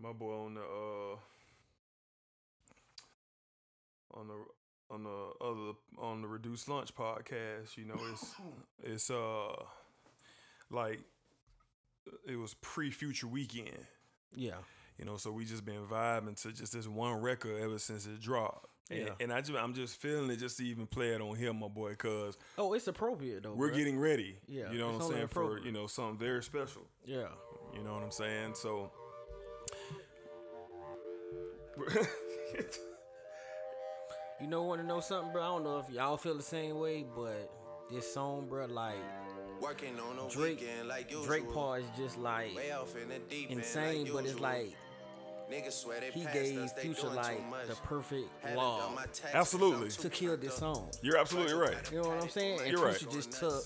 my boy on the uh on the on the other on the reduced lunch podcast you know it's it's uh like it was pre future weekend Yeah. you know so we just been vibing to just this one record ever since it dropped Yeah. and i just i'm just feeling it just to even play it on here my boy cuz Oh, it's appropriate though. we're bruh. getting ready Yeah, you know what i'm saying for you know something very special Yeah. you know what i'm saying so You know, want to know something, bro? I don't know if y'all feel the same way, but this song, bro, like Working on a Drake, weekend like usual. Drake part is just like Way off in the deep insane, like but it's like Niggas swear they he gave us, they Future like the perfect law Absolutely. To kill this song. you're absolutely right You know what I'm saying? And You're right. Just took.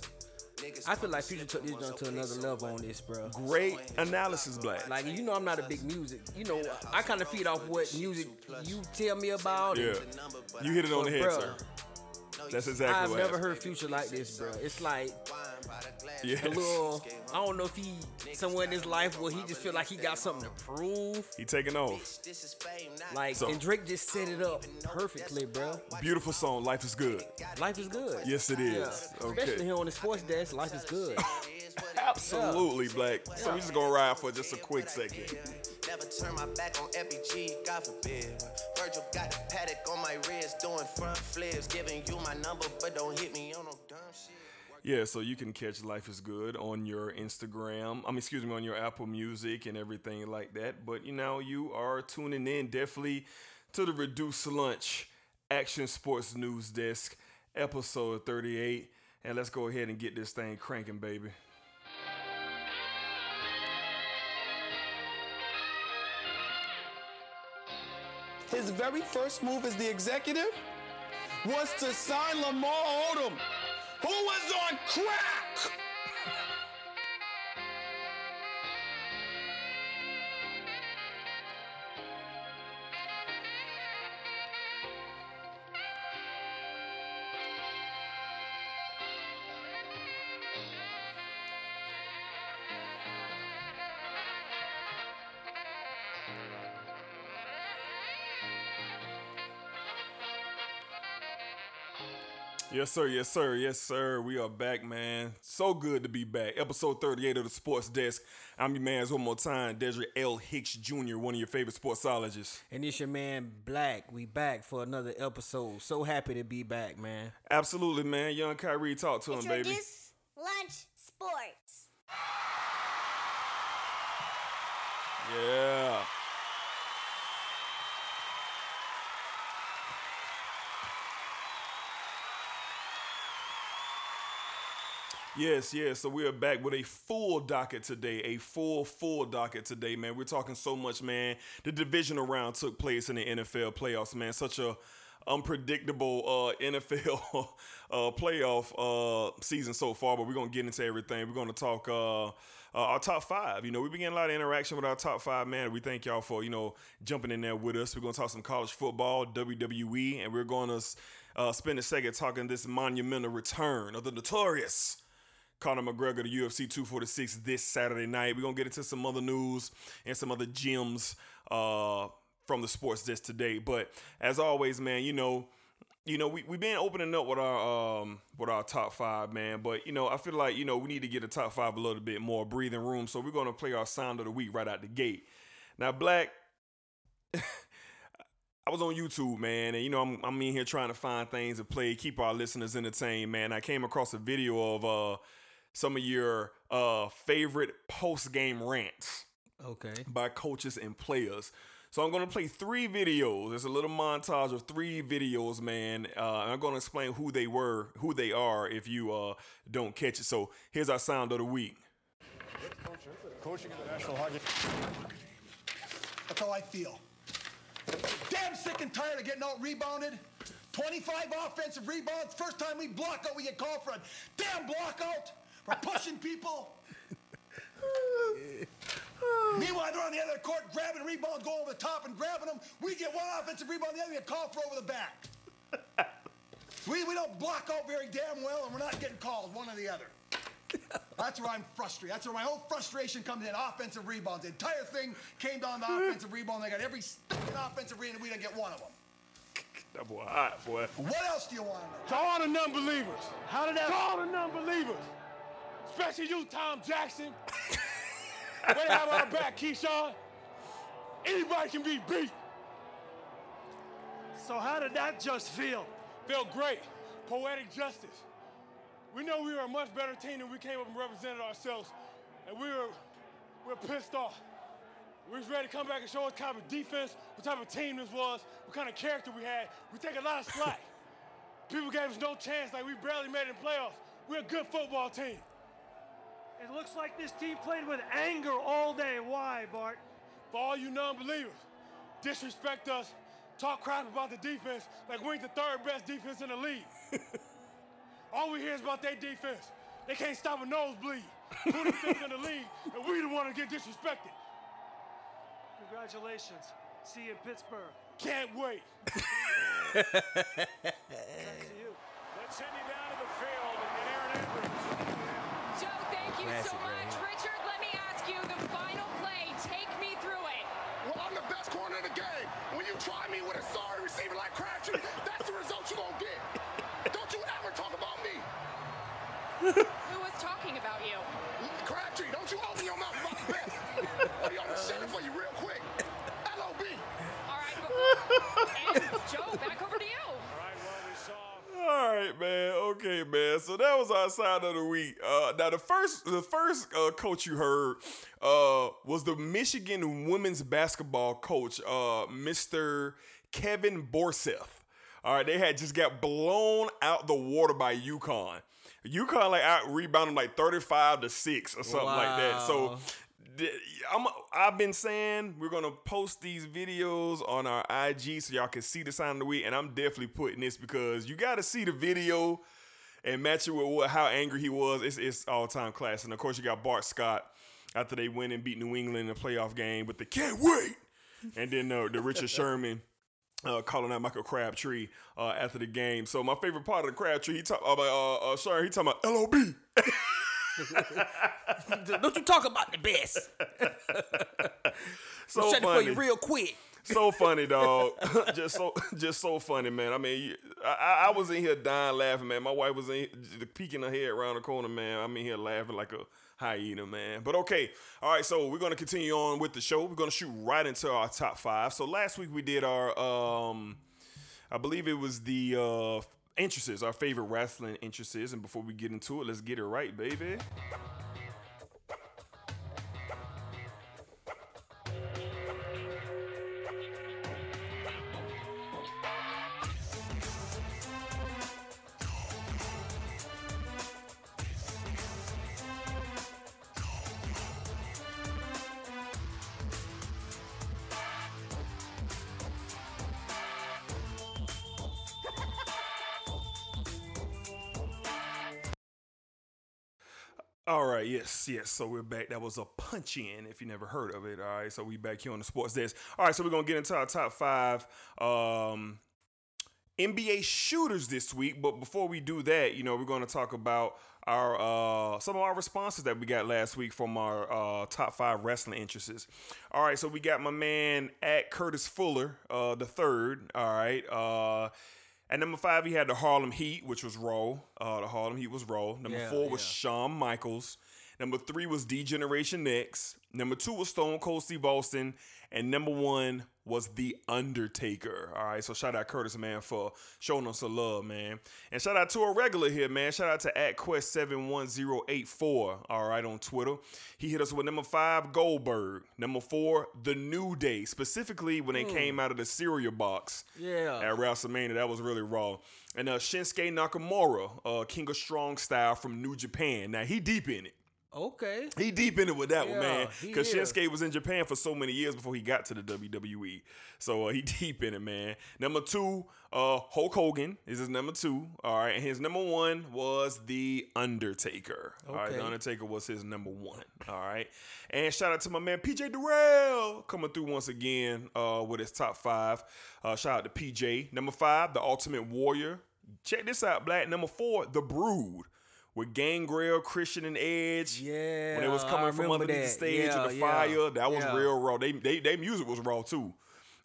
Niggas I feel like Future took this slip joint to another level on this, bro. great analysis black Like you know, I'm not a big music. You know, I kind of feed off what music you tell me about. Yeah. You hit it on the head, bruh, sir. That's exactly what I've what never happened. heard Future like this, bro. It's like Yes. a little. I don't know if he somewhere in his life where he just feel like he got something to prove. He taking off. Like, So- and Drake just set it up perfectly, bro. Beautiful song. Life is good. Life is good. Yes, it is. Yeah. Okay. Especially here on the sports desk, life is good. Absolutely, black. So we just gonna ride for just a quick second. Never turn my back on FBG, God forbid. Virgil got the Patek on my wrist, doing front flips, giving you my number, but don't hit me on no dumb shit. Yeah, so you can catch Life is Good on your Instagram. I mean, excuse me, on your Apple Music and everything like that. But you know, you are tuning in definitely to the Reduced Lunch Action Sports News Desk, episode 38. And let's go ahead and get this thing cranking, baby. His very first move as the executive was to sign Lamar Odom, who was on crack. Yes, sir. Yes, sir. Yes, sir. We are back, man. So good to be back. Episode 38 of the Sports Desk. I'm your man's one more time, Desiree L. Hicks Jr., one of your favorite sportsologists. And it's your man Black. We back for another episode. So happy to be back, man. Absolutely, man. Young Kyrie, talk to him, baby. Introduce lunch sports. Yeah. Yes, yes. So we are back with a full docket today, a full, full docket today, man. We're talking so much, man. The divisional round took place in the NFL playoffs, man. Such a unpredictable uh, NFL uh, playoff uh, season so far, but we're gonna get into everything. We're gonna talk uh, uh, our top five. You know, been getting a lot of interaction with our top five, man. We thank y'all for you know jumping in there with us. We're gonna talk some college football, WWE, and we're gonna uh, spend a second talking this monumental return of the notorious. Conor McGregor to UFC 246 this Saturday night. We're gonna get into some other news and some other gems uh, from the sports desk today. But as always, man, you know, you know, we we've been opening up with our um with our top five, man. But you know, I feel like you know we need to get a top five a little bit more breathing room. So we're gonna play our sound of the week right out the gate. Now, Black. I was on YouTube, man, and you know I'm I'm in here trying to find things to play, keep our listeners entertained, man. I came across a video of uh some of your uh favorite post game rants Okay. by coaches and players. So I'm gonna play three videos. There's a little montage of three videos, man. Uh, and I'm gonna explain who they were, who they are, if you uh don't catch it. So here's our sound of the week. Coaching at the National Hockey. That's how I feel. Damn sick and tired of getting out rebounded. 25 offensive rebounds. First time we block out, we get called for a damn block out. We're pushing people. Meanwhile, they're on the other court grabbing rebounds, going over the top and grabbing them. We get one offensive rebound, the other get called for over the back. we, we don't block out very damn well, and we're not getting called, one or the other. That's where I'm frustrated. That's where my whole frustration comes in. Offensive rebounds. The entire thing came down to offensive rebound. They got every stinking offensive rebound. And we didn't get one of them. That boy hot, boy. What else do you want to know? To all the non-believers. How did that? To all the non-believers. Especially you, Tom Jackson. Way to have our back, Keyshawn. Anybody can be beat. So how did that just feel? Felt great. Poetic justice. We know we were a much better team than we came up and represented ourselves. And we were, we were pissed off. We was ready to come back and show what kind of defense, what type of team this was, what kind of character we had. We take a lot of slack. People gave us no chance, like we barely made it in playoffs. We're a good football team. It looks like this team played with anger all day. Why, Bart? For all you non-believers, disrespect us, talk crap about the defense like we ain't the third best defense in the league. all we hear is about their defense. They can't stop a nosebleed. Who defense in the league, and we the one to get disrespected. Congratulations. See you in Pittsburgh. Can't wait. Back to you. Let's send you down to the field and Erin Andrews. Joe, thank you so right much. here. Richard, let me ask you the final play. Take me through it. Well, I'm the best corner in the game. When you try me with a sorry receiver like Crabtree, that's the result you're going to get. Don't you ever talk about me. Who was talking about you? Crabtree, don't you open your mouth about the best. Or you want me to shut it for you real quick. L.O.B. All right, before, and Joe, back over to you. All right, well, we saw. All right, man. Okay, man. So that was our side of the week. Uh, now the first, the first uh, coach you heard uh, was the Michigan women's basketball coach, uh, Mr. Kevin Borseth. All right, they had just got blown out the water by UConn. UConn like out rebounded like thirty five to six or something like that. So Wow. I'm, I've been saying we're gonna post these videos on our IG so y'all can see the sign of the week, and I'm definitely putting this because you got to see the video and match it with what, how angry he was. It's, it's all time class, and of course you got Bart Scott after they win and beat New England in a playoff game, but they can't wait. And then uh, the Richard Sherman. Uh, calling out Michael Crabtree uh, after the game. So my favorite part of the Crabtree, he talk about uh, uh, Sherman, he talking about LOB. Don't you talk about the best. So Shut it for funny. you real quick. so funny, dog. just so, just so funny, man. I mean, I, I- was in here dying laughing, man. My wife was in peeking her head around the corner, man. I'm in here laughing like a hyena, man. But okay, all right. So we're gonna continue on with the show. We're gonna shoot right into our top five. So last week we did our, um, I believe it was the uh, entrances, our favorite wrestling entrances. And before we get into it, let's get it right, baby. All right, yes, yes. So we're back. That was a punch in, if you never heard of it. All right, so we back here on the sports desk. All right, so we're gonna get into our top five um, NBA shooters this week. But before we do that, you know, we're gonna talk about our uh, some of our responses that we got last week from our uh, top five wrestling interests. All right, so we got my man at Curtis Fuller, uh, the third. All right. Uh, at number five, he had the Harlem Heat, which was Raw. Uh, the Harlem Heat was Raw. Number Yeah, four was yeah. Shawn Michaels. Number three was D Generation X. Number two was Stone Cold Steve Austin. And number one was The Undertaker. All right, so shout out Curtis, man, for showing us some love, man. And shout out to a regular here, man. Shout out to at Quest71084, all right, on Twitter. He hit us with number five, Goldberg. Number four, The New Day, specifically when they came out of the cereal box Yeah. at WrestleMania. That was really raw. And uh, Shinsuke Nakamura, uh, King of Strong Style from New Japan. Now he deep in it. Okay. He deep in it with that one, man. Because. Shinsuke was in Japan for so many years before he got to the WWE. So uh, he deep in it, man. Number two, uh, Hulk Hogan is his number two. All right, and his number one was the Undertaker. All right, the Undertaker was his number one. All right, and shout out to my man PJ Durrell coming through once again uh, with his top five. Uh, shout out to PJ. Number five, the Ultimate Warrior. Check this out, Black. Number four, The Brood with Gangrel, Christian, and Edge. Yeah, when it was I coming from remember underneath the stage Yeah, of the yeah, fire, that was yeah. real raw. They, they, they music was raw too.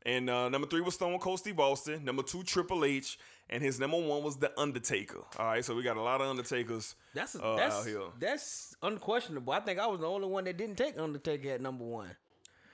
And uh, number three was Stone Cold Steve Austin. Number two, Triple H. And his number one was The Undertaker. All right, so we got a lot of Undertakers That's uh, that's out here. that's unquestionable. I think I was the only one that didn't take Undertaker at number one.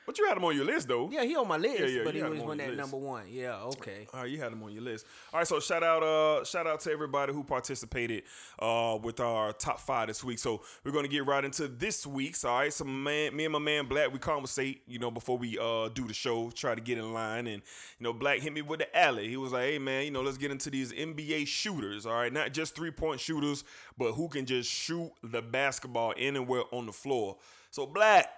But you had him on your list, though. Yeah, he on my list, Yeah, yeah, but he was on one your at list. number one. Yeah, okay. All right, you had him on your list. All right, so shout out, uh, shout out to everybody who participated uh, with our top five this week. So we're gonna get right into this week's. All right, so man, me and my man Black, we conversate, you know, before we uh do the show, try to get in line, and you know, Black hit me with the alley. He was like, "Hey man, you know, let's get into these NBA shooters. All right, not just three point shooters, but who can just shoot the basketball anywhere on the floor." So Black.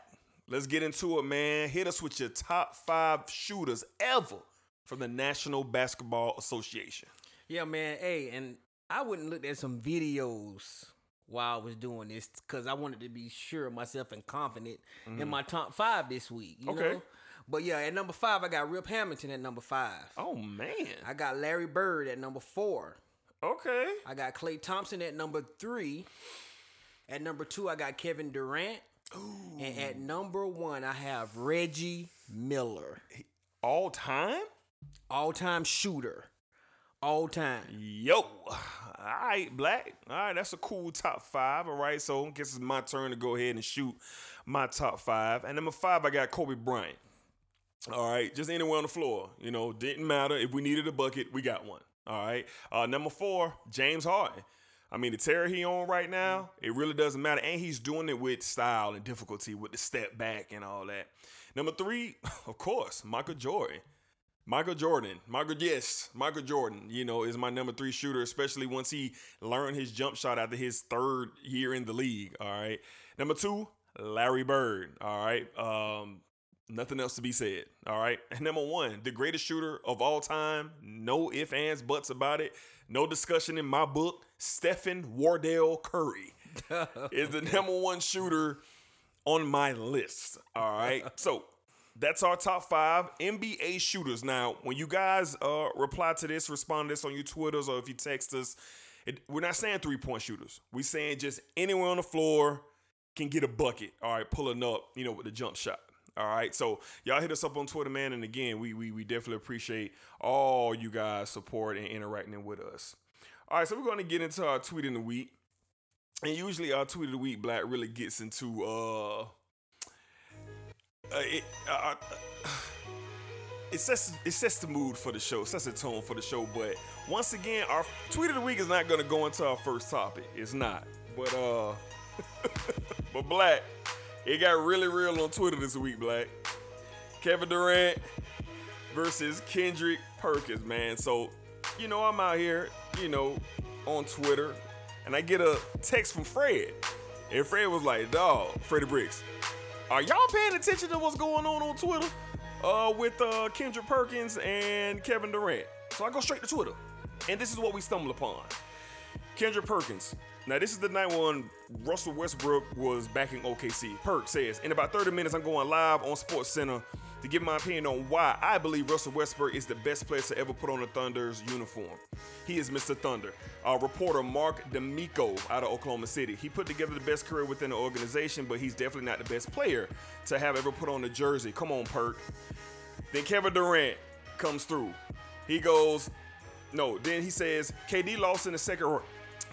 Let's get into it, man. Hit us with your top five shooters ever from the National Basketball Association. Yeah, man. Hey, and I wouldn't look at some videos while I was doing this because I wanted to be sure of myself and confident in Mhm. my top five this week. You Okay. know? But yeah, at number five, I got Rip Hamilton at number five. Oh man. I got Larry Bird at number four. Okay. I got Klay Thompson at number three. At number two, I got Kevin Durant. And at number one, I have Reggie Miller. All time? All time shooter. All time. Yo. All right, Black. All right, that's a cool top five. All right, so I guess it's my turn to go ahead and shoot my top five. And number five, I got Kobe Bryant. All right, just anywhere on the floor. You know, didn't matter. If we needed a bucket, we got one. All right. Uh, number four, James Harden. I mean, the terror he on right now, it really doesn't matter. And he's doing it with style and difficulty with the step back and all that. Number three, of course, Michael Jordan. Michael Jordan, Michael, yes, Michael Jordan, you know, is my number three shooter, especially once he learned his jump shot after his third year in the league. All right. Number two, Larry Bird. All right. Um, nothing else to be said. All right. And number one, the greatest shooter of all time. No ifs, ands, buts about it. No discussion in my book. Stephen Wardell Curry is the number one shooter on my list. All right. So that's our top five NBA shooters. Now, when you guys uh, reply to this, respond to this on your Twitters or if you text us, it, we're not saying three point shooters. We're saying just anywhere on the floor can get a bucket. All right, pulling up, you know, with the jump shot. All right, so y'all hit us up on Twitter, man. And again, we we, we definitely appreciate all you guys support and interacting with us. All right, so we're going to get into our tweet in the week. And usually our tweet of the week, Black, really gets into uh uh, it, uh, uh, it sets it sets the mood for the show, sets the tone for the show. But once again, our tweet of the week is not going to go into our first topic. It's not. But uh, but Black, it got really real on Twitter this week. Black, Kevin Durant versus Kendrick Perkins, man. So you know I'm out here, you know, on Twitter, and I get a text from Fred, and Fred was like, "Dog, Freddie Bricks." Are y'all paying attention to what's going on on Twitter uh, with uh, Kendrick Perkins and Kevin Durant? So I go straight to Twitter, and this is what we stumble upon. Kendrick Perkins. Now this is the night when Russell Westbrook was backing OKC. Perk says, in about 30 minutes, I'm going live on Sports Center to give my opinion on why I believe Russell Westbrook is the best player to ever put on the Thunder's uniform. He is Mr. Thunder. Our reporter Mark D'Amico out of Oklahoma City. He put together the best career within the organization, but he's definitely not the best player to have ever put on the jersey. Come on, Perk. Then Kevin Durant comes through. He goes, no. Then he says, KD lost in the second round.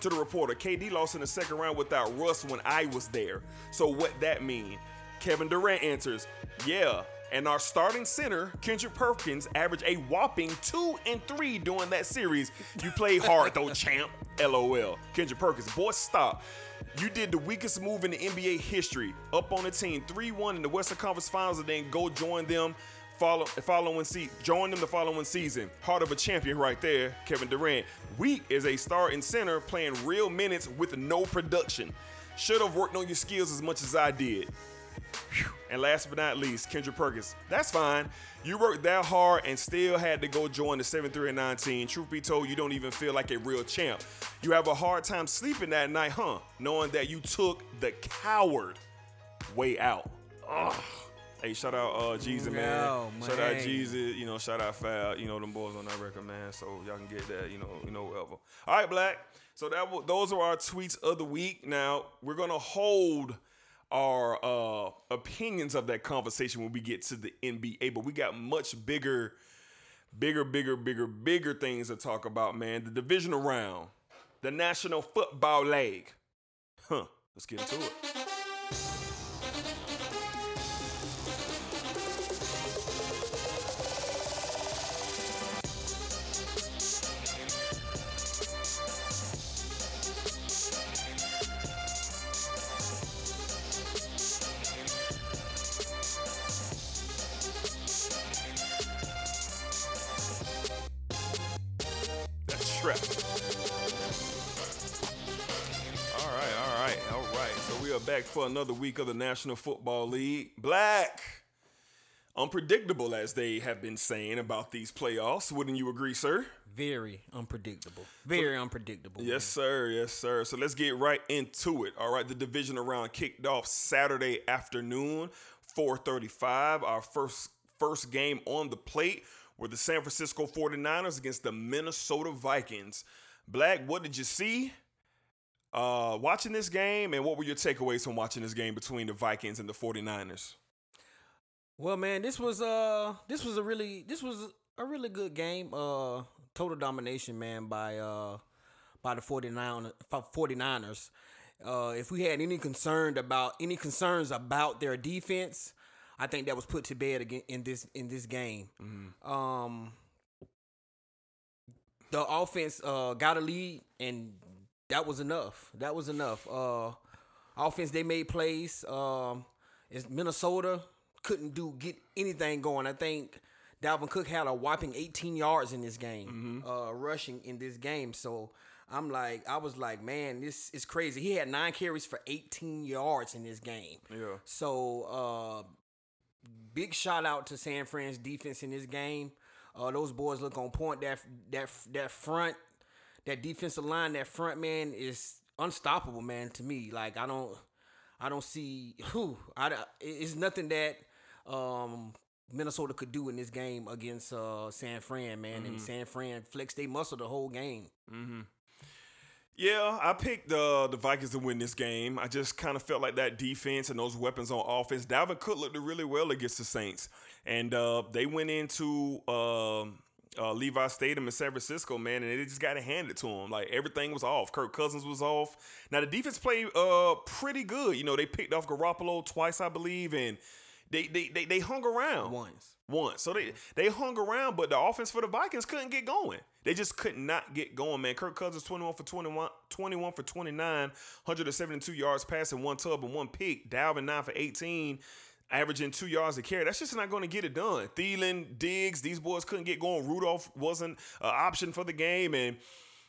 To the reporter, KD lost in the second round without Russ when I was there. So what that mean? Kevin Durant answers, yeah. And our starting center, Kendrick Perkins, averaged a whopping two and three during that series. You played hard though, champ. LOL. Kendrick Perkins, boy, stop. You did the weakest move in the NBA history. Up on the team, 3-1 in the Western Conference Finals, and then go join them follow following season. Join them the following season. Heart of a champion right there, Kevin Durant. Weak is a starting center playing real minutes with no production. Should have worked on your skills as much as I did. And last but not least, Kendra Perkins. That's fine. You worked that hard and still had to go join the 7 3 and 19. Truth be told, you don't even feel like a real champ. You have a hard time sleeping that night, huh? Knowing that you took the coward way out. Ugh. Hey, shout out uh Jeezy man. Oh, Shout out man. Jeezy, you know, shout out Fab, you know, them boys on that record, man. So y'all can get that, you know, you know, whatever. All right, Black. So that wa- those are our tweets of the week. Now we're gonna hold our uh opinions of that conversation when we get to the NBA, but we got much bigger, bigger, bigger, bigger, bigger things to talk about, man. The divisional round, the National Football League. Huh. Let's get into it. Another week of the National Football League. Black. Unpredictable, as they have been saying about these playoffs. Wouldn't you agree, sir? Very unpredictable. Very unpredictable. Yes, sir. Yes, sir. So let's get right into it. All right, the division round kicked off Saturday afternoon, 4:35. Our first first game on the plate were the San Francisco 49ers against the Minnesota Vikings. Black, what did you see? Uh, watching this game, and what were your takeaways from watching this game between the Vikings and the 49ers? Well, man, this was uh this was a really this was a really good game. Uh total domination, man, by uh by the 49 49ers. Uh if we had any concern about any concerns about their defense, I think that was put to bed again in this in this game. Um the offense uh got a lead and that was enough. That was enough. Uh offense they made plays. Um Minnesota couldn't do get anything going. I think Dalvin Cook had a whopping 18 yards in this game, uh, rushing in this game. So I'm like, I was like, man, this is crazy. He had nine carries for 18 yards in this game. Yeah. So uh, big shout out to San Fran's defense in this game. Uh, those boys look on point. That that that front, that defensive line, that front man is unstoppable, man. To me, like I don't, I don't see who. I it's nothing that um, Minnesota could do in this game against uh, San Fran, man. And San Fran flexed they muscle the whole game. Yeah, I picked the the Vikings to win this game. I just kind of felt like that defense and those weapons on offense. Dalvin Cook looked really well against the Saints, and uh, they went into um uh, Levi Stadium in San Francisco, man, and they just got to hand it to them. Like everything was off. Kirk Cousins was off. Now the defense played uh pretty good. You know, they picked off Garoppolo twice, I believe, and they they they, they hung around Once. once. So they they hung around, but the offense for the Vikings couldn't get going. They just could not get going, man. Kirk Cousins 21 for 21, 21 for 29, 172 yards passing, one tub and one pick. Dalvin 9 for 18, averaging two yards a carry. That's just not going to get it done. Thielen, Diggs, these boys couldn't get going. Rudolph wasn't an option for the game. And,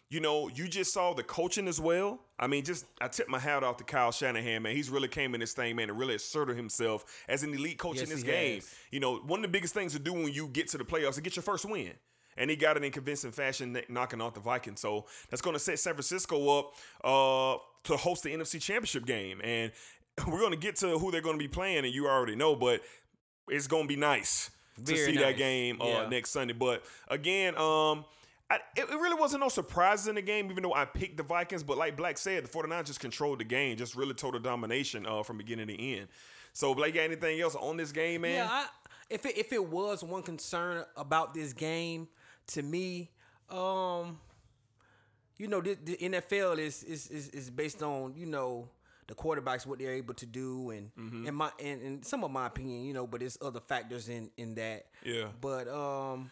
you know, you just saw the coaching as well. I mean, just I tip my hat off to Kyle Shanahan, man. He's really came in this thing, man, and really asserted himself as an elite coach Yes, in this game. has. You know, one of the biggest things to do when you get to the playoffs is get your first win. And he got it in convincing fashion, knocking off the Vikings. So that's going to set San Francisco up uh, to host the NFC Championship game. And we're going to get to who they're going to be playing, and you already know, but it's going to be nice to Very see that game uh, Yeah. next Sunday. But again, um, I, it, it really wasn't no surprises in the game, even though I picked the Vikings. But like Black said, the 49ers just controlled the game, just really total domination uh, from beginning to end. So, Blake, got anything else on this game, man? Yeah, I, if it, if it was one concern about this game to me, um, you know, the, the NFL is, is is is based on you know the quarterbacks what they're able to do and Mm-hmm. and my and, and some of my opinion, you know, but there's other factors in in that. Yeah. But um.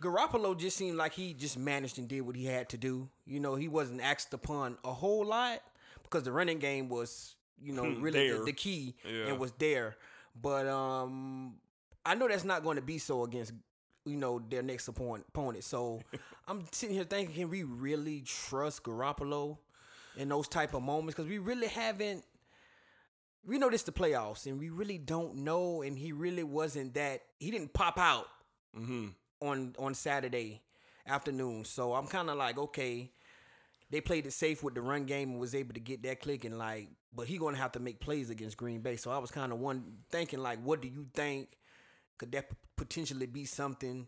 Garoppolo just seemed like he just managed and did what he had to do. You know, he wasn't asked upon a whole lot because the running game was, you know, really the, the key Yeah. and was there. But um I know that's not going to be so against you know their next opponent. opponent. So I'm sitting here thinking, can we really trust Garoppolo in those type of moments? Because we really haven't. We know this the playoffs, and we really don't know. And he really wasn't that. He didn't pop out Mm-hmm. on on Saturday afternoon. So I'm kind of like, okay, they played it safe with the run game and was able to get that clicking. Like, but he gonna have to make plays against Green Bay. So I was kind of one thinking like, what do you think? Could that potentially be something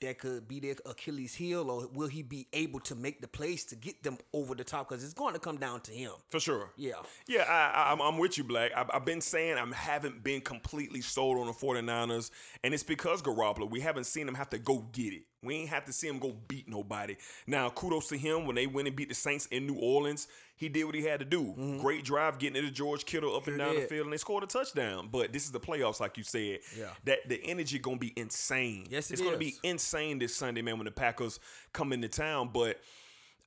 that could be their Achilles heel, or will he be able to make the plays to get them over the top? Because it's going to come down to him. For sure. Yeah. Yeah, I, I, I'm, I'm with you, Black. I've, I've been saying I haven't been completely sold on the 49ers, and it's because Garoppolo. We haven't seen him have to go get it. We ain't have to see him go beat nobody. Now, kudos to him when they went and beat the Saints in New Orleans. He did what he had to do. Mm-hmm. Great drive getting into George Kittle up and Sure down the field, and they scored a touchdown. But this is the playoffs, like you said. Yeah. That the energy gonna be insane. Yes, it it's gonna be insane this Sunday, man, when the Packers come into town. But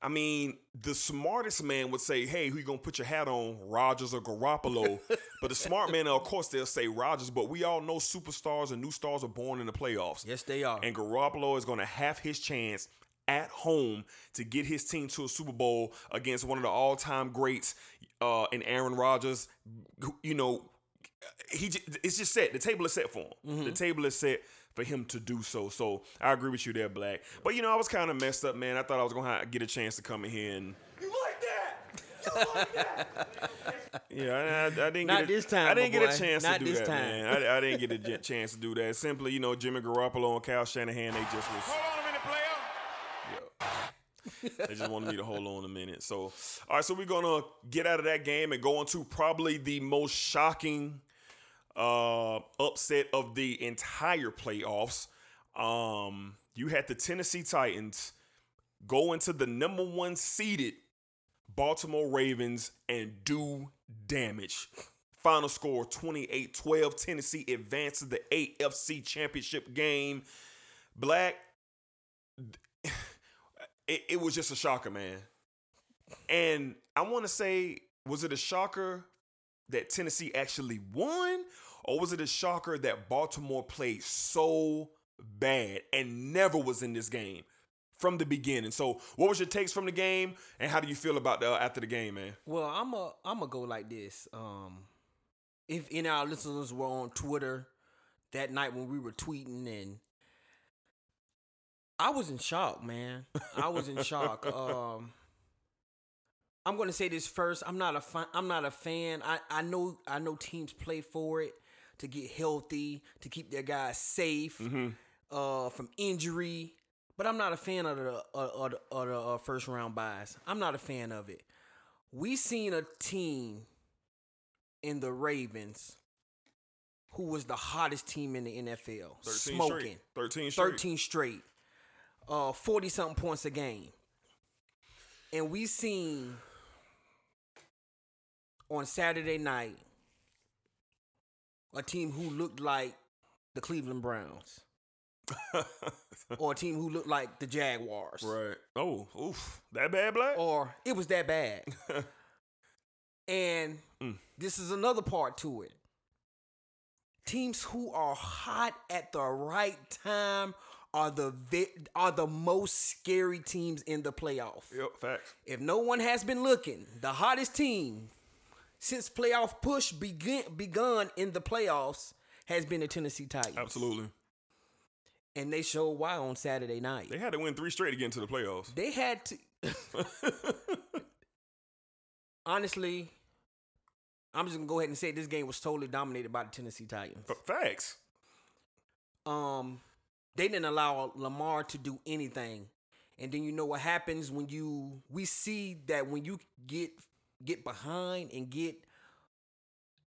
I mean, the smartest man would say, "Hey, who you gonna put your hat on, Rodgers or Garoppolo?" but the smart man, of course, they'll say Rodgers. But we all know superstars and new stars are born in the playoffs. Yes, they are. And Garoppolo is gonna have his chance at home to get his team to a Super Bowl against one of the all-time greats, uh, in Aaron Rodgers. You know, he j- it's just set. The table is set for him. Mm-hmm. The table is set for him to do so. So I agree with you there, Black. But you know, I was kind of messed up, man. I thought I was gonna ha- get a chance to come in here and You like that? You like that? yeah, I, I, I didn't Not get a, this time, I didn't get boy. a chance Not to do this that, time. man. I, I didn't get a j- chance to do that. Simply, you know, Jimmy Garoppolo and Kyle Shanahan, they just was. Hold on a minute, player. They just wanted me to hold on a minute. So, all right, so we're gonna get out of that game and go into probably the most shocking uh, upset of the entire playoffs. Um, you had the Tennessee Titans go into the number one seeded Baltimore Ravens and do damage. Final score 28 12. Tennessee advanced to the AFC Championship game. Black, it, it was just a shocker, man. And I want to say, was it a shocker that Tennessee actually won? Or was it a shocker that Baltimore played so bad and never was in this game from the beginning? So, what was your takes from the game, and how do you feel about the after the game, man? Well, I'm a I'm gonna go like this. Um, if any of our listeners were on Twitter that night when we were tweeting, and I was in shock, man. I was in shock. Um, I'm gonna say this first. I'm not a fan. I'm not a fan. I I know I know teams play for it to get healthy, to keep their guys safe uh, from injury. But I'm not a fan of the of the, of the uh, first round buys. I'm not a fan of it. We seen a team in the Ravens who was the hottest team in the NFL, 13 smoking straight. 13 straight. 13 straight, uh, 40 something points a game. And we seen on Saturday night a team who looked like the Cleveland Browns or a team who looked like the Jaguars. right. Oh, oof. That bad, Black? Or it was that bad. and Mm. this is another part to it. Teams who are hot at the right time are the vi- are the most scary teams in the playoff. Yep, facts. If no one has been looking, the hottest team since playoff push begin begun in the playoffs has been the Tennessee Titans. Absolutely. And they showed why on Saturday night. They had to win three straight to get into the playoffs. They had to. Honestly, I'm just gonna go ahead and say this game was totally dominated by the Tennessee Titans. F- facts. Um, they didn't allow Lamar to do anything, and then you know what happens when you we see that when you get get behind and get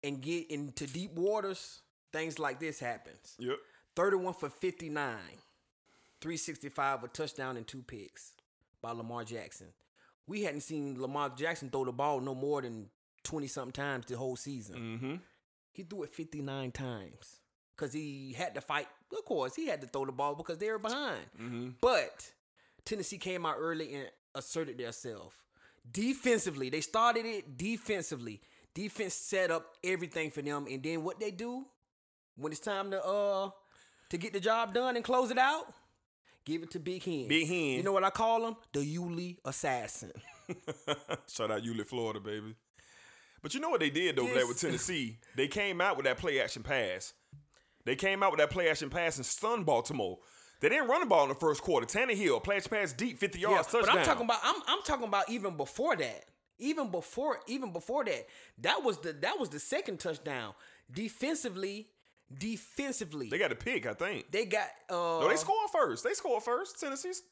and get into deep waters, things like this happens. Yep. 31 for 59, 365, a touchdown and two picks by Lamar Jackson. We hadn't seen Lamar Jackson throw the ball no more than 20 something times the whole season. Mm-hmm. He threw it 59 times because he had to fight. Of course, he had to throw the ball because they were behind. Mm-hmm. But Tennessee came out early and asserted themselves. Defensively, they started it defensively. Defense set up everything for them, and then what they do when it's time to uh to get the job done and close it out, give it to Big Hen. Big Hen. You know what I call him? The Yulee assassin. Shout out Yulee, Florida, baby. But you know what they did though, there with Tennessee? They came out with that play action pass. They came out with that play action pass and stunned Baltimore. They didn't run the ball in the first quarter. Tannehill, pass pass deep, 50 yards, but touchdown. I'm talking about I'm I'm talking about even before that. Even before even before that. That was the that was the second touchdown. Defensively, defensively. They got a pick, I think. They got uh No, they scored first. They scored first. Tennessee's.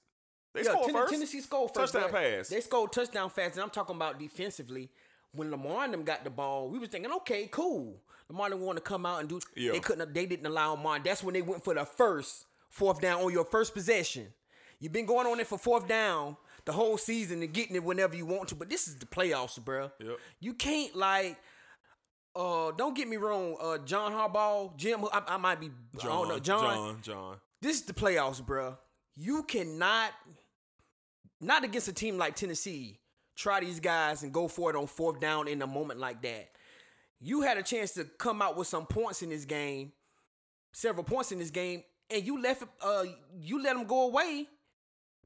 They yeah, scored Ten- first. Tennessee scored first. Touchdown pass. They scored touchdown fast, and I'm talking about defensively. When Lamar and them got the ball, we was thinking, okay, cool. Lamar didn't want to come out and do. Yeah. They couldn't. They didn't allow Lamar. That's when they went for the first fourth down on your first possession. You've been going on it for fourth down the whole season and getting it whenever you want to, but this is the playoffs, bro. Yep. You can't like. Uh, don't get me wrong. Uh, John Harbaugh, Jim. I, I might be. I don't know. John. John. John. This is the playoffs, bro. You cannot, not against a team like Tennessee, try these guys and go for it on fourth down in a moment like that. You had a chance to come out with some points in this game, several points in this game, and you left. Uh, you let them go away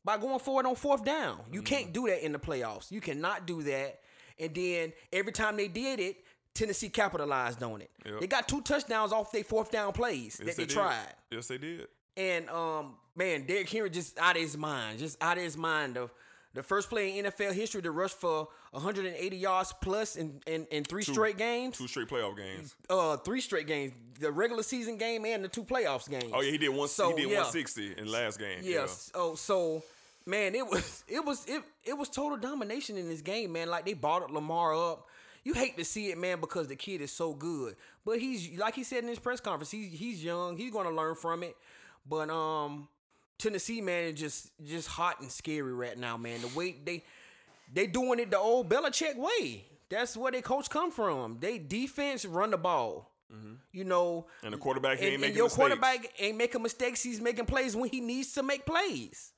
by going forward on fourth down. You can't do that in the playoffs. You cannot do that. And then every time they did it, Tennessee capitalized on it. Yep. They got two touchdowns off their fourth down plays Yes, that they, did. tried. Yes, they did. And um, man, Derrick Henry just out of his mind, just out of his mind. Of the first play in NFL history to rush for 180 yards plus in in, in three Two- straight games. Two straight playoff games. Uh, three straight games, the regular season game and the two playoffs games. Oh yeah, he did one. So, he did yeah. 160 in the last game. Yeah. Yeah. So so man, it was it was it it was total domination in this game, man. Like they bought Lamar up. You hate to see it, man, because the kid is so good. But he's like he said in his press conference, he's he's young. He's gonna learn from it. But um Tennessee, man, is just just hot and scary right now, man. The way they they doing it the old Belichick way. That's where their coach come from. They defense run the ball. You know, And the quarterback and, ain't making your mistakes. quarterback ain't making mistakes. He's making plays when he needs to make plays.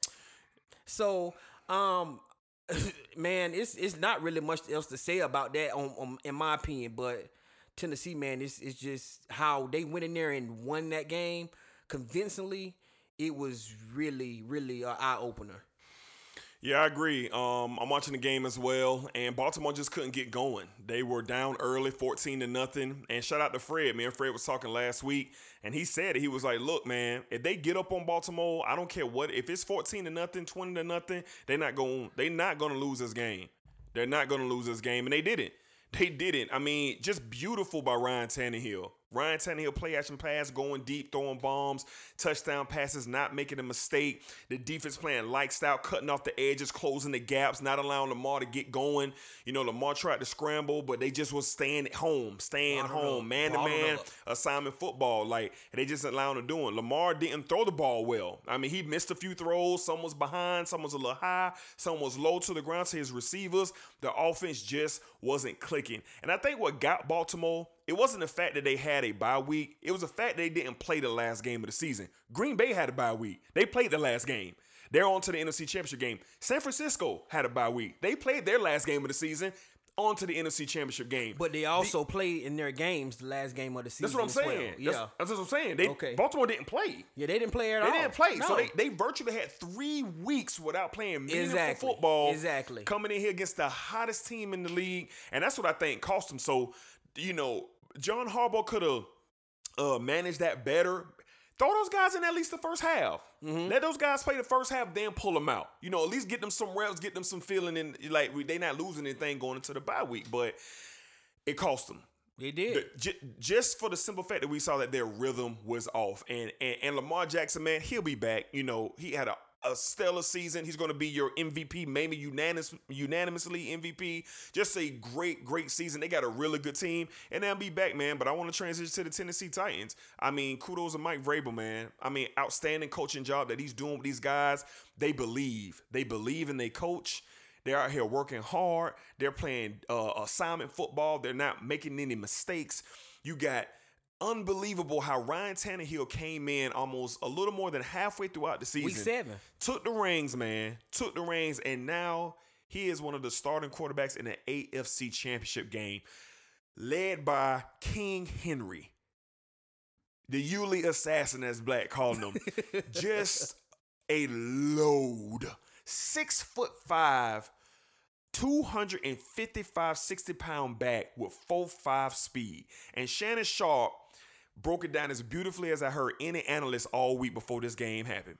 So, um, man, it's it's not really much else to say about that, on, on in my opinion. But Tennessee, man, it's it's just how they went in there and won that game convincingly. It was really, really an eye opener. Yeah, I agree. Um, I'm watching the game as well, and Baltimore just couldn't get going. They were down early, 14 to nothing. And shout out to Fred. Me and Fred was talking last week, and he said. He was like, "Look, man, if they get up on Baltimore, I don't care what. If it's 14 to nothing, 20 to nothing, they're not going. They're not going to lose this game. They're not going to lose this game, and they didn't. They didn't. I mean, just beautiful by Ryan Tannehill. Ryan Tannehill play action pass, going deep, throwing bombs, touchdown passes, not making a mistake. The defense playing light style, cutting off the edges, closing the gaps, not allowing Lamar to get going. You know, Lamar tried to scramble, but they just was staying at home, staying home, man to man assignment football. Like they just allowing them doing. Lamar didn't throw the ball well. I mean, he missed a few throws. Some was behind, some was a little high, some was low to the ground to his receivers. The offense just wasn't clicking. And I think what got Baltimore, it wasn't the fact that they had a bye week. It was the fact they didn't play the last game of the season. Green Bay had a bye week. They played the last game. They're on to the NFC Championship game. San Francisco had a bye week. They played their last game of the season on to the NFC Championship game. But they also played in their games the last game of the season. That's what I'm as well. saying. Yeah, That's, that's what I'm saying. They, Okay. Baltimore didn't play. yeah, they didn't play at They all. didn't play. So they, they virtually had three weeks without playing meaningful Exactly. football. Exactly. Coming in here against the hottest team in the league. And that's what I think cost them. So, you know, John Harbaugh could have uh, managed that better. Throw those guys in at least the first half. Mm-hmm. Let those guys play the first half, then pull them out. You know, at least get them some reps, get them some feeling, and like we- they not losing anything going into the bye week. But it cost them. They did. The- j- just for the simple fact that we saw that their rhythm was off, and and, and Lamar Jackson, man, he'll be back. You know, he had a, a stellar season. He's going to be your MVP, maybe unanimous, unanimously MVP. Just a great, great season. They got a really good team, and they'll be back, man. But I want to transition to the Tennessee Titans. I mean, kudos to Mike Vrabel, man. I mean, outstanding coaching job that he's doing with these guys. They believe, they believe in their coach. They're out here working hard. They're playing uh, assignment football. They're not making any mistakes. You got unbelievable how Ryan Tannehill came in almost a little more than halfway throughout the season. Week seven. Took the reins, man. Took the reins, and now he is one of the starting quarterbacks in the AFC Championship game, led by King Henry, the Yulee assassin, as Black called him. Just a load. Six foot five, 255, 60 pound back with 4 5 speed. And Shannon Sharpe broke it down as beautifully as I heard any analyst all week before this game happened.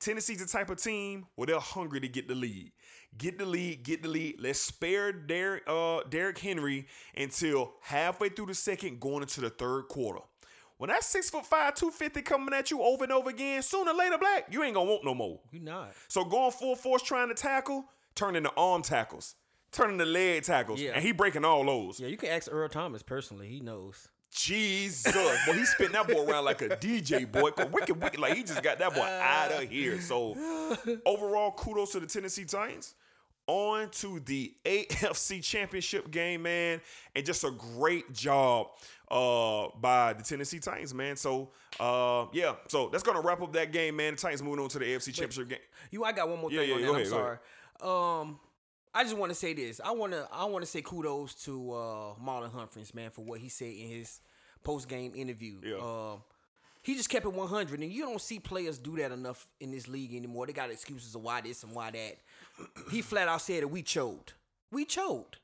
Tennessee's the type of team where they're hungry to get the lead. Get the lead, get the lead. Let's spare Derrick, uh, Derrick Henry until halfway through the second, going into the third quarter. When that six foot five, 250 coming at you over and over again, sooner or later, Black, you ain't gonna want no more. You not. So going full force trying to tackle, turning into arm tackles, turning into leg tackles, Yeah. and he breaking all those. Yeah, you can ask Earl Thomas personally. He knows. Jesus, boy, he spitting that boy around like a DJ boy, wicked, wicked, like he just got that boy out of here. So overall, kudos to the Tennessee Titans. On to the AFC Championship game, man, and just a great job uh by the Tennessee Titans, man. So uh yeah, so that's gonna wrap up that game, man. The Titans moving on to the AFC Championship game. You, I got one more Yeah, thing yeah, on go that. ahead, I'm sorry. Um, I just want to say this. I want to. I want to say kudos to uh, Marlon Humphreys, man, for what he said in his post game interview. Yeah. Um, he just kept it 100, and you don't see players do that enough in this league anymore. They got excuses of why this and why that. he flat out said that we choked. We choked.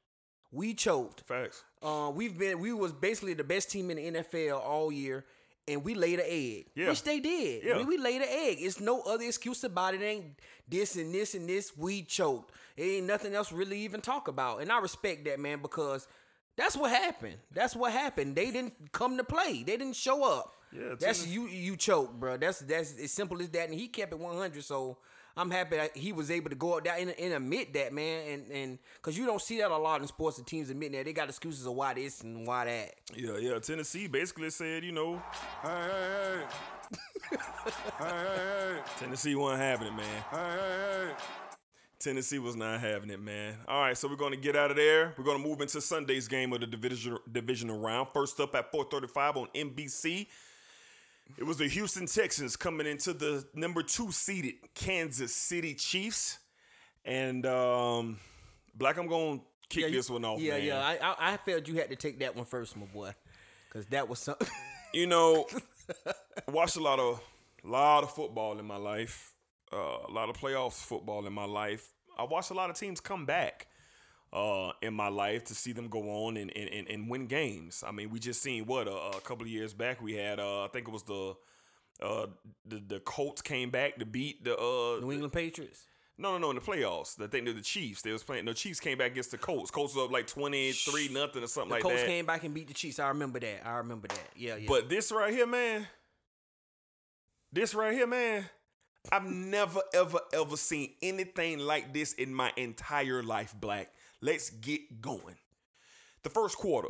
We choked. Facts. Uh, we've been. We was basically the best team in the NFL all year. And we laid an egg, Yeah. which they did. Yeah. We, we laid an egg. It's no other excuse about it. it. Ain't this and this and this. We choked. It ain't nothing else really even talk about. And I respect that man because that's what happened. That's what happened. They didn't come to play. They didn't show up. Yeah, that's Tennes- you. You choked, bro. That's that's as simple as that. And he kept it one hundred. So I'm happy that he was able to go out there and, and admit that, man. And and because you don't see that a lot in sports. The teams admitting that they got excuses of why this and why that. Yeah, yeah. Tennessee basically said, you know, Hey, hey, hey. hey, hey, Tennessee wasn't having it, man. hey. Hey, hey, hey. Tennessee was not having it, man. All right, so we're going to get out of there. We're going to move into Sunday's game of the division divisional round. First up at 4:35 on NBC. It was the Houston Texans coming into the number two seeded Kansas City Chiefs, and um, Black, I'm going to kick Yeah, this one off, Yeah, man. yeah. I, I I felt you had to take that one first, my boy, because that was something. you know, I watched a lot of lot of football in my life, uh, a lot of playoffs football in my life. I watched a lot of teams come back uh, in my life to see them go on and, and, and, win games. I mean, we just seen what a, a couple of years back we had. Uh, I think it was the uh, the the Colts came back to beat the uh, New England Patriots. no, no, no, in the playoffs. I think they're the Chiefs. They was playing. The Chiefs came back against the Colts. Colts was up like twenty three nothing or something The like Colts that. Colts came back and beat the Chiefs. I remember that. I remember that. Yeah, yeah. But this right here, man, this right here, man, I've never, ever, ever seen anything like this in my entire life, Black. Let's get going. The first quarter,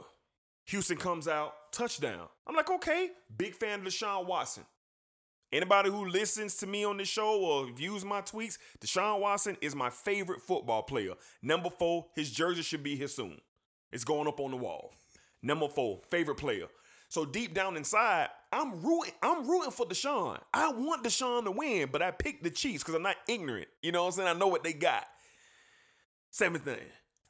Houston comes out, touchdown. I'm like, okay, big fan of Deshaun Watson. Anybody who listens to me on this show or views my tweets, Deshaun Watson is my favorite football player. Number four, his jersey should be here soon. It's going up on the wall. Number four, favorite player. So deep down inside, I'm rooting. I'm rooting for Deshaun. I want Deshaun to win, but I picked the Chiefs because I'm not ignorant. You know what I'm saying? I know what they got. Seventh thing,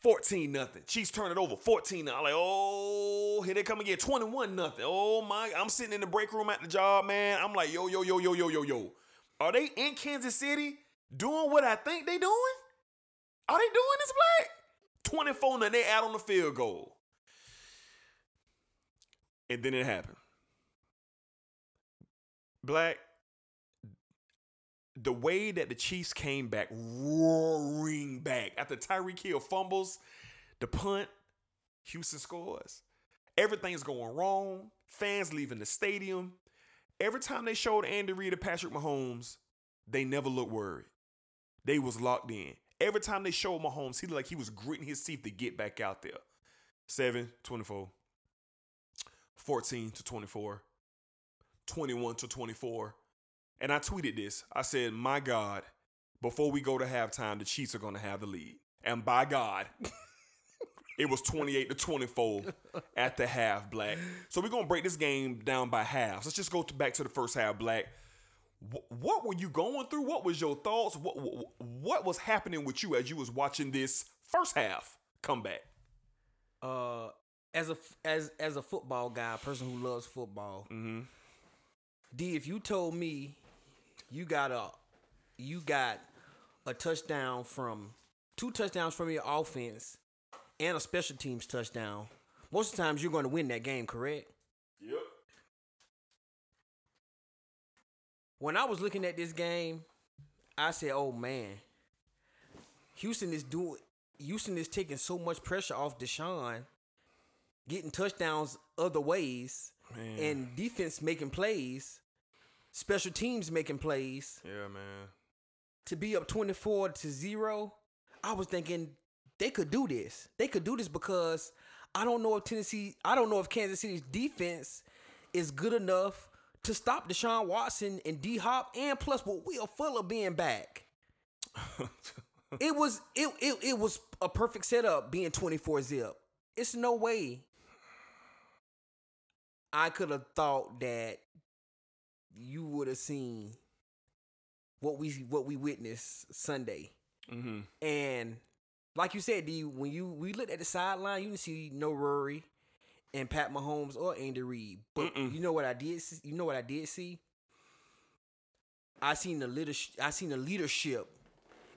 14 nothing. Chiefs turn it over, 14 I'm like, oh, here they come again, 21 nothing. Oh my, I'm sitting in the break room at the job, man. I'm like, yo, yo, yo, yo, yo, yo, yo. Are they in Kansas City doing what I think they doing? Are they doing this, Black? 24 and they add on the field goal. And then it happened. Black, the way that the Chiefs came back, roaring back after Tyreek Hill fumbles, the punt, Houston scores. Everything's going wrong. Fans leaving the stadium. Every time they showed Andy Reid and Patrick Mahomes, they never looked worried. They was locked in. Every time they showed Mahomes, he looked like he was gritting his teeth to get back out there. 7, 24, 14 to 24, 21 to 24. And I tweeted this. I said, My God, before we go to halftime, the Chiefs are going to have the lead. And by God, it was 28 to 24 at the half, Black. So we're going to break this game down by halves. Let's just go to, back to the first half, Black. Wh- What were you going through? What was your thoughts? What, what what was happening with you as you was watching this first half comeback? uh, as a as as a football guy, a person who loves football, Mm-hmm. D, if you told me you got a you got a touchdown from two touchdowns from your offense and a special teams touchdown, most of the times you're going to win that game, correct? Yep. When I was looking at this game, I said, "Oh man, Houston is doing. Houston is taking so much pressure off Deshaun, getting touchdowns other ways, Man. and defense making plays, special teams making plays Yeah, man. to be up twenty four to zero. I was thinking they could do this. They could do this because I don't know if Tennessee. I don't know if Kansas City's defense is good enough to stop Deshaun Watson and D Hop, and plus with Will Fuller being back. it was it, it it was a perfect setup being 24 zip. It's no way I could have thought that you would have seen what we what we witnessed Sunday. Mm-hmm. And like you said, D, when you we looked at the sideline, you didn't see no Rory and Pat Mahomes or Andy Reid. But you know what I did? see- You know what I did see? I seen the leadership. I seen the leadership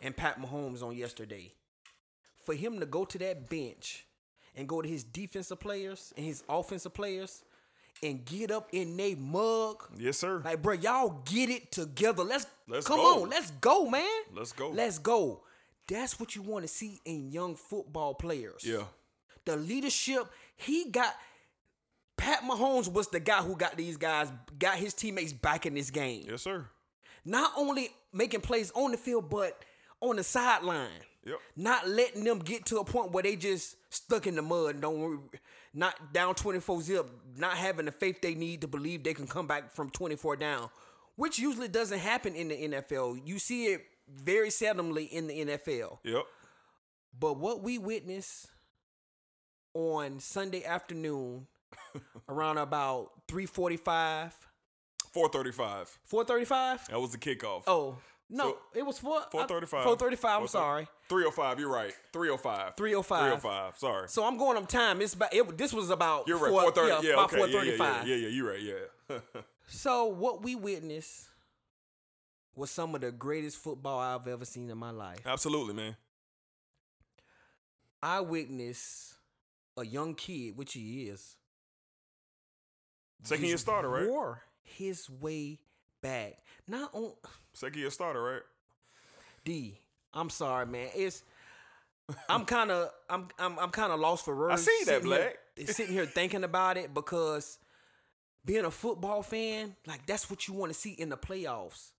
in Pat Mahomes on yesterday. For him to go to that bench and go to his defensive players and his offensive players and get up in they mug. Yes, sir. Like, bro, y'all get it together. Let's Let's come go. on. Let's go, man. Let's go. Let's go. That's what you want to see in young football players. Yeah. The leadership, he got Pat Mahomes was the guy who got these guys, got his teammates back in this game. Yes, sir. Not only making plays on the field, but on the sideline. Yep. Not letting them get to a point where they just stuck in the mud and don't worry, not down 24 zip, not having the faith they need to believe they can come back from 24 down, which usually doesn't happen in the NFL. You see it very seldomly in the NFL. Yep. But what we witnessed on Sunday afternoon around about 345, 435. 435? That was the kickoff. Oh, no, So- it was 4 uh, 435. 435, I'm sorry. 305. You're right. 305. 305. 305. Sorry. So I'm going on time. It's about it, this was about You're right. 430. Yeah, about okay. Yeah, yeah, yeah, 435. yeah, yeah, You're right. Yeah. So what we witnessed was some of the greatest football I've ever seen in my life. Absolutely, man. I witnessed a young kid, which he is, Second year starter, right? War his way back. Not on Second year starter, right? D. I'm sorry, man. It's I'm kind of I'm I'm I'm kind of lost for words. I see that, sitting here- Black. sitting here thinking about it because being a football fan, like that's what you want to see in the playoffs.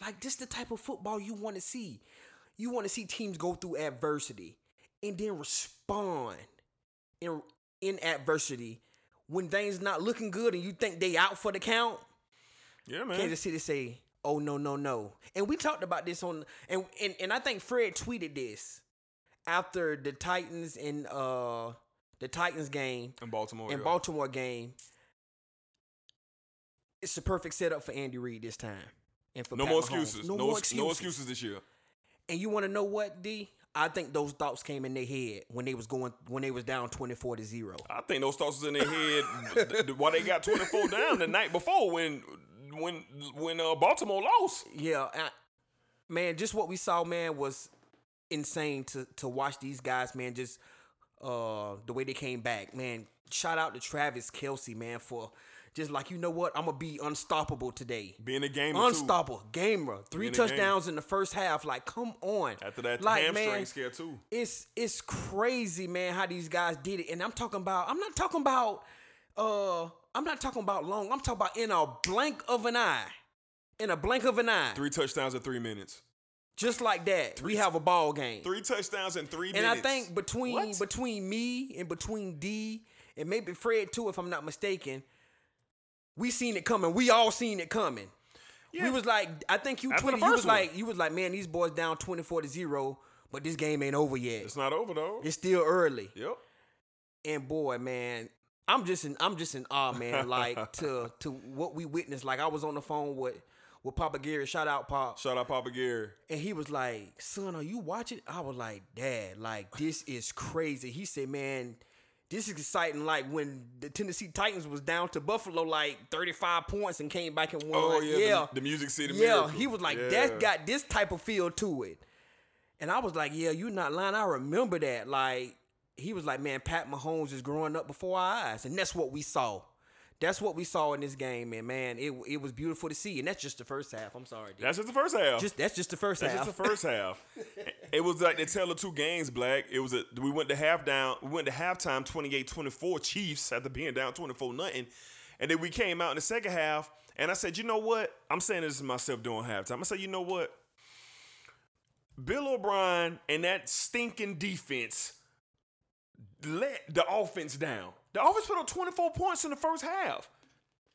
Like this the type of football you want to see. You want to see teams go through adversity and then respond in in adversity when things not looking good and you think they out for the count. Yeah, man. Kansas City say, "Oh no, no, no," and we talked about this on and and, and I think Fred tweeted this after the Titans and uh the Titans game In Baltimore. and yeah. Baltimore game. It's a perfect setup for Andy Reid this time. And for No Pat more Mahomes. excuses. No, No, more excuses. no excuses this year. And you want to know what, D? I think those thoughts came in their head when they was going when they was down twenty four to zero. I think those thoughts was in their head while they got 24 down the night before when when when uh, Baltimore lost. Yeah, I- man, just what we saw, man, was insane to to watch these guys, man. Just uh the way they came back, man. Shout out to Travis Kelce, man, for just like you know what, I'm gonna be unstoppable today. Being a gamer too. Unstoppable, gamer, three Being touchdowns in the first half. Like, come on. After that like, hamstring man, scare too. it's it's crazy, man, how these guys did it. And I'm talking about, I'm not talking about, uh, I'm not talking about long. I'm talking about in a blink of an eye, in a blink of an eye, Three touchdowns in three minutes. just like that. we have a ball game. Three touchdowns in three and I think between What? between me and between D and maybe Fred too, if I'm not mistaken, we seen it coming. We all seen it coming. We was like, I think you After tweeted, you was one. like, you was like, man, these boys down 24 to zero, but this game ain't over yet. it's not over though. It's still early. Yep. And boy, man, I'm just in I'm just in awe, man. Like to to what we witnessed. Like I was on the phone with with Papa Gary. Shout out Pop. Shout out Papa Gary. And he was like, "Son, are you watching?" I was like, "Dad, like this is crazy." He said, "Man, this is exciting. Like when the Tennessee Titans was down to Buffalo, like 35 points and came back and oh, won. Oh yeah, yeah, The, the Music City. yeah." Miracle. He was like, Yeah. "That's got this type of feel to it." And I was like, "Yeah, you're not lying. I remember that." Like he was like, "Man, Pat Mahomes is growing up before our eyes," and that's what we saw. That's what we saw in this game, and man, it it was beautiful to see. And that's just the first half. I'm sorry, D. That's just the first half. just that's just the first That's half. just the first half. It was like the tale of two games, Black. It was a we went to half down, we went to halftime 28-24 Chiefs after being down 24 nothing. And then we came out in the second half and I said, "You know what? I'm saying this to myself during halftime. I said, "You know what? Bill O'Brien and that stinking defense let the offense down. The offense put up 24 points in the first half.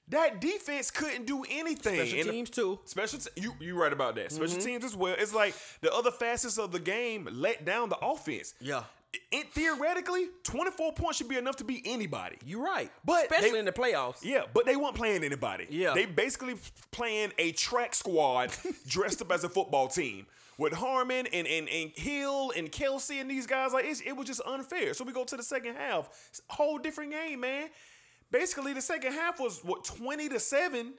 That defense couldn't do anything. Special And- teams too. Special te- you you right about that. Special Mhm. teams as well. It's like the other facets of the game let down the offense. Yeah. It, theoretically, 24 points should be enough to beat anybody. You're right. But Especially they- in the playoffs. Yeah, but they weren't playing anybody. Yeah. They basically playing a track squad dressed up as a football team. With Hardman and, and, and Hill and Kelce and these guys, like it was just unfair. So we go to the second half. Whole different game, man. Basically, the second half was what, 20 to 7.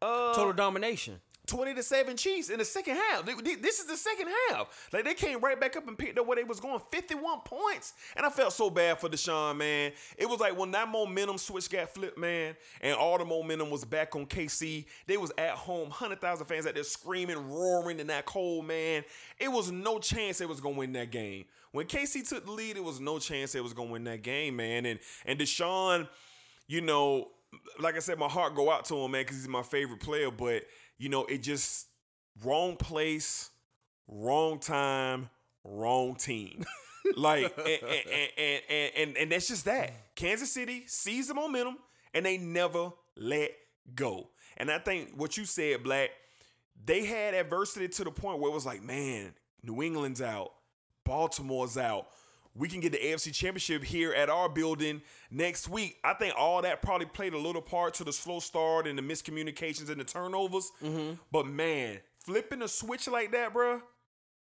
Uh, Total domination. 20 to 7 Chiefs in the second half. This is the second half. Like they came right back up and picked up where they was going. 51 points. And I felt so bad for Deshaun, man. It was like when that momentum switch got flipped, man, and all the momentum was back on KC. They was at home, 100,000 fans out there screaming, roaring in that cold, man. It was no chance they was going to win that game. When KC took the lead, it was no chance they was going to win that game, man. And and Deshaun, you know, like I said, my heart go out to him, man, because he's my favorite player. But you know, it just wrong place, wrong time, wrong team. like, and, and, and, and, and, and that's just that. Kansas City sees the momentum and they never let go. And I think what you said, Black, they had adversity to the point where it was like, man, New England's out, Baltimore's out. We can get the AFC Championship here at our building next week. I think all that probably played a little part to the slow start and the miscommunications and the turnovers. Mm-hmm. But man, flipping a switch like that, bruh,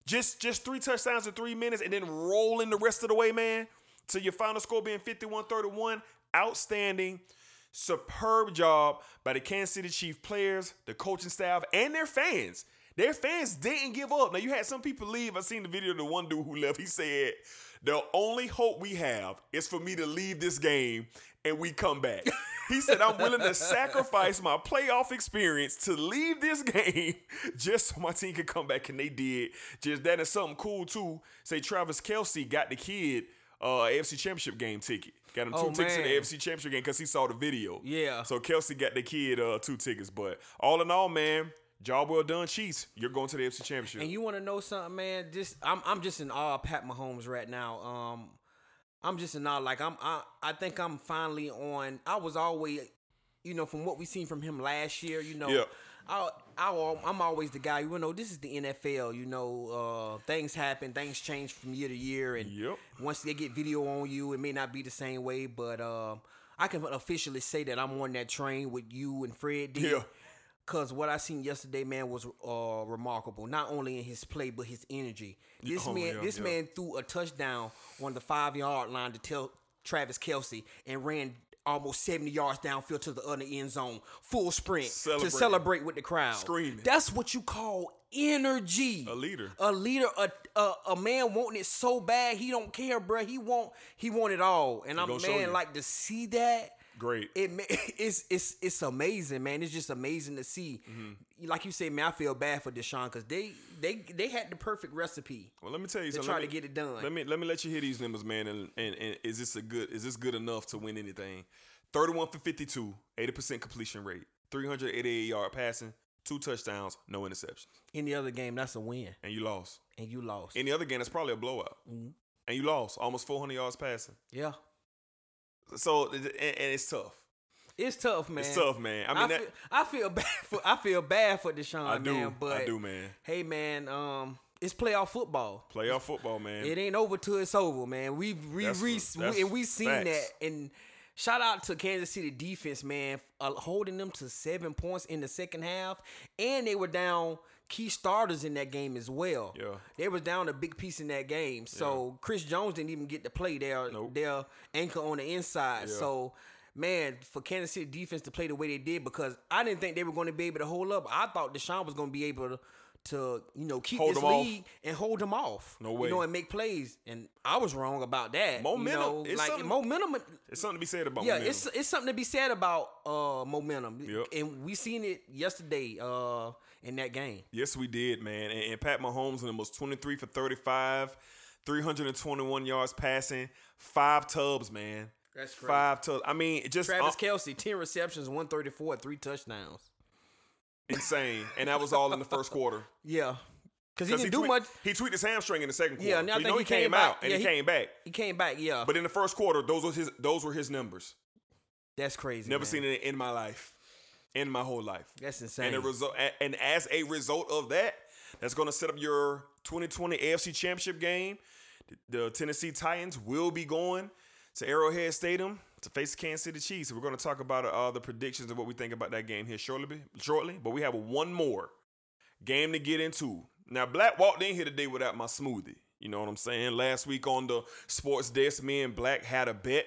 just just three touchdowns in three minutes and then rolling the rest of the way, man, to your final score being 51-31. Outstanding. Superb job by the Kansas City Chief players, the coaching staff, and their fans. Their fans didn't give up. Now you had some people leave. I seen the video of the one dude who left. He said, "The only hope we have is for me to leave this game and we come back." He said, "I'm willing to sacrifice my playoff experience to leave this game just so my team can come back." And they did. Just that is something cool too. Say Travis Kelce got the kid uh AFC Championship game ticket. Got him two Oh, tickets to the. AFC Championship game because he saw the video. Yeah. So Kelce got the kid uh two tickets. But all in all, man, job well done, Chiefs. You're going to the AFC Championship. And you want to know something, man? Just I'm I'm just in awe of Pat Mahomes right now. Um, I'm just in awe. Like I'm I I think I'm finally on. I was always, you know, from what we seen from him last year. You know, Yeah. I, I I'm always the guy. You know, this is the NFL. You know, uh, things happen, things change from year to year, and Yep. once they get video on you, it may not be the same way. But um, I can officially say that I'm on that train with you and Fred. D. Yeah. Cause what I seen yesterday, man, was uh, remarkable. Not only in his play, but his energy. This Oh, man, yeah, this yeah. man threw a touchdown on the five yard line to tell Travis Kelce and ran almost seventy yards downfield to the other end zone, full sprint to celebrate with the crowd. Screaming. That's what you call energy. A leader. A leader. A, a a man wanting it so bad he don't care, bro. He want he want it all. And I'm man like to see that Great. it it's it's it's amazing, man. It's just amazing to see. Mm-hmm. Like you say, man, I feel bad for Deshaun because they they they had the perfect recipe. Well, let me tell you to something. try Let to get it done. Let me let me let you hear these numbers, man. And, and and is this a good? Is this good enough to win anything? Thirty-one for fifty-two, 80 percent completion rate, three hundred eighty-eight yard passing, two touchdowns, no interceptions, Any other game, that's a win, and you lost. and you lost. Any other game, that's probably a blowout, Mhm. and you lost almost four hundred yards passing. yeah, So and, it's tough. it's tough, man. It's tough, man. I mean, that, feel, I feel bad for I feel bad for Deshaun, I do. man. But I do, man. hey, man, um, it's playoff football. Playoff football, man. It ain't over till it's over, man. We've we, That's we, what- that's and we seen facts. that. And shout out to Kansas City defense, man, uh, holding them to seven points in the second half, and they were down key starters in that game as well. Yeah. they was down a big piece in that game. So Chris Jones didn't even get to play their Nope. their anchor on the inside. Yeah. So. Man, for Kansas City defense to play the way they did, because I didn't think they were going to be able to hold up. I thought Deshaun was going to be able to, to you know keep Hold this them off. lead and hold them off. No way, You know, and make plays. And I was wrong about that. Momentum. You know, It's like something- momentum. It's something to be said about yeah, momentum. it's it's something to be said about uh momentum. Yep. And we seen it yesterday uh in that game. Yes, we did, man. And, and Pat Mahomes and them was 23 for 35, 321 yards passing, five tubs, man. That's crazy. Five tubs. I mean, just Travis uh, Kelce, 10 receptions, 134, three touchdowns. insane. And that was all in the first quarter. Yeah. Because he didn't do tweak- much. He tweaked his hamstring in the second quarter. Yeah, So you think know he he came, came out and Yeah, he, he- came back. He came back, yeah. But in the first quarter, those was his those were his numbers. That's crazy. Never man. seen it in my life. In my whole life. That's insane. And, result, and as a result of that, that's going to set up your 2020 AFC Championship game. The Tennessee Titans will be going to Arrowhead Stadium to face the Kansas City Chiefs. We're going to talk about uh, the predictions of what we think about that game here shortly. Shortly, but we have one more game to get into. Now, Black walked in here today without my smoothie. You know what I'm saying? Last week on the sports desk, me and Black had a bet.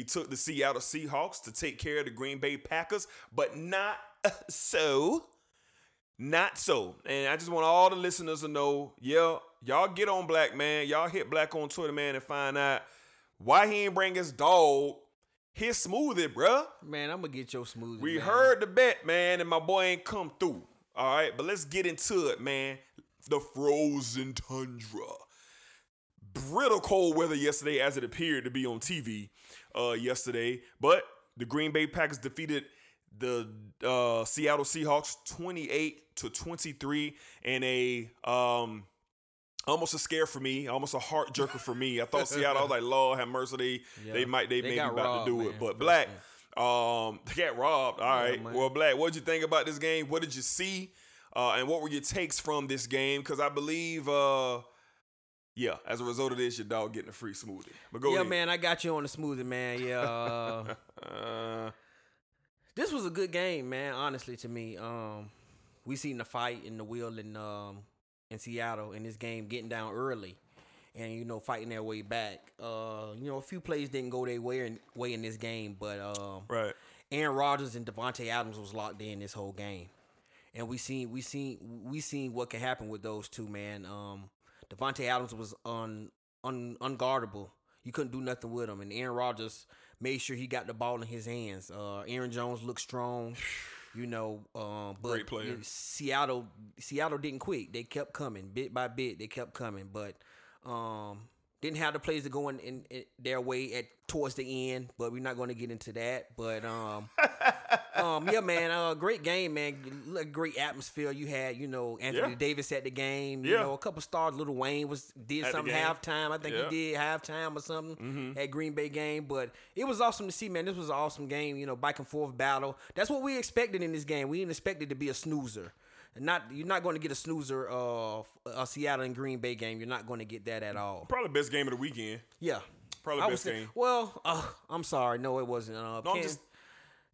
He took the Seattle Seahawks to take care of the Green Bay Packers, but not so. Not so. And I just want all the listeners to know, yeah, y'all get on Black, man. Y'all hit Black on Twitter, man, and find out why he ain't bring his dog his smoothie, bruh. Man, I'm going to get your smoothie. We man. heard the bet, man, and my boy ain't come through. All right, but let's get into it, man. The frozen tundra. Brittle cold weather yesterday, as it appeared to be on TV uh, yesterday. But the Green Bay Packers defeated the uh, Seattle Seahawks 28 to 23 in a um, almost a scare for me, almost a heart jerker for me. I thought Seattle, I was like, Lord have mercy, they Yeah. they might they, They may be about robbed, to do man. it. But Black, um, they got robbed. All right. man. well, Black, what did you think about this game? What did you see? Uh, and what were your takes from this game? Because I believe, uh, yeah, as a result of this, your dog getting a free smoothie. But go yeah, ahead. man, I got you on the smoothie, man. Yeah. Uh, Uh, this was a good game, man. Honestly, to me, um, we seen the fight in the wheel in um in Seattle in this game, getting down early, and you know fighting their way back. Uh, you know, a few plays didn't go their way in, way in this game, but um, right. Aaron Rodgers and Davante Adams was locked in this whole game, and we seen we seen we seen what can happen with those two, man. Um, Davante Adams was un, un unguardable. You couldn't do nothing with him, and Aaron Rodgers made sure he got the ball in his hands. Uh, Aaron Jones looked strong, you know. Um, but Great player. you know, Seattle Seattle didn't quit. They kept coming bit by bit. They kept coming, but um, didn't have the plays to go in, in, in their way at towards the end. But we're not going to get into that. But um, um, yeah, man, uh, great game, man. Great atmosphere you had. You know, Anthony Yeah. Davis at the game. Yeah. You know, a couple stars. Lil Wayne was did At something halftime. I think Yeah. he did halftime or something Mhm. at Green Bay game. But it was awesome to see, man. This was an awesome game. You know, back and forth battle. That's what we expected in this game. We didn't expect it to be a snoozer. Not you're not going to get a snoozer of a Seattle and Green Bay game. You're not going to get that at all. Probably best game of the weekend. Yeah. Probably I best say- game. Well, uh, I'm sorry. No, it wasn't. Uh, No, I'm just,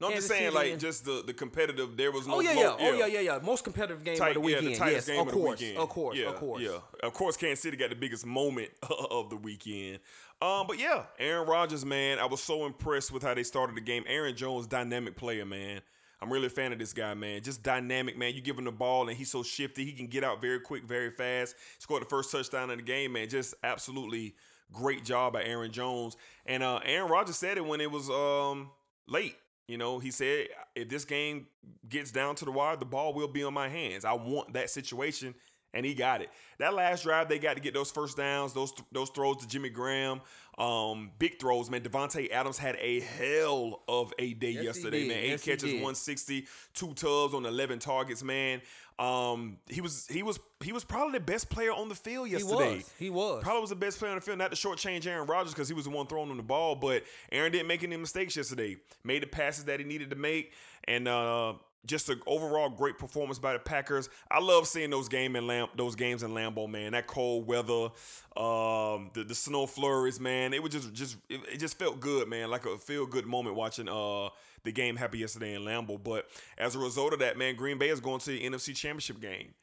no, I'm just saying, City like, and- just the, the competitive. There was no. Oh yeah, mo- yeah, oh yeah, yeah, yeah. Most competitive game Tight- of the yeah, weekend. tightest yes, game of of the weekend. of course, yeah, of course. Yeah, of course. Kansas City got the biggest moment of the weekend. Um, but yeah, Aaron Rodgers, man, I was so impressed with how they started the game. Aaron Jones, dynamic player, man. I'm really a fan of this guy, man. Just dynamic, man. You give him the ball and he's so shifty. He can get out very quick, very fast. Scored the first touchdown in the game, man. Just absolutely great job by Aaron Jones. And uh, Aaron Rodgers said it when it was um, late. You know, he said, if this game gets down to the wire, the ball will be on my hands. I want that situation, and he got it. That last drive, they got to get those first downs, those those throws to Jimmy Graham, um, big throws, man. Davante Adams had a hell of a day Yes, yesterday, man. Eight Yes, catches, did. 160, two tubs on 11 targets, man. Um, he was he was he was probably the best player on the field yesterday. He was. He was. Probably was the best player on the field. Not to shortchange Aaron Rodgers because he was the one throwing him the ball, but Aaron didn't make any mistakes yesterday. Made the passes that he needed to make, and uh, just an overall great performance by the Packers. I love seeing those game in Lam- those games in Lambeau, man. That cold weather, um, the, the snow flurries, man. It was just just it, just felt good, man. Like a feel good moment watching uh the game happen yesterday in Lambeau. But as a result of that, man, Green Bay is going to the NFC Championship game.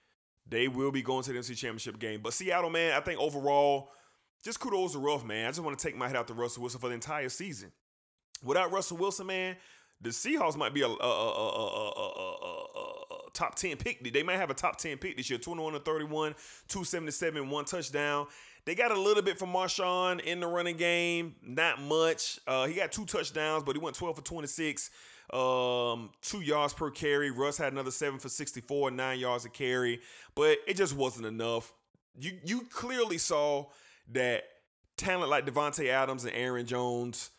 They will be going to the NFC Championship game. But Seattle, man, I think overall, just kudos to Ruff, man. I just want to take my head out to Russell Wilson for the entire season. Without Russell Wilson, man, the Seahawks might be a, a, a, a, top 10 pick. They might have a top 10 pick this year 21 to 31, 277, one touchdown. They got a little bit from Marshawn in the running game, not much. Uh, he got two touchdowns, but he went 12 for 26, um, two yards per carry. Russ had another seven for 64, nine yards a carry, but it just wasn't enough. You you clearly saw that talent like Davante Adams and Aaron Jones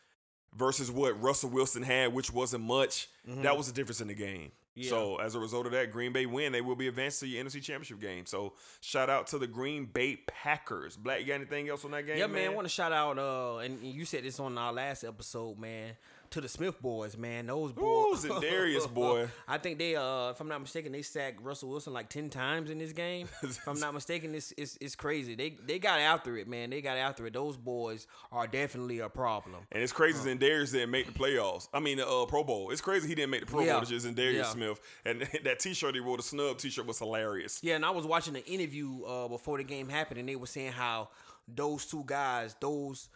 versus what Russell Wilson had, which wasn't much. That was the difference in the game. Yeah. So as a result of that, Green Bay win. They will be advanced to your NFC Championship game. So shout out to the Green Bay Packers. Black, you got anything else on that game? Yeah, man. I want to shout out, uh, and you said this on our last episode, man. To the Smith boys, man. Those boys. Za'Darius, boy. I think they, uh, if I'm not mistaken, they sacked Russell Wilson like ten times in this game. if I'm not mistaken, it's, it's it's crazy. They they got after it, man. They got after it. Those boys are definitely a problem. And it's crazy uh, Darius didn't make the playoffs. I mean, uh, Pro Bowl. It's crazy he didn't make the Pro Yeah. Bowl. Just Darius Yeah. Smith. And that T-shirt he wore, the snub T-shirt, was hilarious. Yeah, and I was watching the interview uh, before the game happened, and they were saying how those two guys, those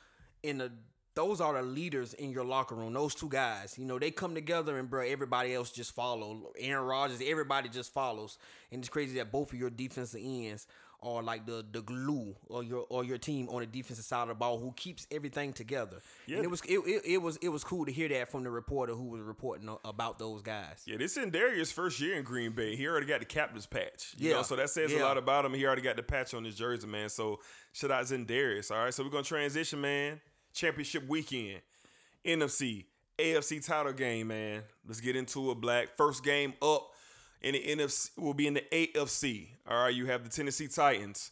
in the those are the leaders in your locker room. Those two guys, you know, they come together and bro, everybody else just follow. Aaron Rodgers, everybody just follows, and it's crazy that both of your defensive ends are like the the glue or your or your team on the defensive side of the ball who keeps everything together. Yeah. And it was it, it, it was it was cool to hear that from the reporter who was reporting about those guys. Yeah, this is Darius' first year in Green Bay. He already got the captain's patch. You Yeah. know, so that says a lot about him. He already got the patch on his jersey, man. So shout out Darius. All right, so we're gonna transition, man. Championship weekend, NFC, AFC title game, man. Let's get into it, Black. First game up in the NFC will be in the AFC. All right, you have the Tennessee Titans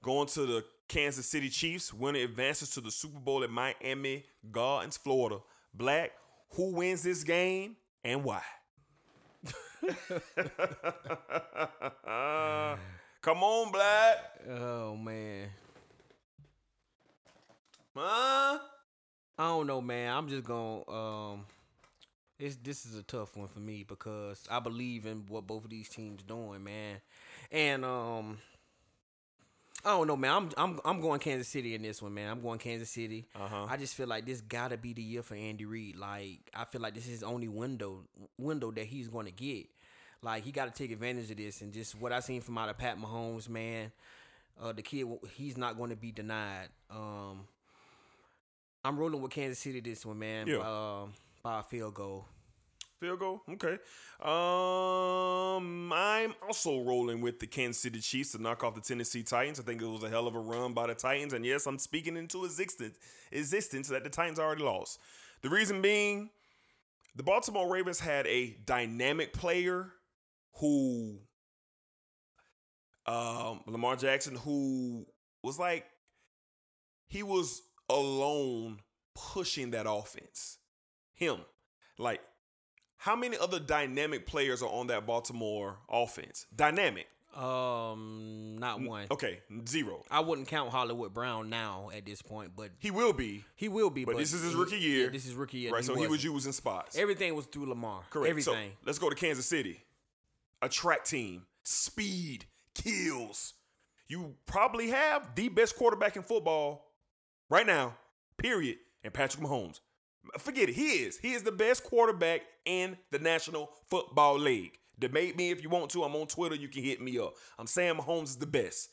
going to the Kansas City Chiefs. Winner advances to the Super Bowl at Miami Gardens, Florida. Black, who wins this game and why? Come on, Black. Oh man. Huh? I don't know, man. I'm just going to um this this is a tough one for me because I believe in what both of these teams doing, man. And um I don't know, man. I'm I'm I'm going Kansas City in this one, man. I'm going Kansas City. Uh-huh. I just feel like this gotta be the year for Andy Reid. Like I feel like this is his only window window that he's going to get. Like he got to take advantage of this, and just what I seen from out of Pat Mahomes, man. Uh, the kid, he's not going to be denied. Um, I'm rolling with Kansas City this one, man. Yeah. Um, by a field goal. Field goal. Okay. Um, I'm also rolling with the Kansas City Chiefs to knock off the Tennessee Titans. I think it was a hell of a run by the Titans, and yes, I'm speaking into existence existence that the Titans already lost. The reason being, the Baltimore Ravens had a dynamic player who, um, Lamar Jackson, who was like, he was alone pushing that offense. Him, like how many other dynamic players are on that Baltimore offense? Dynamic. Um, not one. Okay, zero. I wouldn't count Hollywood Brown now at this point, but He will be, he will be. but, this is his he- rookie year. yeah, this is rookie year. right? so he was wasn't. using spots. Everything was through Lamar. Correct. Everything. So let's go to Kansas City. A track team, speed, kills. You probably have the best quarterback in football right now, period, and Patrick Mahomes. Forget it. He is. He is the best quarterback in the National Football League. Debate me if you want to. I'm on Twitter. You can hit me up. I'm saying Mahomes is the best.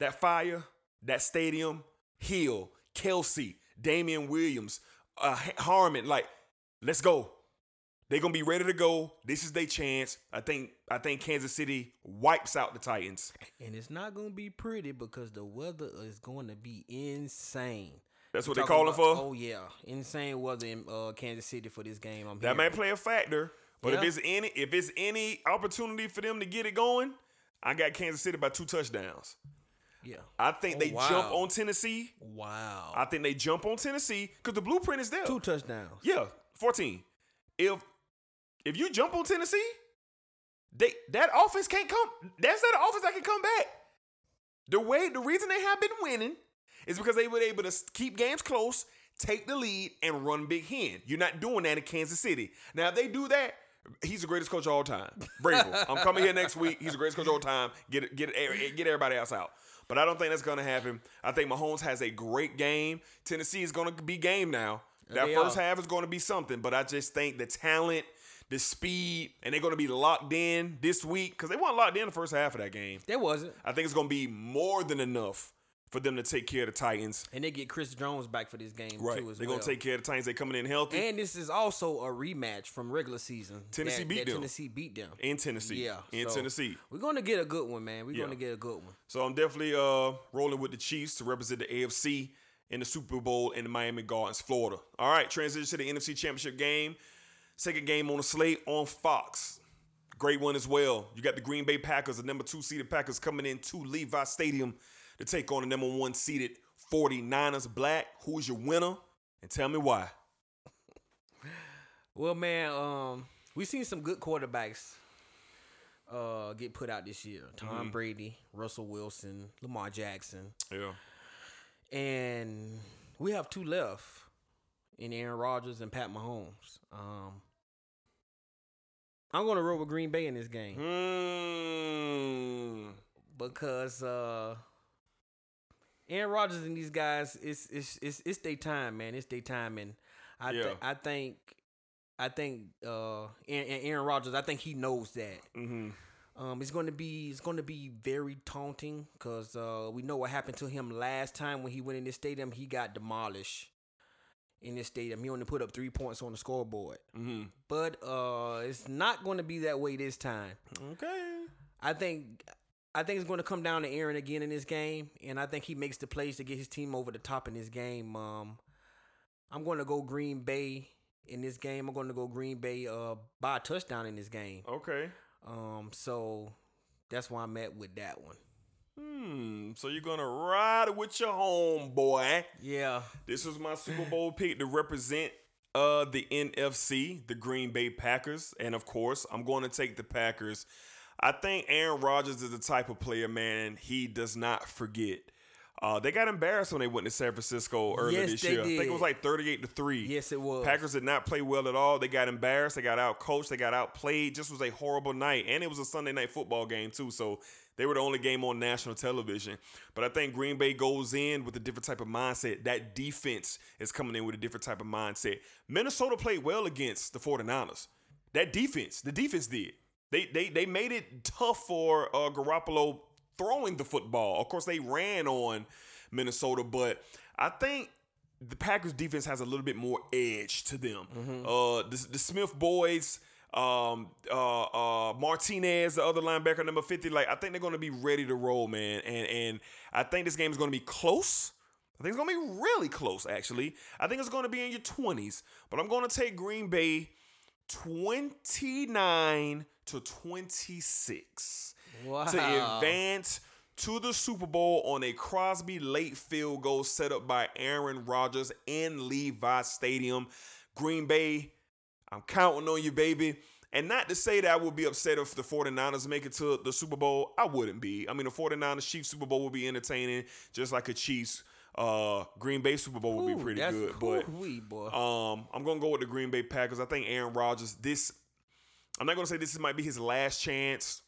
That fire, that stadium, Hill, Kelce, Damien Williams, uh, Hardman, like, let's go. They're gonna be ready to go. This is their chance. I think. I think Kansas City wipes out the Titans. and it's not gonna be pretty because the weather is going to be insane. That's what they're calling about- for. Oh yeah, insane weather in uh, Kansas City for this game. I'm That may play a factor, but if it's any if it's any opportunity for them to get it going, I got Kansas City by two touchdowns. Yeah. I think Oh, they wow. jump on Tennessee. Wow. I think they jump on Tennessee because the blueprint is there. Two touchdowns. Yeah, fourteen. If if you jump on Tennessee, they that offense can't come. That's not an offense that can come back. The way the reason they have been winning is because they were able to keep games close, take the lead, and run big hen. You're not doing that in Kansas City. Now if they do that. He's the greatest coach of all time. Vrabel. I'm coming here next week. He's the greatest coach of all time. Get get get everybody else out. But I don't think that's gonna happen. I think Mahomes has a great game. Tennessee is gonna be game now. That They first are. half is going to be something, but I just think the talent, the speed, and they're going to be locked in this week because they weren't locked in the first half of that game. They wasn't. I think it's going to be more than enough for them to take care of the Titans. And they get Chris Jones back for this game Right. too as They're well. going to take care of the Titans. They coming in healthy And this is also a rematch from regular season. Tennessee that- beat that them. Tennessee beat them. in Tennessee. Yeah, In so Tennessee. We're gonna get a good one, man. We're Yeah. gonna get a good one. So I'm definitely uh rolling with the Chiefs to represent the AFC in the Super Bowl in the Miami Gardens, Florida. All right, transition to the NFC Championship game. Second game on the slate on Fox. Great one as well. You got the Green Bay Packers, the number two seeded Packers, coming into Levi Stadium to take on the number one seeded 49ers. Black, who's your winner? And tell me why. Well, man, um, we seen some good quarterbacks uh get put out this year. Tom Mhm. Brady, Russell Wilson, Lamar Jackson, Yeah. and we have two left in Aaron Rodgers and Pat Mahomes. Um, I'm gonna roll with Green Bay in this game Hmm. because uh, Aaron Rodgers and these guys, it's it's it's it's their time, man. It's their time, and I Yeah. thi- I think I think uh, Aaron, Aaron Rodgers, I think he knows that. Mm-hmm. Um, it's going to be it's going to be very taunting because uh, we know what happened to him last time when he went in this stadium. He got demolished in this stadium. He only put up three points on the scoreboard. Mm-hmm. But uh, it's not going to be that way this time. Okay. I think I think it's going to come down to Aaron again in this game, and I think he makes the plays to get his team over the top in this game. Um, I'm going to go Green Bay in this game. I'm going to go Green Bay uh, by a touchdown in this game. Okay. Um, so that's why I'm at with that one. Hmm. So you're gonna ride with your homeboy. Yeah. This was my Super Bowl pick to represent uh the NFC, the Green Bay Packers, and of course, I'm going to take the Packers. I think Aaron Rodgers is the type of player, man. He does not forget. Uh, they got embarrassed when they went to San Francisco earlier Yes, this they year. I think it was like 38 to three. Yes, it was. Packers did not play well at all. They got embarrassed. They got out coached. They got outplayed. Just was a horrible night, and it was a Sunday night football game too. So they were the only game on national television. But I think Green Bay goes in with a different type of mindset. That defense is coming in with a different type of mindset. Minnesota played well against the 49ers. That defense, the defense did. They they they made it tough for uh, Garoppolo throwing the football. Of course, they ran on Minnesota, but I think the Packers defense has a little bit more edge to them. Uh, the, the Smith boys, um, uh, uh, Martinez, the other linebacker, number fifty. Like I think they're going to be ready to roll, man. And and I think this game is going to be close. I think it's going to be really close, actually. I think it's going to be in your twenties, but I'm going to take Green Bay twenty nine to twenty six Wow. to advance to the Super Bowl on a Crosby late field goal set up by Aaron Rodgers in Levi Stadium. Green Bay, I'm counting on you, baby. And not to say that I would be upset if the 49ers make it to the Super Bowl. I wouldn't be. I mean, the 49ers Chiefs Super Bowl would be entertaining, just like a Chiefs uh Green Bay Super Bowl would Ooh, be pretty good. But ooh-wee, boy. um, I'm gonna go with the Green Bay Packers. I think Aaron Rodgers. This, I'm not gonna say this might be his last chance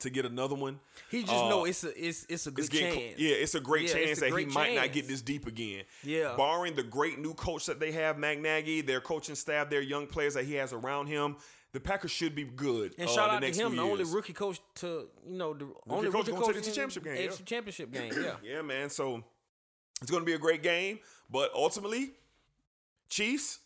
to get another one. He just Uh, know it's a it's it's a good it's getting chance. yeah, it's a great Yeah, chance a that great he might not get this deep again. Yeah. Barring the great new coach that they have, Mac Nagy, their coaching staff, their young players that he has around him, the Packers should be good. And uh, shout the out to him, the only rookie coach to you know the only coach rookie coach to in championship game, yeah. championship game. Yeah. Yeah, man. So it's going to be a great game, but ultimately, Chiefs,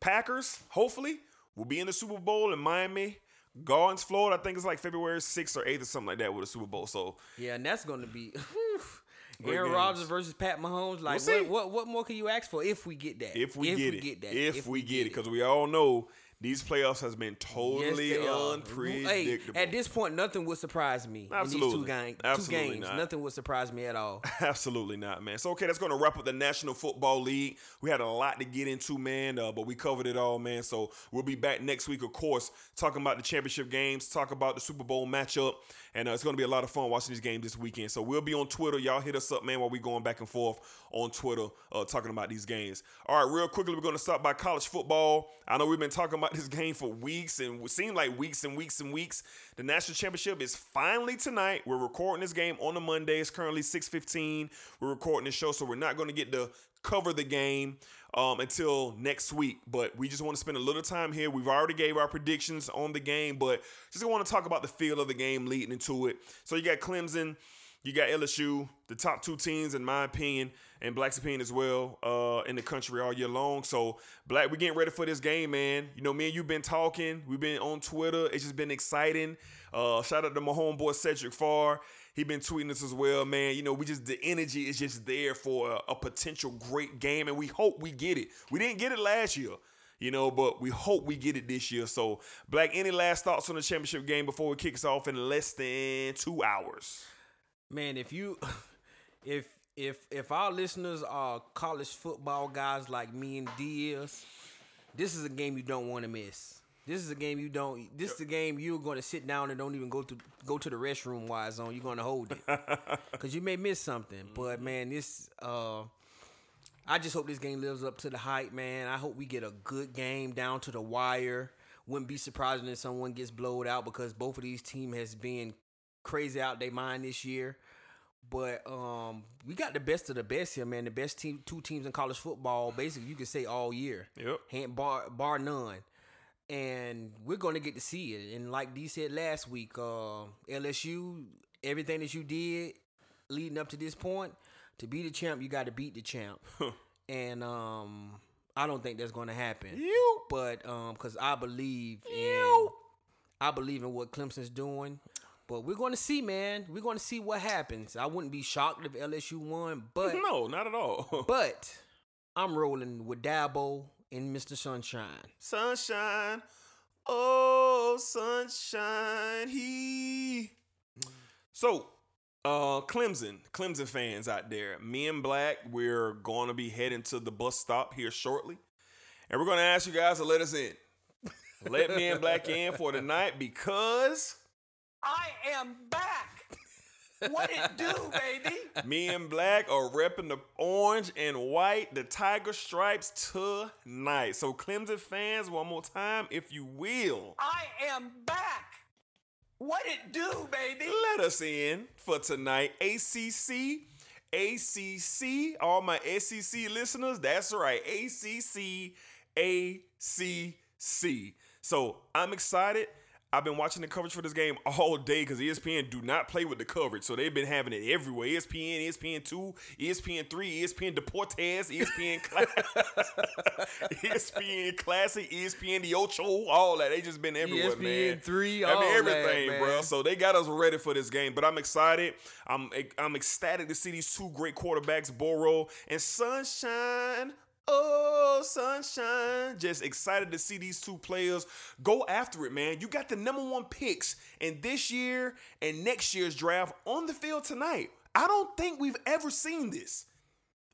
Packers, hopefully, will be in the Super Bowl in Miami. Gardens, Florida. I think it's like February 6th or 8th or something like that with a Super Bowl. So Yeah, and that's gonna be Great Aaron. Rodgers versus Pat Mahomes. Like see. what, what what more can you ask for if we get that? if we get it, that. if, we get it, because we all know these playoffs has been totally are. unpredictable. Hey, at this point, nothing would surprise me in these Absolutely. two, gang- two games. not. Nothing would surprise me at all. Absolutely not, man. So, okay, that's going to wrap up the National Football League. We had a lot to get into, man, uh, but we covered it all, man. So, we'll be back next week, of course, talking about the championship games, talk about the Super Bowl matchup, and uh, it's going to be a lot of fun watching these games this weekend. So, we'll be on Twitter. Y'all hit us up, man, while we going back and forth on Twitter uh, talking about these games. All right, real quickly, we're going to stop by college football. I know we've been talking about this game for weeks and it seemed like weeks and weeks and weeks. The national championship is finally tonight. We're recording this game on a Monday. It's currently 6:15. We're recording this show, so we're not going to get to cover the game um, until next week. But we just want to spend a little time here. We've already gave our predictions on the game, but just want to talk about the feel of the game leading into it. So you got Clemson, you got LSU, the top two teams, in my opinion, and Black's opinion as well, uh, in the country all year long. So, Black, we're getting ready for this game, man. You know, me and you've been talking. We've been on Twitter. It's just been exciting. Uh, shout out to my homeboy Cedric Farr. He been tweeting us as well, man. You know, we just the energy is just there for a, a potential great game, and we hope we get it. We didn't get it last year you know, but we hope we get it this year. So, Black, any last thoughts on the championship game before we kick us off in less than two hours? Man, if you if if if our listeners are college football guys like me and Diaz, this is a game you don't want to miss. This is a game you don't. This is a game you're going to sit down and don't even go to go to the restroom. Wise on. You're going to hold it because you may miss something. But man, this. uh I just hope this game lives up to the hype, man. I hope we get a good game down to the wire. Wouldn't be surprising if someone gets blowed out because both of these teams has been crazy out their mind this year. But um, we got the best of the best here, man. The best team, two teams in college football, basically, you could say all year. Yep. Hand bar bar none. And we're going to get to see it. And like D said last week, uh, LSU, everything that you did leading up to this point, to be the champ, you got to beat the champ. and um, I don't think that's going to happen. You. But um, because I believe in, I believe in what Clemson's doing. But we're going to see, man. We're going to see what happens. I wouldn't be shocked if LSU won, but no, not at all. but I'm rolling with Dabo and Mr. Sunshine. Sunshine, oh sunshine, he. So, uh, Clemson, Clemson fans out there, me and Black, we're going to be heading to the bus stop here shortly, and we're going to ask you guys to let us in. let me and Black in for tonight because I am back. What it do, baby? me and Black are repping the orange and white, the tiger stripes tonight. So, Clemson fans, one more time, if you will. I am back. What it do, baby? Let us in for tonight. ACC, ACC, all my SEC listeners, that's right. ACC, ACC. So I'm excited. I've been watching the coverage for this game all day because ESPN do not play with the coverage. So they've been having it everywhere. ESPN, ESPN 2, ESPN 3, ESPN Deportes, ESPN Cla- ESPN Classic, ESPN The Ocho, all that. They just been everywhere, ESPN man. 3, I mean, all that, everything, man. bro. So they got us ready for this game. But I'm excited. I'm I'm ecstatic to see these two great quarterbacks, Burrow and Sunshine. Oh, sunshine. Just excited to see these two players go after it, man. You got the number one picks in this year and next year's draft on the field tonight. I don't think we've ever seen this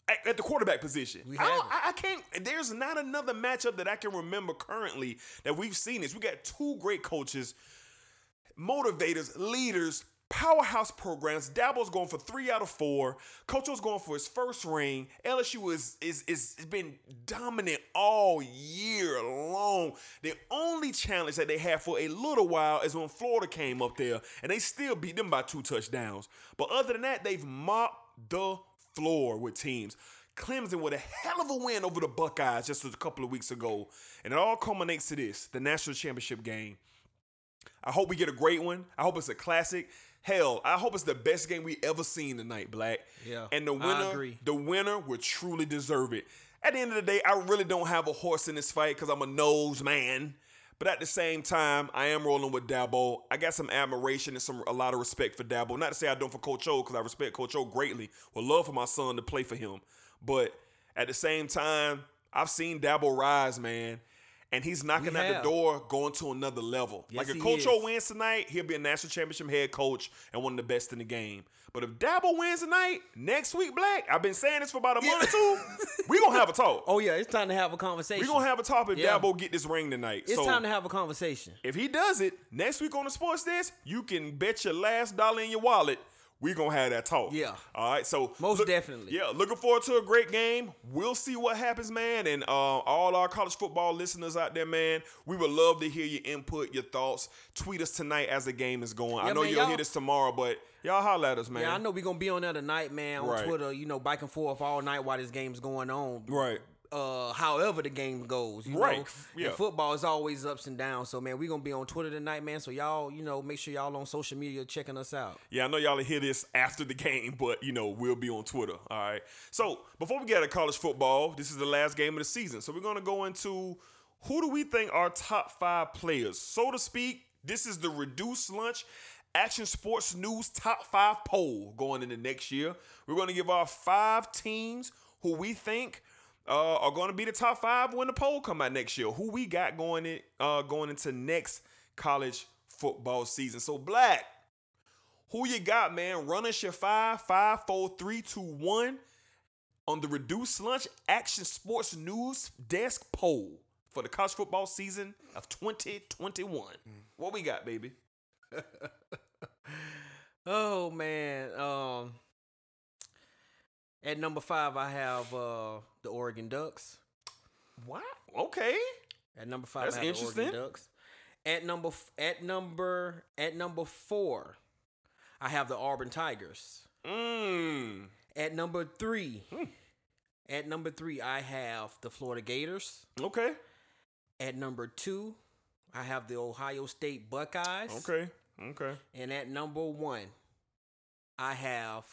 at, at the quarterback position. We I, don't-. I, I can't. There's not another matchup that I can remember currently that we've seen this. We got two great coaches, motivators, leaders, powerhouse programs. Dabo's going for three out of four. Coach O's going for his first ring. LSU is is is been dominant all year long. The only challenge that they had for a little while is when Florida came up there, and they still beat them by two touchdowns. But other than that, they've mopped the floor with teams. Clemson with a hell of a win over the Buckeyes just a couple of weeks ago. And it all culminates to this the national championship game. I hope we get a great one. I hope it's a classic. Hell, I hope it's the best game we ever seen tonight, Black. Yeah, And the winner, the winner will truly deserve it. At the end of the day, I really don't have a horse in this fight because I'm a nose man. But at the same time, I am rolling with Dabo. I got some admiration and some a lot of respect for Dabo. Not to say I don't for Coach O, because I respect Coach O greatly. Would love for my son to play for him. But at the same time, I've seen Dabo rise, man. And he's knocking at the door, going to another level. Yes, like if Coach O is. wins tonight, he'll be a national championship head coach and one of the best in the game. But if Dabo wins tonight, next week, Black, I've been saying this for about a month or two, we gonna have a talk. Oh yeah, it's time to have a conversation. we gonna have a talk if Yeah. Dabo get this ring tonight. It's so time to have a conversation. if he does it next week on the sports desk, you can bet your last dollar in your wallet we gonna have that talk. Yeah. All right. So Most definitely. Yeah. Looking forward to a great game. We'll see what happens, man. And uh, all our college football listeners out there, man, we would love to hear your input, your thoughts. Tweet us tonight as the game is going. I know man, you'll hear this tomorrow, but y'all holler at us, man. Yeah, I know we gonna be on there tonight, man, on Right. Twitter. You know, back and forth all night while this game's going on. Right. Uh, however the game goes, you Right. know. Yeah. And football is always ups and downs. So man, we're gonna be on Twitter tonight, man. So y'all, you know, make sure y'all on social media checking us out. Yeah, I know y'all will hear this after the game, but you know, we'll be on Twitter. All right. So before we get to college football, this is the last game of the season. So we're gonna go into who do we think are top five players, so to speak. This is the reduced lunch action sports news top five poll going into next year. We're gonna give our five teams who we think uh, are going to be the top five when the poll come out next year. Who we got going in uh, going into next college football season. So Black, who you got, man? Run us your five, five, four, three, two, one on the reduced lunch action sports news desk poll for the college football season of 2021. What we got, baby? Oh man. Um at number five I have uh the Oregon Ducks. What? Okay. At number five That's I have the interesting. Oregon Ducks. At number f- at number at number four, I have the Auburn Tigers. Mm. At number three, at number three, I have the Florida Gators. Okay. At number two, I have the Ohio State Buckeyes. Okay. Okay. And at number one, I have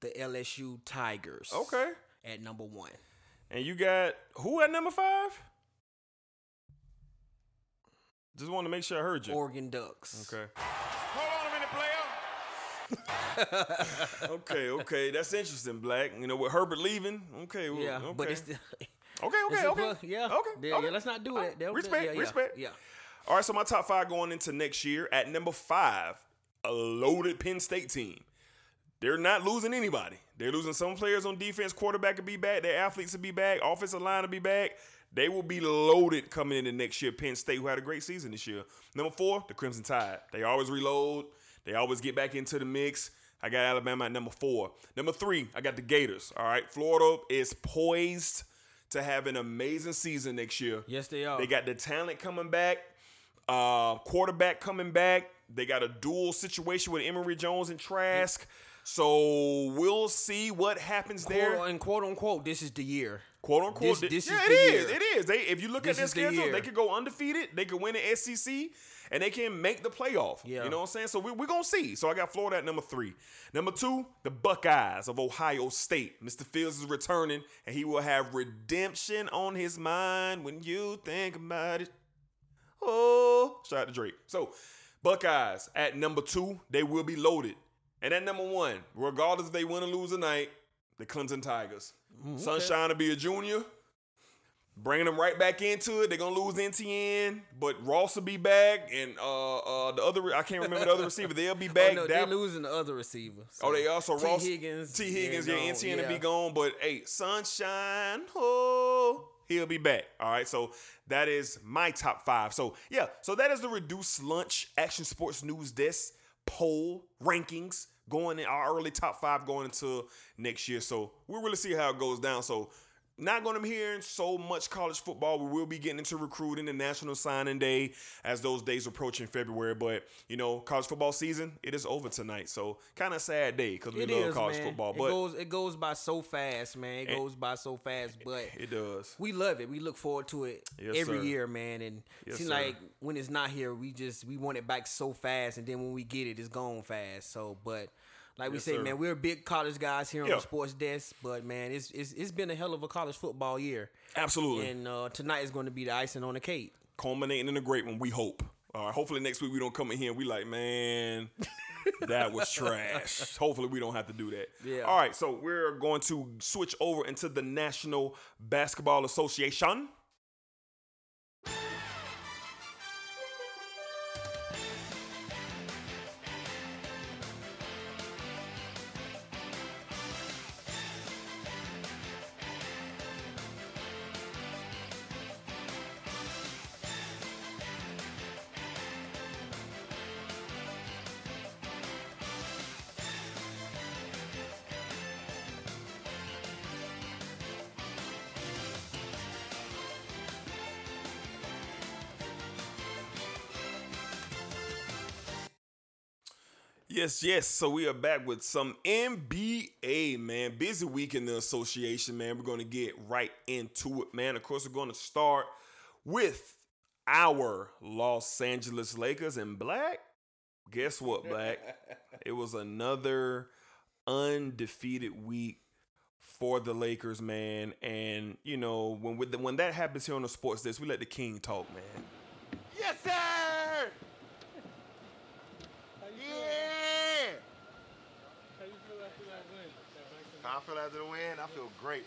the LSU Tigers. Okay. At number one. And you got who at number five? Just want to make sure I heard you. Oregon Ducks. Okay. Hold on a minute, player. okay, okay, that's interesting, Black. You know, with Herbert leaving, okay, well, Yeah, okay. but it's still. okay, okay, a okay, plus- yeah, okay, yeah, okay. yeah, let's not do it. Uh, They'll- Respect, yeah, yeah, respect. yeah. All right, so my top five going into next year at number five, a loaded Penn State team. They're not losing anybody. They're losing some players on defense. Quarterback will be back. Their athletes will be back. Offensive line will be back. They will be loaded coming into next year. Penn State, who had a great season this year. Number four, the Crimson Tide. They always reload. They always get back into the mix. I got Alabama at number four. Number three, I got the Gators. All right, Florida is poised to have an amazing season next year. Yes, they are. They got the talent coming back, uh, quarterback coming back. They got a dual situation with Emory Jones and Trask. So we'll see what happens there. Quote, and quote unquote, this is the year. Quote unquote. This, this yeah, is it is. year. It is. They if you look This at their is the schedule, they could go undefeated. They could win the SEC, and they can make the playoff. Yeah. You know what I'm saying? So we, we're gonna see. So I got Florida at number three. Number two, the Buckeyes of Ohio State. Mr. Fields is returning, and he will have redemption on his mind when you think about it. Oh, shout out to Drake. So, Buckeyes at number two, they will be loaded. And at number one, regardless if they win or lose tonight, the Clemson Tigers. Mm, Sunshine will be a junior. Bringing them right back into it. They're gonna lose NTN, but Ross will be back, and uh, uh, the other I can't remember the other receiver. They'll be back. Oh, no, they're losing the other receiver. Oh, they also T. Ross Higgins. T. Higgins, yeah, yeah, NTN will be gone, but hey, Sunshine, oh, he'll be back. All right, so that is my top five. So yeah, so that is the reduced lunch action sports news desk poll rankings going in our early top five going into next year. So we'll really see how it goes down. So not going to be hearing so much college football. We will be getting into recruiting and National Signing Day as those days approach in February. But you know, college football season it is over tonight, so kind of sad day because we It love is, college man. football. it But goes it goes by so fast, man. It goes by so fast, but it does. we love it. We look forward to it Yes, every sir. year, man. And Yes, seems like when it's not here, we just we want it back so fast, and then when we get it, it's gone fast. So, but like we Yes, say, sir. man, we're big college guys here on Yeah. the sports desk. But man, it's it's it's been a hell of a college football year. Absolutely. And uh, tonight is going to be the icing on the cake. culminating in a great one. We hope. All right. Hopefully next week we don't come in here and we like, man, that was trash. Hopefully we don't have to do that. Yeah. All right. So we're going to switch over into the National Basketball Association. Yes, yes. So we are back with some NBA, man. Busy week in the association, man. We're going to get right into it, man. Of course, we're going to start with our Los Angeles Lakers and Black. Guess what, Black? it was another undefeated week for the Lakers, man. And you know, when the, when that happens here on the sports desk, we let the king talk, man. Yes, sir. Yeah. How you feel after that win? How I feel after the win? I feel great.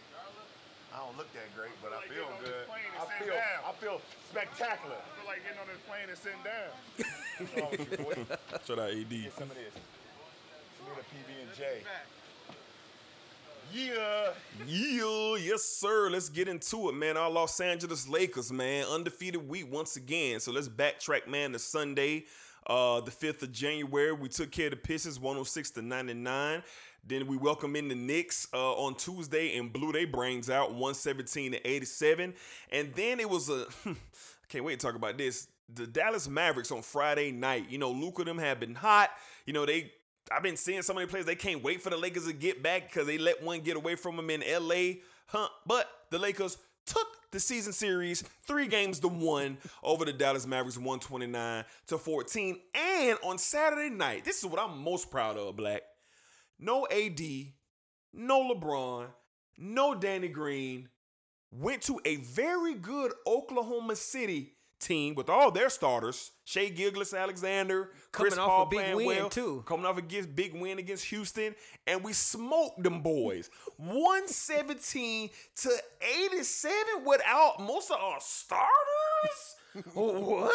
I don't look that great, but I like feel good. this plane and I feel, down. I feel spectacular. I feel like getting on this plane and sitting down. What's wrong with you. Shout out AD. Get some of this. Some of the PB and J. Yeah. Yeah, yes, sir. Let's get into it, man. Our Los Angeles Lakers, man, undefeated week once again. So let's backtrack, man, to Sunday, uh, the 5th of January. We took care of the Pistons 106 to 99. Then we welcome in the Knicks uh, on Tuesday and blew their brains out 117 to 87. And then it was a, I can't wait to talk about this. The Dallas Mavericks on Friday night. You know, Luka them have been hot. You know, they I've been seeing so many players they can't wait for the Lakers to get back because they let one get away from them in LA. Huh? But the Lakers took the season series three games to one over the Dallas Mavericks, 129 to 14. And on Saturday night, this is what I'm most proud of, Black. No AD, no LeBron, no Danny Green. Went to a very good Oklahoma City team with all their starters. Shai Gilgeous-Alexander, Chris Coming off Paul a big playing win, well, too. Coming off a big big win against Houston, and we smoked them boys. 117 to 87 without most of our starters. What?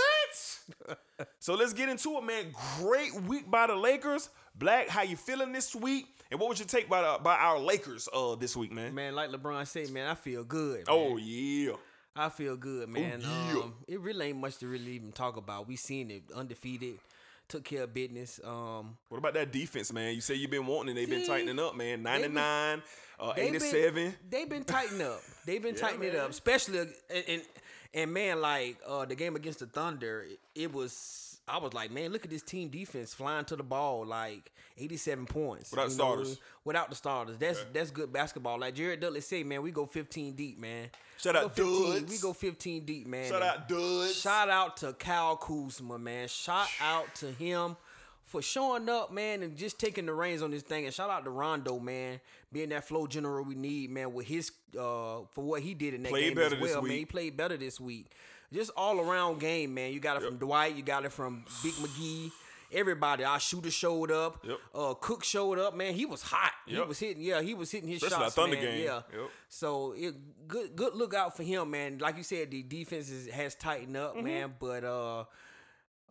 so let's get into it, man. Great week by the Lakers. Black, how you feeling this week? And what would you take by the, by our Lakers uh this week, man? Man, like LeBron said, man, I feel good. Oh yeah. I feel good, man. yeah. Um, it really ain't much to really even talk about. We seen it undefeated, took care of business. Um, What about that defense, man? You say you've been wanting it. They've been tightening up, man. been- 99, uh, been- 87. They've been tightening up. They've been Yeah, tightening it up, especially and, and and man, like uh, the game against the Thunder, it, it was. I was like, man, look at this team defense flying to the ball like 87 points Without starters. Without the starters, that's that's good basketball. Like Jared Dudley said, man, we go 15 deep, man. Shout We out go 15, Duds. We go 15 deep, man. Shout And out Duds. Shout out to Kyle Kuzma, man. Shout out to him for showing up, man, and just taking the reins on this thing. And shout out to Rondo, man, being that flow general we need, man, with his uh for what he did in that Played game as better this well, man. He played better this week. Just all around game, man. You got it from Dwight, you got it from Big McGee. Everybody, our shooter showed up. Yep. Uh, Cook showed up, man. He was hot. He was hitting, yeah, he was hitting his Especially shots, Thunder man. game. Yeah. Yep. So it good good look out for him, man. Like you said, the defense is, has tightened up, Mm-hmm. man. But uh,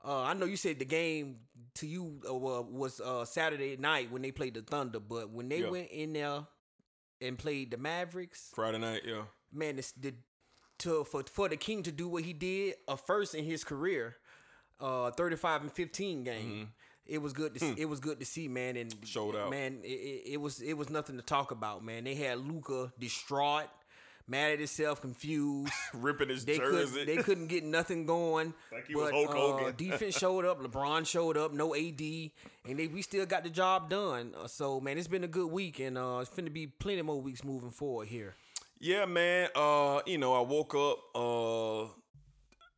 uh, I know you said the game to you uh, was uh, Saturday night when they played the Thunder, but when they Yeah. went in there and played the Mavericks, Friday night, yeah. man, it's the to for for the King to do what he did, a first in his career, uh, thirty five and fifteen game. It was good. To see, It was good to see, man. And Mm-hmm. Hmm. Showed out. man. It, it, it was it was nothing to talk about, man. They had Luka distraught, mad at himself, confused. Ripping his they jersey. Could, they couldn't get nothing going. Like he was but, Hulk uh, defense showed up. LeBron showed up. No AD, and they we still got the job done. Uh, so man, it's been a good week, and uh, it's finna be plenty more weeks moving forward here. Yeah, man. Uh, you know, I woke up uh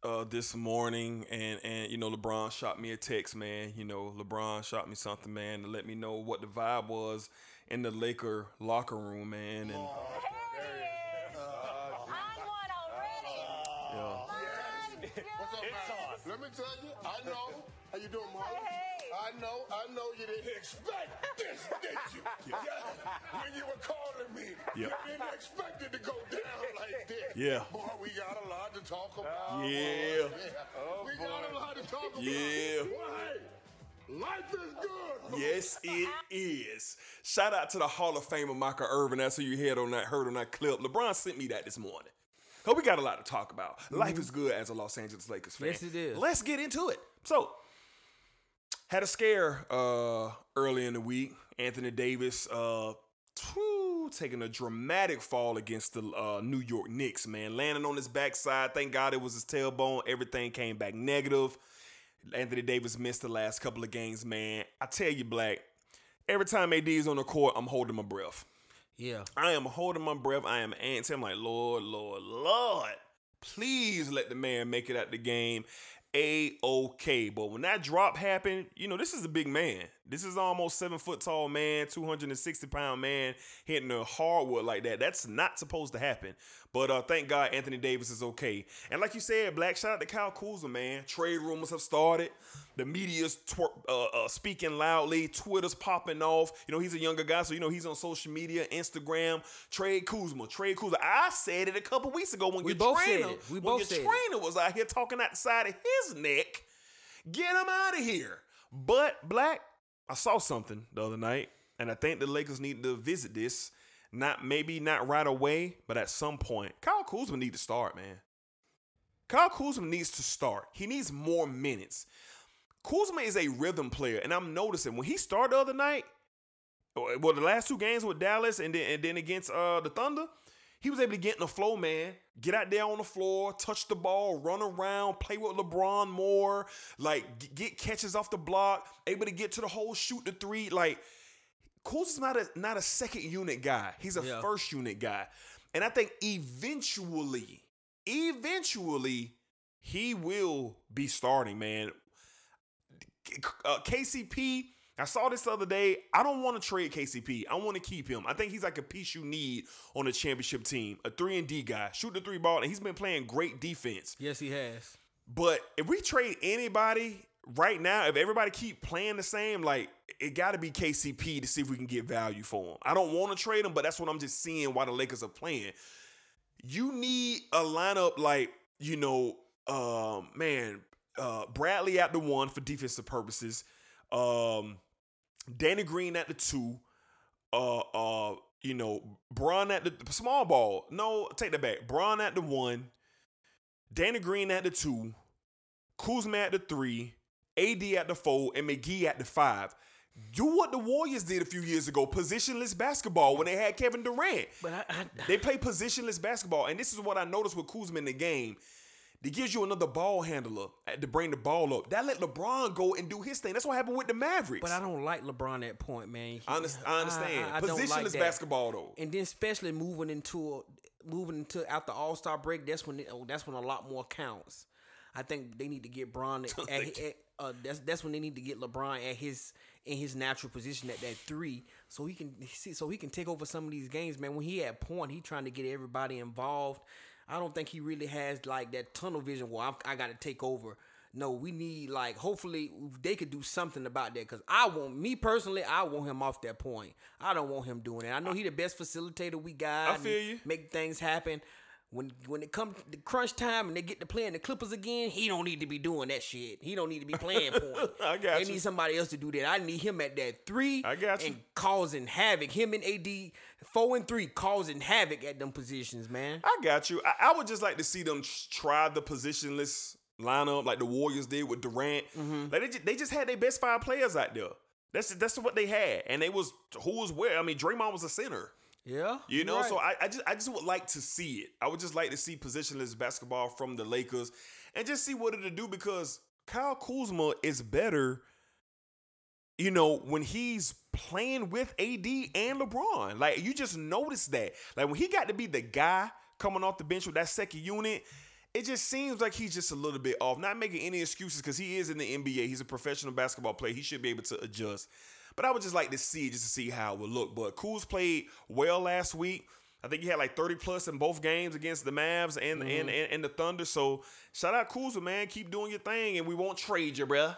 uh this morning and and you know LeBron shot me a text, man. You know, LeBron shot me something, man, to let me know what the vibe was in the Laker locker room, man. And What's up, man? Let me tell you, I know. How you doing, Mark? I know, I know you didn't expect this, did you? Yeah. When you were calling me, Yeah. you didn't expect it to go down like this. Yeah. Boy, we got a lot to talk about. Yeah. Oh, we got a lot to talk about. Yeah. Why? Life is good. Yes, it is. Shout out to the Hall of Famer Michael Irvin. That's who you heard on that heard on that clip. LeBron sent me that this morning. So we got a lot to talk about. Life is good as a Los Angeles Lakers fan. Yes, it is. Let's get into it. So, had a scare uh, early in the week. Anthony Davis uh, whew, taking a dramatic fall against the uh, New York Knicks, man. Landing on his backside. Thank God it was his tailbone. Everything came back negative. Anthony Davis missed the last couple of games, man. I tell you, Black, every time AD is on the court, I'm holding my breath. Yeah. I am holding my breath. I am antsy. I'm like, Lord, Lord, Lord, please let the man make it out the game. A okay. But when that drop happened, you know, this is a big man. This is almost seven foot tall man, 260 pound man hitting a hardwood like that. That's not supposed to happen. But uh, thank God Anthony Davis is okay. And like you said, Black, shout out to Kyle Kuzma, man. Trade rumors have started. The media's twer- uh, uh, speaking loudly. Twitter's popping off. You know, he's a younger guy, so you know he's on social media, Instagram. Trade Kuzma, trade Kuzma. I said it a couple weeks ago when We your both said trainer, it. We when both your said it. was out here talking out the side of his neck. Get him out of here. But Black, I saw something the other night, and I think the Lakers need to visit this. Not maybe not right away, but at some point. Kyle Kuzma need to start, man. Kyle Kuzma needs to start. He needs more minutes. Kuzma is a rhythm player, and I'm noticing when he started the other night, well, the last two games with Dallas and then and then against uh the Thunder, he was able to get in the flow, man. Get out there on the floor, touch the ball, run around, play with LeBron more, like get catches off the block, able to get to the hole, shoot the three. Like Kuzma's not a not a second unit guy. He's a Yeah. first unit guy. And I think eventually, eventually, he will be starting, man. Uh, KCP, I saw this the other day. I don't want to trade KCP. I want to keep him. I think he's like a piece you need on a championship team. A three and D guy, shoot the three ball, and he's been playing great defense. Yes, he has. But if we trade anybody right now, if everybody keep playing the same, like it got to be KCP to see if we can get value for him. I don't want to trade him, but that's what I'm just seeing why the Lakers are playing. You need a lineup like you know, um, man, uh, Bradley at the one for defensive purposes, um, Danny Green at the two, uh, uh, you know, Bron at the small ball. No, take that back. Bron at the one. Danny Green at the two, Kuzma at the three, AD at the four, and McGee at the five. Do what the Warriors did a few years ago, positionless basketball when they had Kevin Durant. But I, I They play positionless basketball, and this is what I noticed with Kuzma in the game. It gives you another ball handler to bring the ball up. That let LeBron go and do his thing. That's what happened with the Mavericks. But I don't like LeBron at point, man. I understand- I understand. don't like Positionless that. basketball, though. and then especially moving into a, moving into after All Star break. That's when it, oh, that's when a lot more counts. I think they need to get Bron at, at, at- uh, that's that's when they need to get LeBron at his in his natural position at that three, so he can see so he can take over some of these games, man. When he at point, he trying to get everybody involved. I don't think he really has like that tunnel vision where I'm, I got to take over. No, we need like hopefully they could do something about that because I want me personally, I want him off that point. I don't want him doing it. I know he the best facilitator we got. I feel you. Make things happen. When when it comes to crunch time and they get to playing the Clippers again, he don't need to be doing that shit. He don't need to be playing point. I got you. They you. need somebody else to do that. I need him at that three. I got you. And causing havoc. Him and AD four and three causing havoc at them positions, man. I got you. I, I would just like to see them try the positionless lineup like the Warriors did with Durant. Mm-hmm. Like they just, they just had their best five players out there. That's that's what they had, and they was who was where. I mean, Draymond was a center. Yeah, You know, you're so. I, I just I just would like to see it. I would just like to see positionless basketball from the Lakers and just see what it'll do because Kyle Kuzma is better, you know, when he's playing with AD and LeBron. Like you just notice that. Like when he got to be the guy coming off the bench with that second unit, it just seems like he's just a little bit off. Not making any excuses because he is in the NBA. He's a professional basketball player. He should be able to adjust. But I would just like to see just to see how it would look. But Kuz played well last week. I think he had like 30 plus in both games against the Mavs and, and, mm-hmm. and, and the Thunder. So shout out Kuzma, man. Keep doing your thing, and we won't trade you, bruh.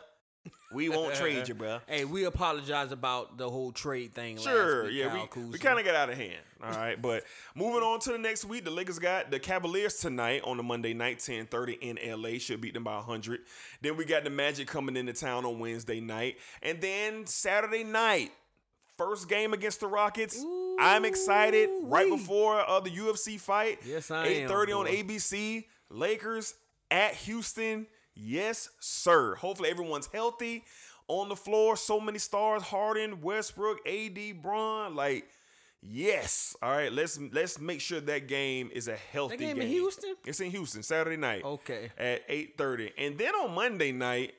We won't trade you, bro. Hey, we apologize about the whole trade thing. Sure, last week, yeah, Kyle we, Kuzma. we kind of got out of hand. All right, but moving on to the next week, the Lakers got the Cavaliers tonight on the Monday night, 10:30 in LA. Should beat them by 100. Then we got the Magic coming into town on Wednesday night, and then Saturday night, first game against the Rockets. I'm excited. Right before uh, the UFC fight. Yes, I am, 8:30 on. ABC. Lakers at Houston. Yes, sir. Hopefully everyone's healthy on the floor. So many stars: Harden, Westbrook, AD, Bron. Like, yes. All right. Let's let's make sure that game is a healthy That game game. in Houston? It's in Houston Saturday night. Okay. At 8:30, and then on Monday night.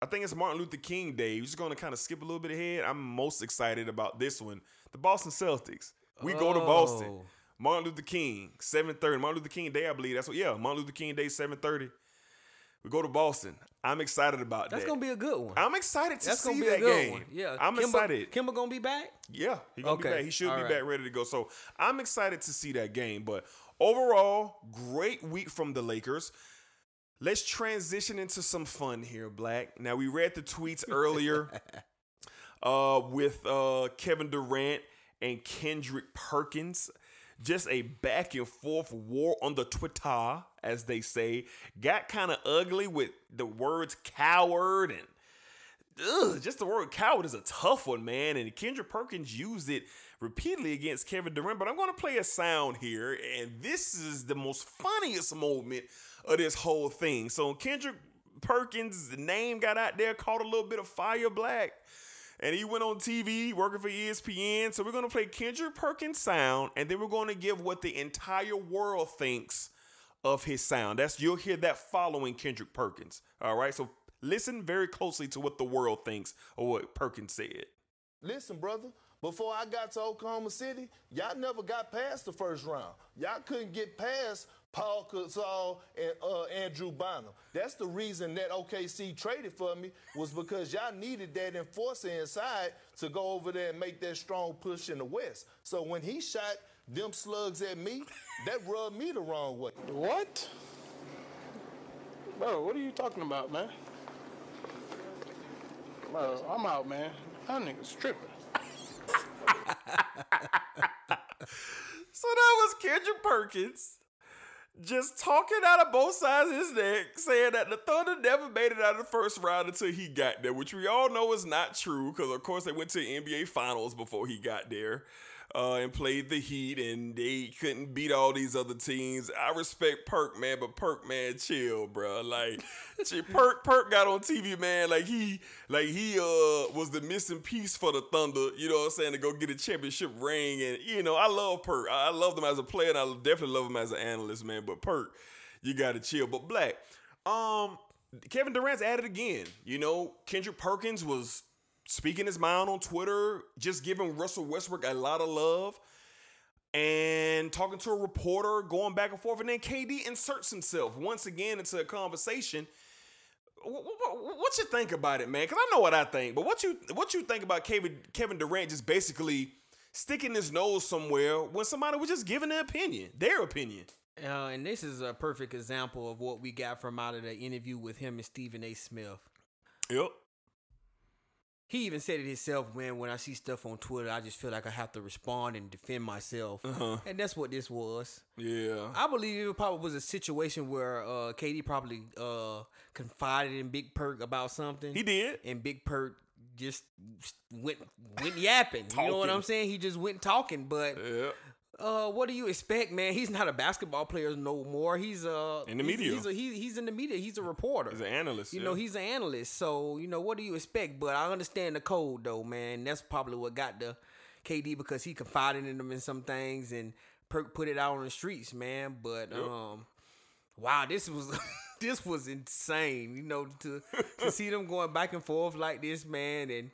I think it's Martin Luther King Day. We're just going to kind of skip a little bit ahead. I'm most excited about this one. The Boston Celtics. We go to Boston. Oh. Martin Luther King, 7:30. Martin Luther King Day, I believe. That's what. Yeah, Martin Luther King Day, 7:30. We go to Boston. I'm excited about that. That's that. gonna be a good one. I'm excited to That's see gonna be that a good game. one. Yeah, I'm Kemba, excited. Kemba gonna be back. Yeah, he gonna be back. He should All be right. back, ready to go. So I'm excited to see that game. But overall, great week from the Lakers. Let's transition into some fun here, Black. Now we read the tweets earlier uh, with uh, Kevin Durant and Kendrick Perkins. Just a back and forth war on the Twitter, as they say. Got kind of ugly with the words coward and ugh, just the word coward is a tough one, man. And Kendrick Perkins used it repeatedly against Kevin Durant. But I'm going to play a sound here, and this is the most funniest moment of this whole thing. So Kendrick Perkins' name got out there, caught a little bit of fire black. And he went on TV working for ESPN. So we're to play Kendrick Perkins' sound, and then we're to give what the entire world thinks of his sound. That's you'll hear that following Kendrick Perkins. All right. So listen very closely to what the world thinks of what Perkins said. Listen, brother, before I got to Oklahoma City, y'all never got past the first round. Y'all couldn't get past Paul Gasol and uh, Andrew Bynum. That's the reason that OKC traded for me was because y'all needed that enforcer inside to go over there and make that strong push in the West. So when he shot them slugs at me, that rubbed me the wrong way. What? Bro, what are you talking about, man? Bro, I'm out, man. That nigga's tripping. So that was Kendrick Perkins just talking out of both sides of his neck, saying that the Thunder never made it out of the first round until he got there, which we all know is not true because, of course, they went to the NBA Finals before he got there. Uh, and played the Heat, and they couldn't beat all these other teams. I respect Perk, man, but Perk, man, chill, bro. Like, Perk, Perk got on TV, man. Like he, like he, uh, was the missing piece for the Thunder. You know what I'm saying to go get a championship ring, and you know I love Perk. I, I love him as a player, and I definitely love him as an analyst, man. But Perk, you got to chill. But Black, um, Kevin Durant's at it again. You know, Kendrick Perkins was speaking his mind on Twitter, just giving Russell Westbrook a lot of love and talking to a reporter, going back and forth. And then KD inserts himself once again into a conversation. Wh- wh- wh- What you think about it, man? Because I know what I think, but what you what you think about Kevin Kevin Durant just basically sticking his nose somewhere when somebody was just giving their opinion, their opinion. Uh, and this is a perfect example of what we got from out of the interview with him and Stephen A. Smith. Yep. He even said it himself, man. When I see stuff on Twitter, I just feel like I have to respond and defend myself, Uh-huh. and that's what this was. Yeah. I believe it probably was a situation where uh, KD probably uh, confided in Big Perk about something. He did, and Big Perk just went went yapping. You know what I'm saying? He just went talking. But Yeah. Uh, what do you expect, man? He's not a basketball player no more. He's uh In the he's- media. He's, a, he, he's in the media. He's a reporter. He's an analyst. You yeah. know, he's an analyst. So, you know, what do you expect? But I understand the code though, man. That's probably what got the KD because he confided in them in some things and Perk put it out on the streets, man. But Yep. um wow, this was this was insane, you know, to to see them going back and forth like this, man, and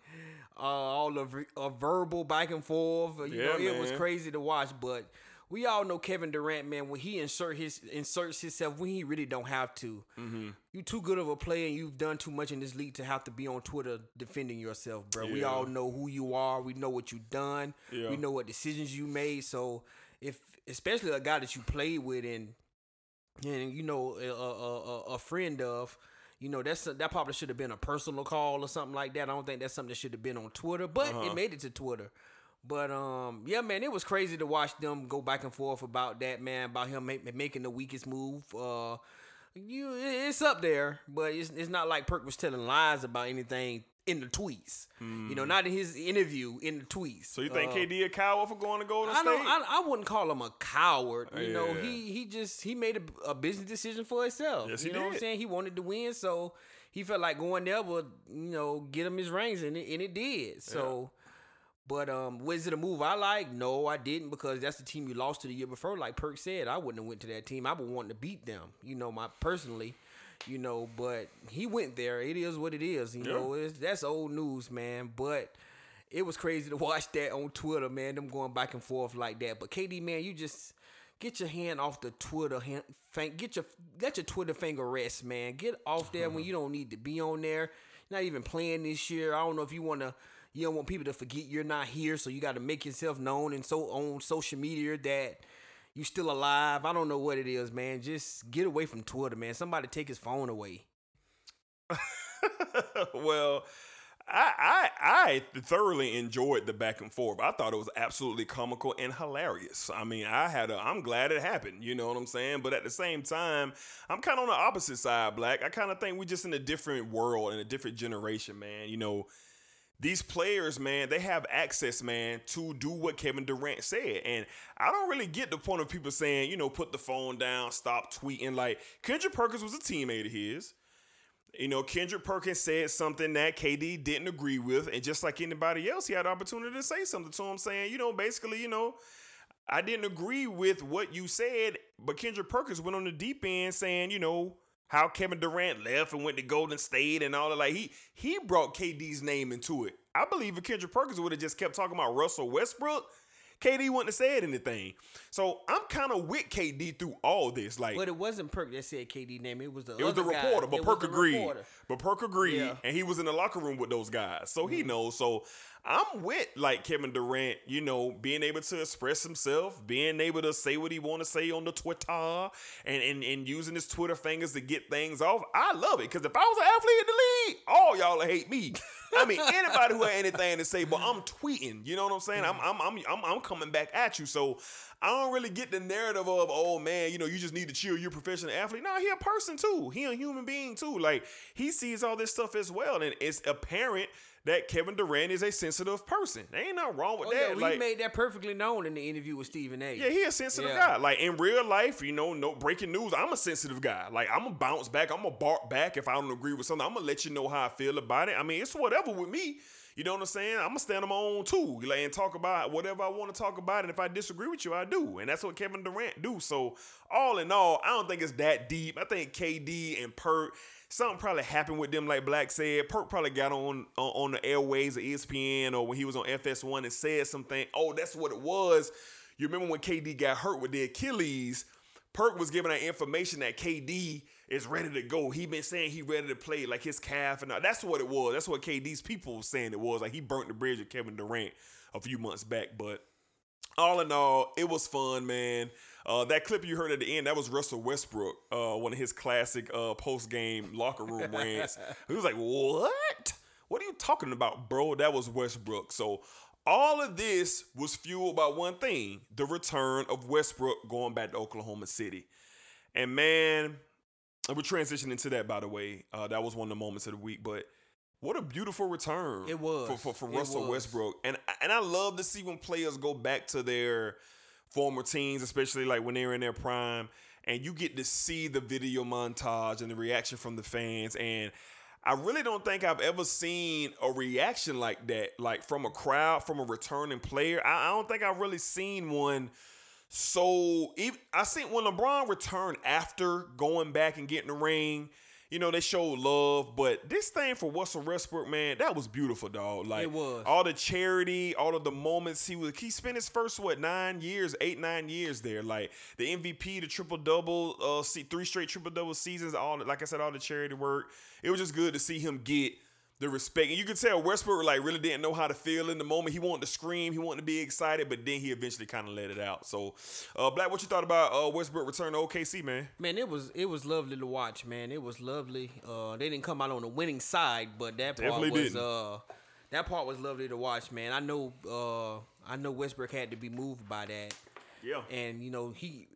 uh, all of a verbal back and forth. You know, Yeah, it was crazy to watch, but we all know Kevin Durant, man, when he insert his inserts himself when he really don't have to. Mm-hmm. You too good of a player and you've done too much in this league to have to be on Twitter defending yourself, bro. We all know who you are. We know what you've done. Yeah. We know what decisions you made. So if especially a guy that you played with and and you know a, a, a, a friend of, you know that's that probably should have been a personal call or something like that. I don't think that's something that should have been on Twitter, but Uh-huh. it made it to Twitter. But um, yeah, man, it was crazy to watch them go back and forth about that, man, about him make, making the weakest move. Uh, you, it's up there, but it's it's not like Perk was telling lies about anything in the tweets. You know, not in his interview in the tweets. Hmm. So you think Uh, KD a coward for going to Golden I State? don't. I, I wouldn't call him a coward. You know, he he just he made a, a business decision for himself. Yes, you he know what I'm saying? He wanted to win, so he felt like going there would you know get him his rings, and it, and it did. So. But um, was it a move I like? No, I didn't because that's the team you lost to the year before. Like Perk said, I wouldn't have went to that team. I would want to beat them. You know, my personally, You know, but he went there. It is what it is. You Yeah. know, it's, that's old news, man. But it was crazy to watch that on Twitter, man. Them going back and forth like that. But KD, man, you just get your hand off the Twitter. Hand, get your let your Twitter finger rest, man. Get off there when you don't need to be on there. You're not even playing this year. I don't know if you want to. You don't want people to forget you're not here, so you got to make yourself known and so on social media that you still alive. I don't know what it is, man. Just get away from Twitter, man. Somebody take his phone away. well, I, I I thoroughly enjoyed the back and forth. I thought it was absolutely comical and hilarious. I mean, I had a I'm glad it happened, you know what I'm saying? But at the same time, I'm kind of on the opposite side, Black. I kind of think we're just in a different world and a different generation, man. You know, these players, man, they have access, man, to do what Kevin Durant said. And I don't really get the point of people saying, you know, put the phone down, stop tweeting. Like, Kendrick Perkins was a teammate of his. You know, Kendrick Perkins said something that KD didn't agree with, and just like anybody else, he had the opportunity to say something to him, saying, you know, basically, you know, I didn't agree with what you said, but Kendrick Perkins went on the deep end saying, you know, how Kevin Durant left and went to Golden State and all that. Like he he brought KD's name into it. I believe if Kendrick Perkins would have just kept talking about Russell Westbrook, KD wouldn't have said anything. So I'm kind of with KD through all this. Like But it wasn't Perk that said KD name. It was the it was the guy. reporter, but It Perk agreed. reporter. But Perk agreed, Yeah. and he was in the locker room with those guys, so he mm-hmm. knows. So I'm with like Kevin Durant, you know, being able to express himself, being able to say what he want to say on the Twitter, and, and and using his Twitter fingers to get things off. I love it because if I was an athlete in the league, all y'all hate me. I mean, anybody who had anything to say, but I'm tweeting. You know what I'm saying? I'm I'm I'm I'm, I'm coming back at you. So. I don't really get the narrative of, oh man, you know, you just need to chill. You're a professional athlete. No, he a person too. He a human being too. Like he sees all this stuff as well, and it's apparent that Kevin Durant is a sensitive person. There ain't nothing wrong with Oh, that. yeah, we like, made that perfectly known in the interview with Stephen A. yeah, he a sensitive Yeah. guy. Like in real life, you know, no breaking news. I'm a sensitive guy. Like I'm gonna bounce back. I'm gonna bark back if I don't agree with something. I'm gonna let you know how I feel about it. I mean, it's whatever with me. You know what I'm saying? I'm gonna stand on my own too, like and talk about whatever I want to talk about. And if I disagree with you, I do. And that's what Kevin Durant do. So all in all, I don't think it's that deep. I think KD and Perk. Something probably happened with them, like Black said. Perk probably got on on, the airways of ESPN or when he was on FS1 and said something. Oh, that's what it was. You remember when KD got hurt with the Achilles? Perk was giving that information that KD is ready to go. He been saying he ready to play like his calf and all. that's what it was. That's what KD's people was saying it was. Like he burnt the bridge with Kevin Durant a few months back. But all in all, it was fun, man. Uh, that clip you heard at the end, that was Russell Westbrook, uh, one of his classic uh, post game locker room rants. He was like, "What? What are you talking about, bro?" That was Westbrook. So all of this was fueled by one thing: the return of Westbrook going back to Oklahoma City. And man, we're transitioning to that. By the way, uh, that was one of the moments of the week, but. What a beautiful return It was. for, for, for Russell. Westbrook, and and I love to see when players go back to their former teams, especially like when they're in their prime, and you get to see the video montage and the reaction from the fans. And I really don't think I've ever seen a reaction like that, like from a crowd, from a returning player. I, I don't think I've really seen one. So I seen when LeBron returned after going back and getting the ring. You know, they showed love, but this thing for Russell Westbrook, man, that was beautiful, dog. Like It was. all the charity, all of the moments he was he spent his first what nine years, eight nine years there. Like the MVP, the triple double, uh, see three straight triple double seasons. All like I said, all the charity work. It was just good to see him get the respect, and you could tell Westbrook like really didn't know how to feel in the moment. He wanted to scream, he wanted to be excited, but then he eventually kind of let it out. So, uh, Black, what you thought about uh, Westbrook return to OKC, man? Man, it was it was lovely to watch, man. It was lovely. Uh, they didn't come out on the winning side, but that part Definitely was didn't. uh, that part was lovely to watch, man. I know uh, I know Westbrook had to be moved by that. Yeah. And you know he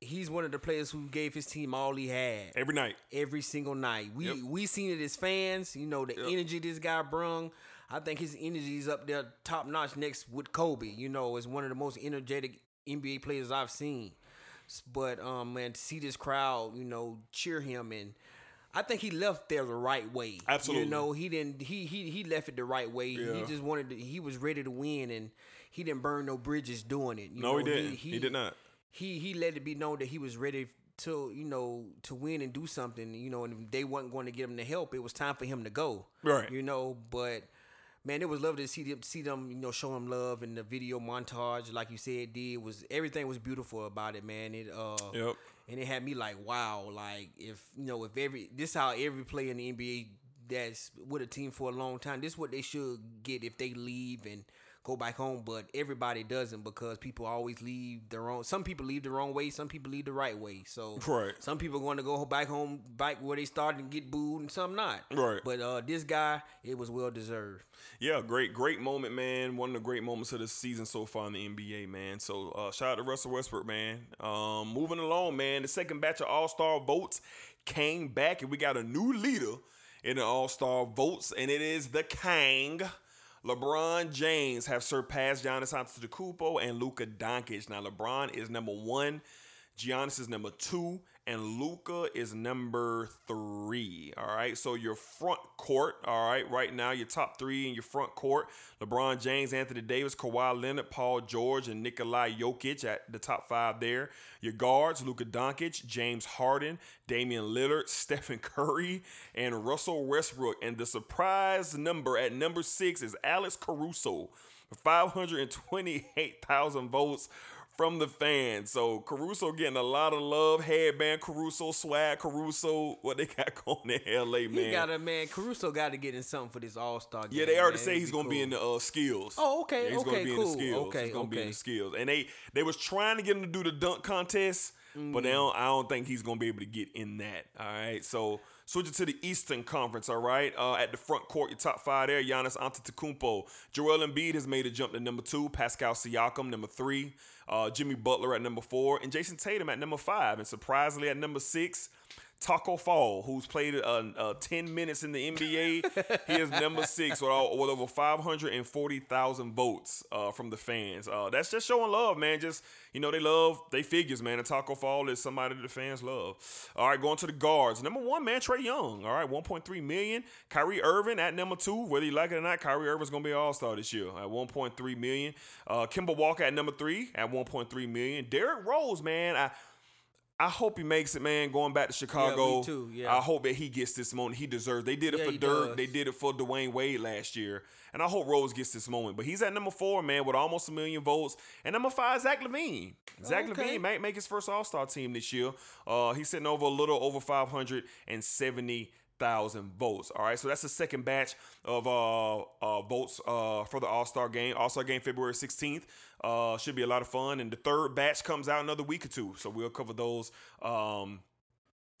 he's one of the players who gave his team all he had Every night. every single night. We Yep. we seen it as fans. You know the Yep. energy this guy brung. I think his energy is up there top notch next with Kobe. You know, as one of the most energetic NBA players I've seen. But um, man, to see this crowd, you know, cheer him and. I think he left there the right way. Absolutely. You know, he didn't. He he he left it the right way. He just wanted. To, he was ready to win, and he didn't burn no bridges doing it. You No, he know, didn't. He did not. He he let it be known that he was ready to you know to win and do something, you know, and if they wasn't going to get him the help, it was time for him to go. Right. You know, but man, it was lovely to see them see them, you know, show him love and the video montage, like you said, did was everything was beautiful about it, man. It uh Yep. and it had me like, wow, like if you know, if every this how every player in the NBA that's with a team for a long time, this is what they should get if they leave and go back home. But everybody doesn't because people always leave the wrong. Some people leave the wrong way, some people leave the right way. So Right. some people going to go back home, back where they started and get booed, and some not. Right. But uh, this guy, it was well deserved. Yeah, great, great moment, man. One of the great moments of the season so far in the NBA, man. So uh, shout out to Russell Westbrook, man. Um, moving along, man. The second batch of All Star votes came back, and we got a new leader in the All Star votes, and it is the Kang. LeBron James have surpassed Giannis Antetokounmpo and Luka Doncic. Now LeBron is number one, Giannis is number two, and Luka is number three. All right. So your front court, all right, right now, your top three in your front court LeBron James, Anthony Davis, Kawhi Leonard, Paul George, and Nikolai Jokic at the top five there. Your guards, Luka Doncic, James Harden, Damian Lillard, Stephen Curry, and Russell Westbrook. And the surprise number at number six is Alex Caruso. 528,000 votes from the fans. So Caruso getting a lot of love. Headband Caruso, swag Caruso. What they got going in LA, man. He got a man. Caruso got to get in something for this All Star game. yeah, they already man. say It'd he's gonna be in the uh, skills. Oh, okay, Yeah, he's okay, gonna be in cool. the skills. Okay, he's gonna be in the skills. And they they was trying to get him to do the dunk contest, but Mm. they don't, I don't think he's gonna be able to get in that. All right, so switching to the Eastern Conference. All right, uh, at the front court, your top five there: Giannis Antetokounmpo, Joel Embiid has made a jump to number two, Pascal Siakam number three, uh, Jimmy Butler at number four, and Jayson Tatum at number five, and surprisingly at number six. Tacko Fall, who's played uh, uh, 10 minutes in the NBA, he is number six with, all, with over 540,000 votes uh, from the fans. Uh, that's just showing love, man. Just, you know, they love, they figures, man. And Tacko Fall is somebody that the fans love. All right, going to the guards. Number one, man, Trae Young. All right, 1.3 million. Kyrie Irving at number two. Whether you like it or not, Kyrie Irving's going to be an all star this year at 1.3 million. Uh, Kemba Walker at number three at 1.3 million. Derrick Rose, man. I, I hope he makes it, man. Going back to Chicago, too, yeah. I hope that he gets this moment. He deserves. They did it Yeah, for Dirk. does. They did it for Dwyane Wade last year, and I hope Rose gets this moment. But he's at number four, man, with almost a million votes. And number five, Zach LaVine. Zach Okay. LaVine might make his first All Star team this year. Uh, he's sitting over a little over five hundred and seventy thousand votes. All right, so that's the second batch of uh, uh, votes uh, for the All Star game. All Star game February sixteenth. Uh, should be a lot of fun, and the third batch comes out another week or two. So we'll cover those. Um,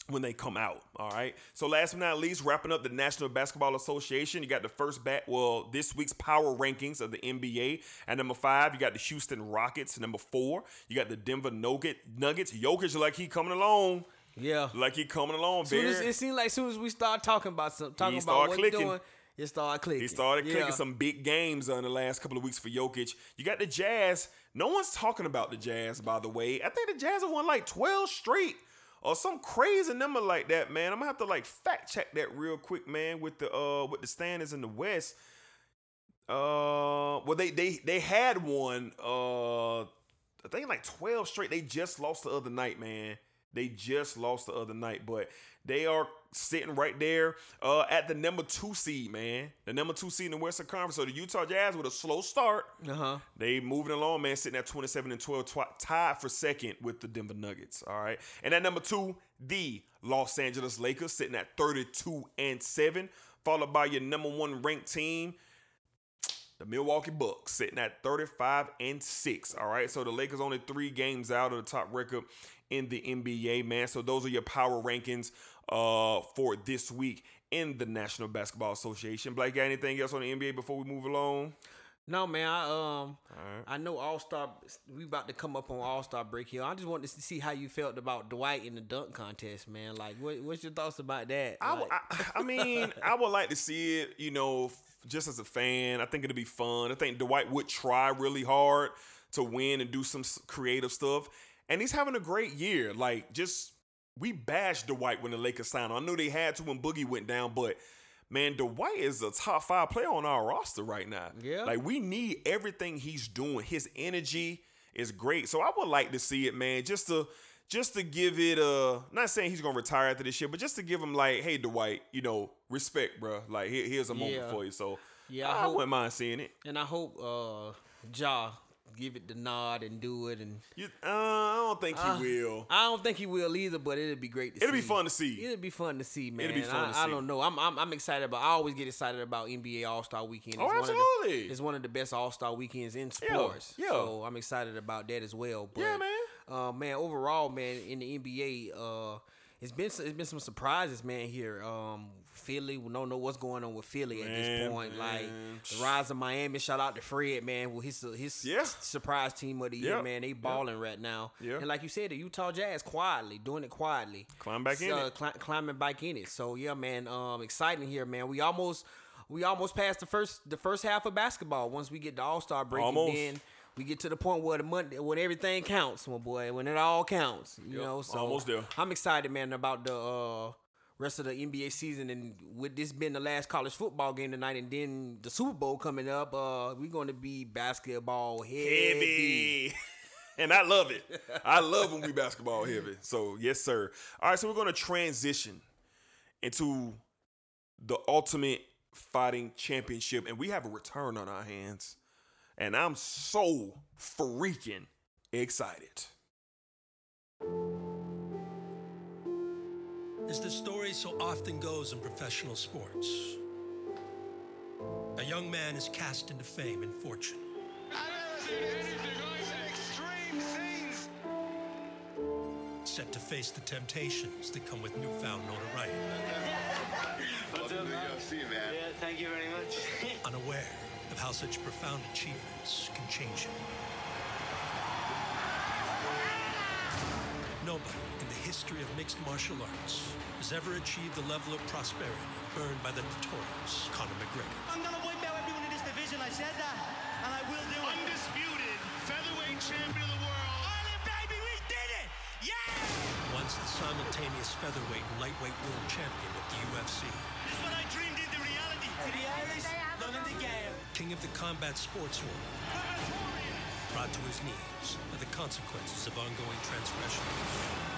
when they come out. All right. So last but not least, wrapping up the National Basketball Association, you got the first bat. Well, this week's power rankings of the NBA. At number five, you got the Houston Rockets. Number four, you got the Denver Nugget Nuggets. Jokic like he coming along. Yeah. Like he coming along. Soon as, it seemed like as soon as we start talking about some talking He about what clicking. he doing, it started clicking. He started clicking Yeah. some big games in the last couple of weeks for Jokic. You got the Jazz. No one's talking about the Jazz, by the way. I think the Jazz have won like 12 straight or some crazy number like that, man. I'm gonna have to like fact check that real quick, man, with the uh with the standings in the West. Uh well they they they had one uh I think like 12 straight. They just lost the other night, man. They just lost the other night, but they are sitting right there uh, at the number two seed, man. The number two seed in the Western Conference. So the Utah Jazz with a slow start. Uh-huh. They moving along, man, sitting at 27 and 12, twi- tied for second with the Denver Nuggets. All right. And at number two, the Los Angeles Lakers sitting at 32 and 7, followed by your number one ranked team, the Milwaukee Bucks sitting at 35 and 6. All right. So the Lakers only three games out of the top record in the NBA, man. So those are your power rankings uh for this week in the National Basketball Association. Blake, got anything else on the NBA before we move along? No man, I um right. I know All Star we about to come up on All Star break here. I just wanted to see how you felt about Dwight in the dunk contest, man. Like what, what's your thoughts about that? I, Like- I, I mean, I would like to see it, you know, just as a fan. I think it'd be fun. I think Dwight would try really hard to win and do some creative stuff. And he's having a great year. Like, just, we bashed Dwight when the Lakers signed him. I knew they had to when Boogie went down, but man, Dwight is a top five player on our roster right now. Yeah. Like, we need everything he's doing. His energy is great. So I would like to see it, man, just to just to give it a not saying he's gonna retire after this year, but just to give him like, hey Dwight, you know, respect, bro. Like here, here's a moment Yeah. for you. So Yeah, I I, hope- wouldn't mind seeing it. And I hope uh Ja give it the nod and do it and You, uh, I don't think he Uh, will. I don't think he will either, but it'd be great to see. It'll see. be fun to see. It'll be fun to see, man. It'll be fun I, I don't know. I'm, I'm I'm excited about. I always get excited about NBA All Star Weekend. Oh, One of absolutely. the, it's one of the best All Star weekends in Yeah, sports. yeah. So I'm excited about that as well. But, Yeah, man. Uh, man, overall, man, in the NBA, uh, it's been it's been some surprises, man. Here, um, Philly, we don't know what's going on with Philly at this Man, point. Like the rise of Miami. Shout out to Fred, man. Well, his his Yeah. surprise team of the year, Yep. man. They Yep. balling right now. Yeah. And like you said, the Utah Jazz quietly doing it quietly, Climb back in it. cli- climbing back in it. So yeah, man, um, exciting here, man. We almost we almost passed the first the first half of basketball. Once we get the All Star break, and then we get to the point where the money when everything counts, my boy, when it all counts. You Yep, know, so almost there. I'm excited, man, about the uh, rest of the NBA season, and with this being the last college football game tonight, and then the Super Bowl coming up, uh, we're going to be basketball heavy. heavy. and I love it. I love when we basketball heavy. So yes, sir. All right, so we're gonna transition into the ultimate fighting championship, and we have a return on our hands. And I'm so freaking excited. As the story so often goes in professional sports, a young man is cast into fame and fortune. Set to face the temptations that come with newfound notoriety. Welcome to the UFC, man. Yeah, thank you very much. Unaware of how such profound achievements can change him. Nobody in the history of mixed martial arts has ever achieved the level of prosperity earned by the notorious Conor McGregor. I'm gonna wipe out everyone in this division. I said that, and I will do it. Undisputed featherweight champion of the world. Ireland, baby, we did it! Yeah! Once the simultaneous featherweight and lightweight world champion of the UFC. This is what I dreamed into reality. To the Irish, none of the game. King of the combat sports world. Brought to his knees are the consequences of ongoing transgressions.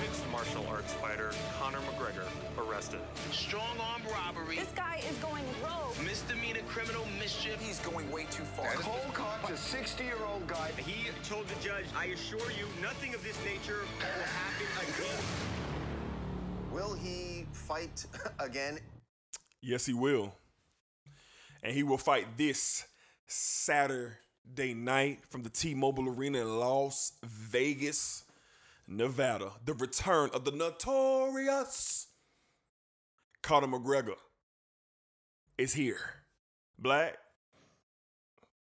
Mixed martial arts fighter Conor McGregor arrested. Strong arm robbery. This guy is going rogue. Misdemeanor criminal mischief. He's going way too far. Cole Combs, a 60-year-old guy. He told the judge, I assure you, nothing of this nature will happen again. Will he fight again? Yes, he will. And he will fight this Saturday night from the T Mobile Arena in Las Vegas, Nevada. The return of the notorious Conor McGregor is here. Black,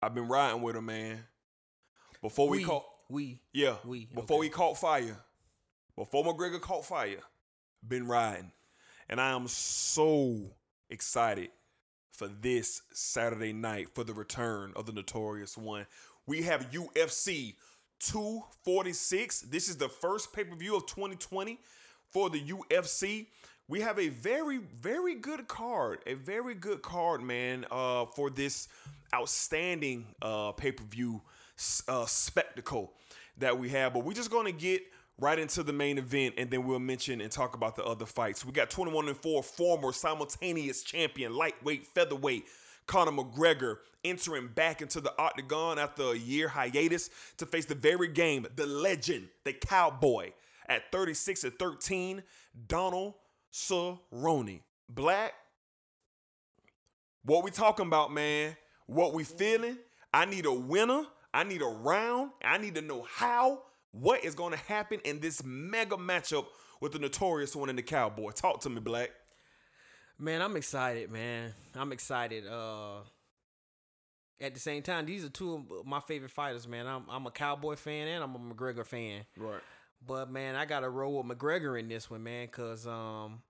I've been riding with him, man. Before we, We- caught, we, yeah, we, before we caught fire, before McGregor caught fire, been riding, and I am so excited for this Saturday night for the return of the Notorious One. We have UFC 246. This is the first pay per view of 2020 for the UFC. We have a very, very good card, a very good card, man, uh, for this outstanding uh, pay per view uh, spectacle that we have. But we're just going to get right into the main event and then we'll mention and talk about the other fights. We got 21 and 4 former simultaneous champion, lightweight, featherweight, Conor McGregor entering back into the octagon after a year hiatus to face the very game, the legend, the cowboy at 36 and 13, Donald Cerrone. Black, what we talking about, man? What we feeling? I need a winner. I need a round. I need to know how. What is going to happen in this mega matchup with the notorious one and the cowboy? Talk to me, Black. Man, I'm excited, man. I'm excited. Uh at the same time, these are two of my favorite fighters, man. I'm I'm a Cowboy fan and I'm a McGregor fan. Right. But man, I got to roll with McGregor in this one, man, cuz um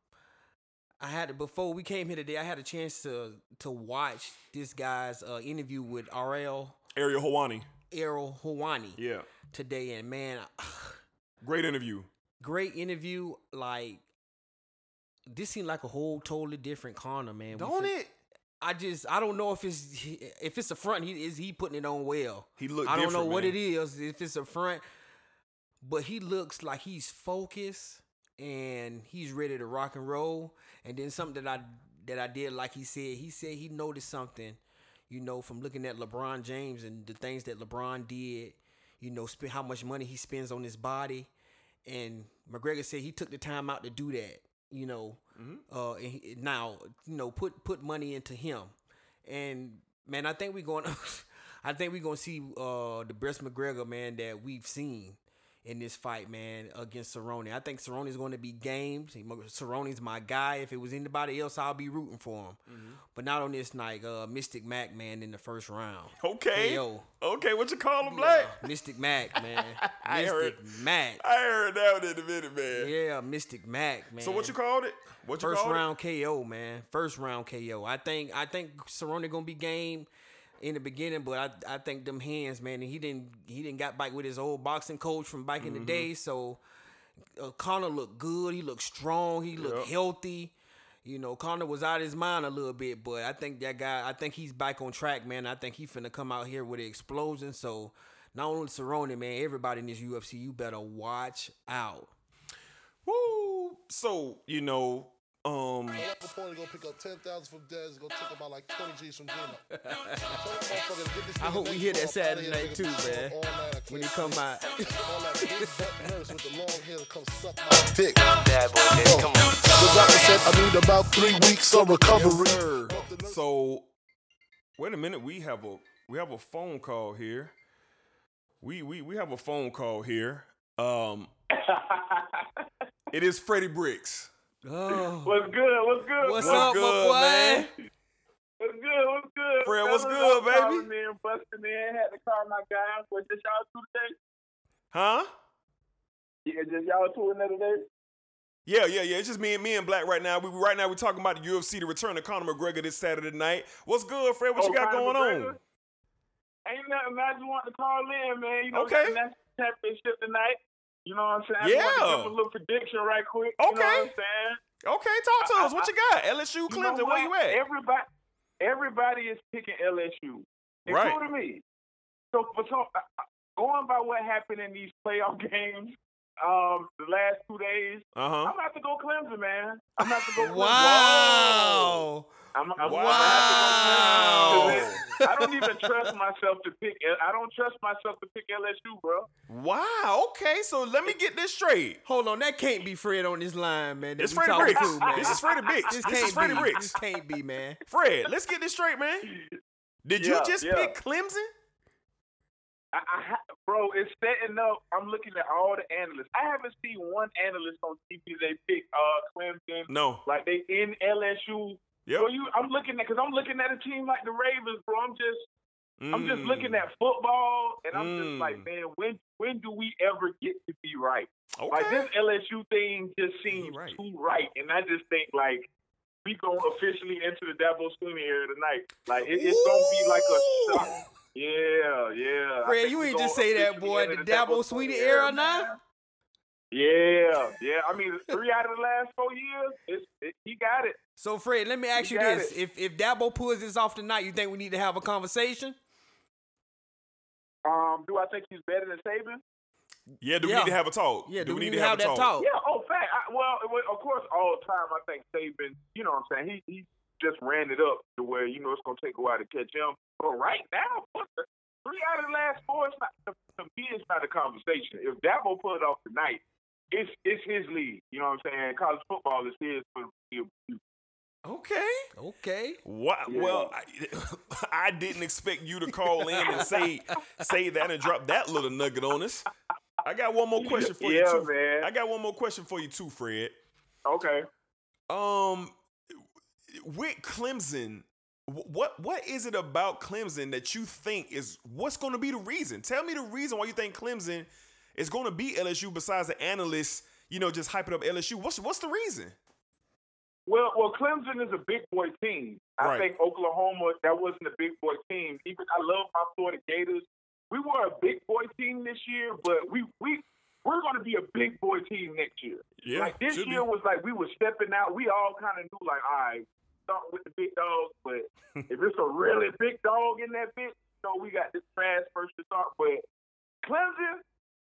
I had to before we came here today, I had a chance to to watch this guy's uh interview with RL Ariel Helwani. Errol Helwani Yeah. today and man, Great interview. great interview like this seemed like a whole totally different Conor, man. Don't fin- it? I just I don't know if it's if it's a front. He is he putting it on well. He look I don't know different, what man. it is. If it's a front, but he looks like he's focused and he's ready to rock and roll. And then something that I that I did like he said. He said he noticed something, you know, from looking at LeBron James and the things that LeBron did. You know, spend how much money he spends on his body, and McGregor said he took the time out to do that. You know, uh, and he, now you know put put money into him, and man, I think we're going. I think we're gonna see uh, the best McGregor man that we've seen in this fight, man, against Cerrone. I think Cerrone's going to be games. Cerrone's my guy. If it was anybody else, I'll be rooting for him. Mm-hmm. But not on this night. Uh, Mystic Mac, man, in the first round. Okay. KO. Okay, what you call him, Black? Mystic Mac, man. I Mystic heard- Mac. I heard that one in a minute, man. Yeah, Mystic Mac, man. So what you called it? What you First round KO, man. First round KO. I think I think Cerrone gonna be game in the beginning, but I I think them hands, man. And he didn't he didn't got back with his old boxing coach from back in the Mhm. day. So uh, Conor looked good. He looked strong. He looked Yep. healthy. You know, Conor was out of his mind a little bit, but I think that guy. I think he's back on track, man. I think he finna come out here with an explosion. So not only Cerrone, man, everybody in this UFC, you better watch out. Woo! So you know, um, My local opponent gonna pick up ten thousand from Dez. Gonna take about like twenty G's from Gino. Tell that motherfucker to get this I hope we next hear that Saturday night too, man. all night, When he can't come sleep. out. All that big butt nurse with the long hair to come suck my dick. Bad boy, Dez, come on. The doctor said I need about three weeks of recovery. So, wait a minute. We have a we have a phone call here. We we we have a phone call here. Um, it is Freddie Bricks. Oh. What's good? What's good? What's bro? up, my boy? man? What's good? What's good? Fred, what's good, I'm baby? calling In, busting in, had to call my guy. Was just y'all two today? Huh? Yeah, just y'all two in there today. Yeah, yeah, yeah. It's just me and me and Black right now. We right now we're talking about the UFC, the return of Conor McGregor this Saturday night. What's good, Fred? What Oh, you got Conor going McGregor? on? Ain't nothing. I just wanted to call in, man. You know, Okay. got the national championship tonight. You know what I'm saying? I just wanted to Yeah. give a little prediction right quick. You know what Okay. I'm saying? Okay, talk to I- us. What I- you got? LSU, You know Clemson, where you at? Everybody, everybody is picking LSU, Right. including me. So, for so going by what happened in these playoff games, um, the last two days, Uh huh. I'm about to go Clemson, man. I'm about to go. Clemson. Wow. I'm, I'm, Wow. I'm gonna have to go Clemson. 'Cause it- I don't even trust myself to pick. I don't trust myself to pick LSU, bro. Wow. Okay, so let me get this straight. Hold on, that can't be Fred on this line, man. that It's we Freddie talking Bricks. to, man. This is Freddie Bricks. This This can't is Freddie be. Bricks. This can't be, man. Fred, let's get this straight, man. Did you just yeah. pick Clemson? I, I bro, it's setting up. I'm looking at all the analysts. I haven't seen one analyst on TV they pick uh Clemson. No. Like they in LSU. Yep. So you, I'm looking at because I'm looking at a team like the Ravens, bro. I'm just, I'm just Mm. looking at football, and I'm just Mm. like, man, when, when do we ever get to be right? Okay. Like this LSU thing just seems too right, and I just think like we gonna officially into the Dabo Swinney era tonight. Like it, it's gonna be like a shock. Yeah, yeah. Fred, you ain't just say that, boy. enter The Dabo Swinney era now. Man. Yeah, yeah. I mean, three out of the last four years, it's, it, he got it. So, Fred, let me ask You you this: it. If if Dabo pulls this off tonight, you think we need to have a conversation? Um, do I think he's better than Saban? Yeah, do we need to have a talk? Yeah, do, we need to have, a talk? Yeah, oh, fact. I, well, was- of course, all the time I think Saban, you know what I'm saying? He he just ran it up to where, you know, it's going to take a while to catch him. But right now, what the, three out of the last four, it's not, to, to me, it's not a conversation. If Dabo pull it off tonight, it's it's his league. You know what I'm saying? College football is his for the foreseeable future. Okay. Okay. Wow. Yeah. Well, I, I didn't expect you to call in and say say that and drop that little nugget on us. I got one more question for Yeah, you too. man. I got one more question for you too, Fred. Okay. Um, with Clemson, what what is it about Clemson that you think is what's going to be the reason? Tell me the reason why you think Clemson is going to be LSU besides the analysts, you know, just hyping up LSU. What's what's the reason? Well, well, Clemson is a big boy team. I Right. think Oklahoma that wasn't a big boy team. Even I love my Florida Gators. We were a big boy team this year, but we we we're going to be a big boy team next year. Yeah, like this should be. year was like we were stepping out. We all kind of knew like, all right, starting with the big dogs, but if it's a really big dog in that bitch, you know, we got this trash first to start. But Clemson,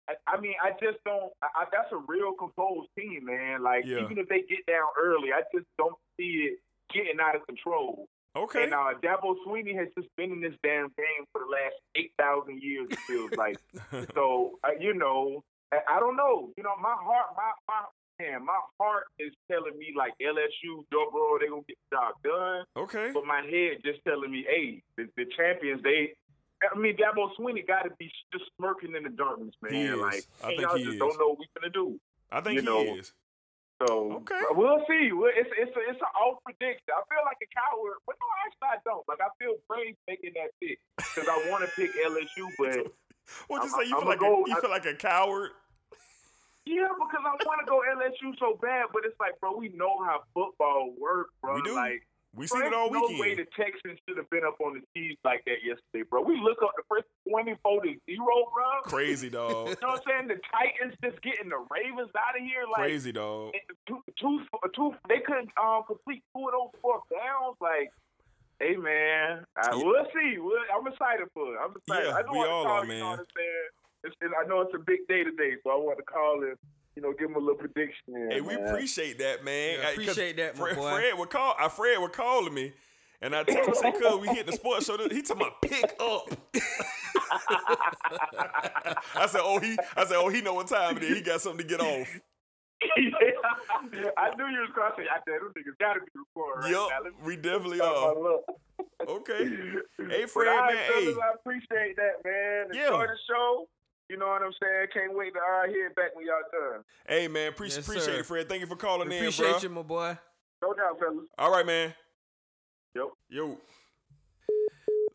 I, I mean, I just don't. I, I, that's a real composed team, man. Like Yeah. even if they get down early, I just don't see it getting out of control. Okay. And uh, Dabo Swinney has just been in this damn game for the last eight thousand years. It feels like. so uh, you know, I, I don't know. You know, my heart, my my man, my heart is telling me like LSU, Burrow, they gonna get the job done. Okay. But my head just telling me, hey, the, the champions, they. I mean, Dabo Swinney got to be just smirking in the darkness, man. He is. Like, I hey, think y'all he just is. don't know what we're gonna do. I think you he know, is. So Okay. we'll see. It's it's a, it's an off prediction. I feel like a coward, but no, actually I don't. Like I feel brave making that pick because I want to pick LSU, but What'd you say? You I'm feel like gonna a, you I- feel like a coward? yeah, because I want to go LSU so bad, but it's like, bro, we know how football works, bro. We do. Like We seen it all weekend. No way the Texans should have been up on the Chiefs like that yesterday, bro. We look up the first twenty-four to zero, bro. Crazy dog. You know what I'm saying? The Titans just getting the Ravens out of here, like Crazy dog. two, two, two, they couldn't um, complete two of those fourth downs. Like, hey man, I, we'll see. We'll, I'm excited for it. I'm excited. Yeah, I just we all are, man. It's, I know it's a big day today, so I want to call and you know give him a little prediction. in, Hey, we man. appreciate that, man. Yeah, 'cause appreciate that, my Fred, boy. Fred would call. Uh, Fred would calling me, and I told him, "Say, cuz we hit the sports show. He talking about pick up." I said, "Oh, he." I said, "Oh, he know what time it is. He got something to get off." yeah, I knew you was going to say. I said, "Those niggas got to be recording right now." Let we definitely are. Okay. Hey, Fred, all right, man. Hey, fellas, I appreciate that, man. Yeah. Enjoy the show. You know what I'm saying? Can't wait to uh, hear it back when y'all done. hey, man. Appreciate Yes, appreciate sir. it, Fred. Thank you for calling in, Appreciate bro. you, my boy. No doubt, fellas. All right, man. Yep. Yo.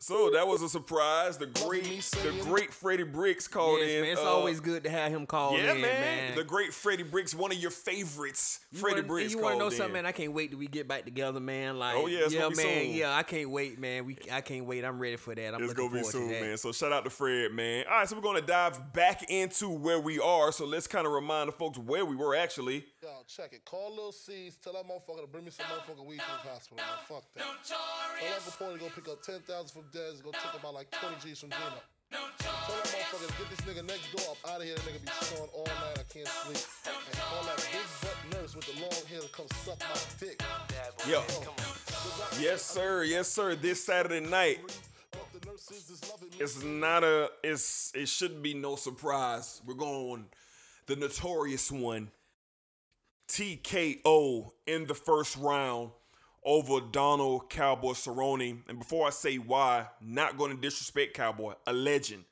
So that was a surprise. The great, the great Freddie Bricks called Yes, in. man. It's uh, always good to have him call yeah, in, man. man. The great Freddie Bricks, one of your favorites. You Freddie wanna, Bricks You want to know in. something, man? I can't wait till we get back together, man. Like, Oh, yeah, it's yeah, gonna be man. soon. Yeah, I can't wait, man. We, I can't wait. I'm ready for that. I'm It's gonna be soon, man. So shout out to Fred, man. All right, so we're gonna dive back into where we are. So let's kind of remind the folks where we were actually. Yo, check it. Call Lil C's. Tell that motherfucker to bring me some motherfucking weed from the hospital. Man. Fuck that. Tell Uncle Paul to go pick up 10,000 from Dez. Go take about like 20 G's from Gino. Tell that motherfucker to get this nigga next door up out of here. That nigga be snoring all night. I can't sleep. And call that big butt nurse with the long hair to come suck my dick. Yo. Yes, sir. Yes, sir. This Saturday night. It's not a. It's. It should be no surprise. We're going the notorious one. TKO in the first round over Donald Cowboy Cerrone. And before I say why, not going to disrespect Cowboy, a legend,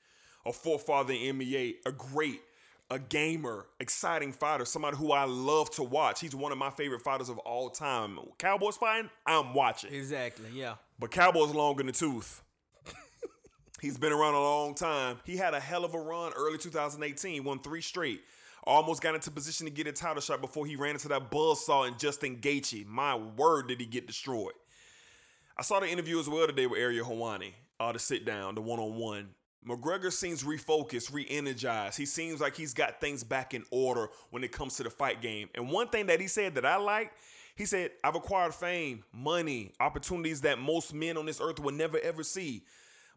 a forefather in NBA, a great, a gamer, exciting fighter, somebody who I love to watch. He's one of my favorite fighters of all time. Cowboys fighting, I'm watching. Exactly. Yeah. But Cowboy's long in the tooth. He's been around a long time. He had a hell of a run early 2018, won three straight. Almost got into position to get a title shot before he ran into that buzzsaw and Justin Gaethje. My word, did he get destroyed. I saw the interview as well today with Ariel Helwani, uh, the sit down, the one on one. McGregor seems refocused, re energized. He seems like he's got things back in order when it comes to the fight game. And one thing that he said that I like, he said, I've acquired fame, money, opportunities that most men on this earth will never ever see.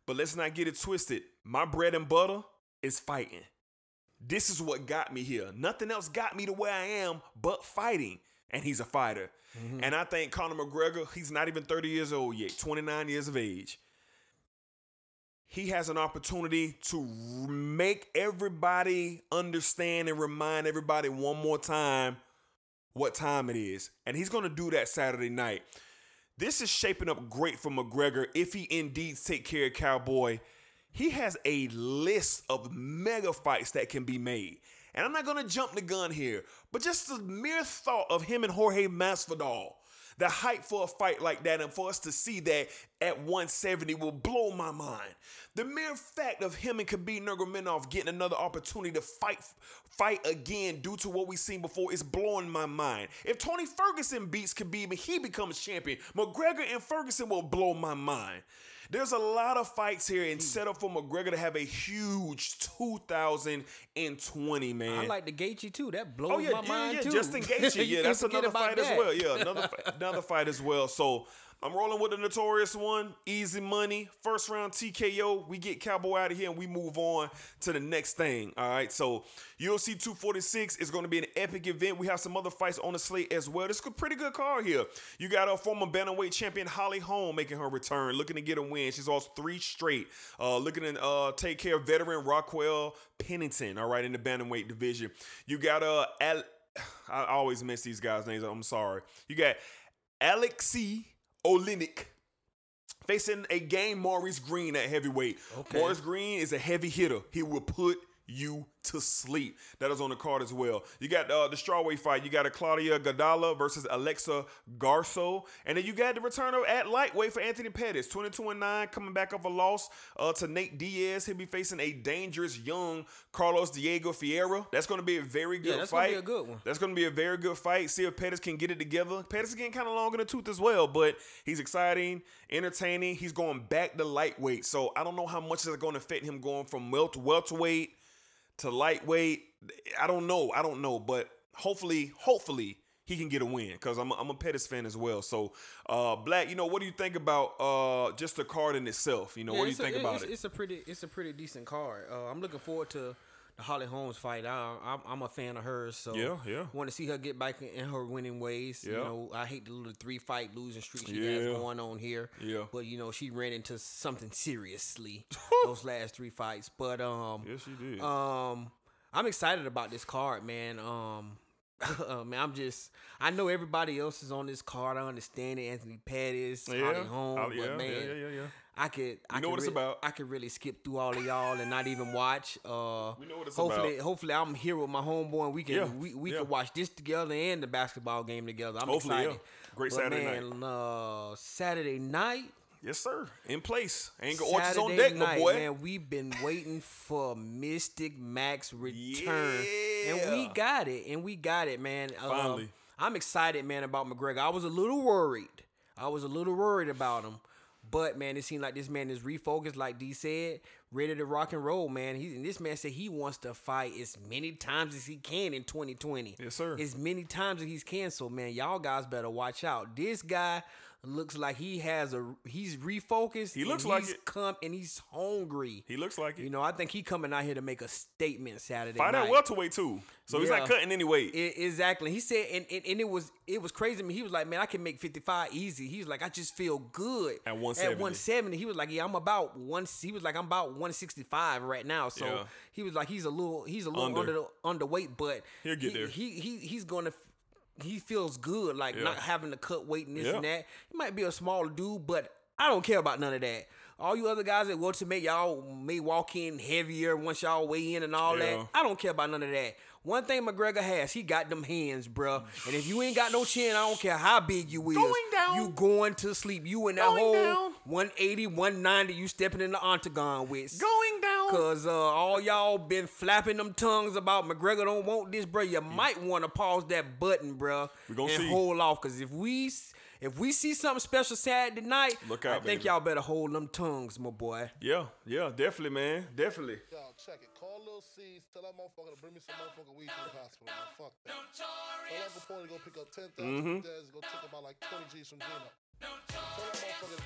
But let's not get it twisted. My bread and butter is fighting. This is what got me here. Nothing else got me to where I am but fighting. And he's a fighter. Mm-hmm. And I think Conor McGregor, he's not even 30 years old yet, 29 years of age. He has an opportunity to make everybody understand and remind everybody one more time what time it is. And he's going to do that Saturday night. This is shaping up great for McGregor if he indeed take care of Cowboy. He has a list of mega fights that can be made. And I'm not going to jump the gun here, but just the mere thought of him and Jorge Masvidal, the hype for a fight like that and for us to see that at 170 will blow my mind. The mere fact of him and Khabib Nurmagomedov getting another opportunity to fight fight again due to what we've seen before is blowing my mind. If Tony Ferguson beats Khabib and he becomes champion, McGregor and Ferguson will blow my mind. There's a lot of fights here and hmm. set up for McGregor to have a huge 2020, man. I like the Gaethje too. That blows Oh yeah, my yeah, mind yeah. too. Justin Gaethje, yeah, that's another fight as well. Yeah, another another fight as well. So I'm rolling with the notorious one, easy money, first round TKO. We get Cowboy out of here and we move on to the next thing. All right, so UFC 246 is going to be an epic event. We have some other fights on the slate as well. This is a pretty good card here. You got a former bantamweight champion Holly Holm making her return, looking to get a win. She's lost three straight. Uh, looking to uh, take care of veteran Raquel Pennington. All right, in the bantamweight division. You got uh, Al- I always miss these guys' names. I'm sorry. You got Alexei Oleinik facing a game Maurice Greene at heavyweight. Okay. Maurice Greene is a heavy hitter. He will put you to sleep. That is on the card as well. You got uh, the strawweight fight. You got a Claudia Gadelha versus Alexa Grasso, and then you got the return of at lightweight for Anthony Pettis, 22 and 9, coming back off a loss uh, to Nate Diaz. He'll be facing a dangerous young Carlos Diego Ferreira. That's going to be a very good Yeah, that's fight. gonna be a good one. That's going to be a very good fight. See if Pettis can get it together. Pettis is getting kind of long in the tooth as well, but he's exciting, entertaining. He's going back to lightweight, so I don't know how much is going to affect him going from welt- welterweight to lightweight. I don't know. I don't know, but hopefully, hopefully he can get a win because I'm a, I'm a Pettis fan as well. So, uh, Black, you know, what do you think about uh, just the card in itself? You know, Yeah, what do you a- think about it's, it? It's a pretty, it's a pretty decent card. Uh, I'm looking forward to the Holly Holmes fight. I, I'm, I'm a fan of hers, so Yeah, yeah. Want to see her get back in her winning ways. You Yeah. know, I hate the little three fight losing streak she Yeah. has going on here. Yeah. but you know she ran into something seriously those last three fights. But um, Yes, she did. Um, I'm excited about this card, man. Um. Uh, man, I'm just. I know everybody else is on this card. I understand it. Anthony Pettis, Yeah. Holly Holmes, Holly- but yeah, man, yeah, yeah, yeah. I could. I know could what it's about. I could really skip through all of y'all and not even watch. Uh, We know what it's hopefully, about. hopefully, I'm here with my homeboy and we can Yeah, we, we can watch this together and the basketball game together. I'm Hopefully, excited. Great But Saturday man, Uh, Saturday night. Yes, sir. In place. Anger Orchards on deck, my night, boy. man. We've been waiting for Mystic Mac's return, and we got it, and we got it, man. Um, Finally. I'm excited, man, about McGregor. I was a little worried. I was a little worried about him, but man, it seemed like this man is refocused, like D said, ready to rock and roll, man. He and this man said he wants to fight as many times as he can in 2020. Yes, sir. As many times as he's canceled, man. Y'all guys better watch out. This guy looks like he has a he's refocused. He looks like he's it. come and he's hungry. He looks like it. You know, I think he coming out here to make a statement Saturday Fight night. at welterweight too. So he's not cutting any weight. I- exactly. He said, and, and, and it was it was crazy. to me. He was like, man, I can make 55 easy. He was like, I just feel good At 170. At 170, he was like, yeah, I'm about one. He was like, I'm about 165 right now. So Yeah. he was like, he's a little, he's a little Under. under, underweight, but He'll get he, there. He he he's gonna. He feels good, like Yeah. not having to cut weight and this Yeah. and that. He might be a smaller dude, but I don't care about none of that. All you other guys that want to make y'all may walk in heavier once y'all weigh in and all Yeah. that. I don't care about none of that. One thing McGregor has, he got them hands, bruh. And if you ain't got no chin, I don't care how big you is. Going down. You going to sleep. You in that Going whole down. 180, 190 you stepping in the octagon with. Going. Cause uh, all y'all been flapping them tongues about McGregor don't want this, bruh. You might want to pause that button, bruh, We gonna and see. hold off. Cause if we if we see something special Saturday night, Look I think baby. y'all better hold them tongues, my boy. Yeah, yeah, definitely, man. Definitely. Y'all check it. Call Lil C's. Tell that motherfucker to bring me some motherfucking weed to the hospital. Man. Fuck that. Tell Uncle Paul to go pick up 10,000 Mhm. from Dez. Go take about like 20 G's from Gino.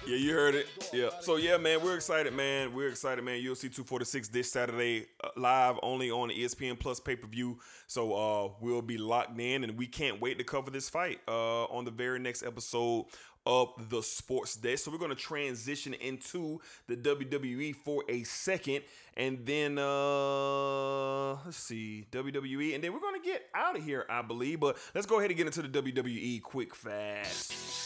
Yeah, you heard it. Yeah. So yeah, man, we're excited, man. We're excited, man. UFC 246 this Saturday, uh, live only on ESPN Plus pay per view. So uh, we'll be locked in, and we can't wait to cover this fight uh, on the very next episode of the Sports Desk. So we're gonna transition into the WWE for a second, and then uh, let's see WWE, and then we're gonna get out of here, I believe. But let's go ahead and get into the WWE quick fast.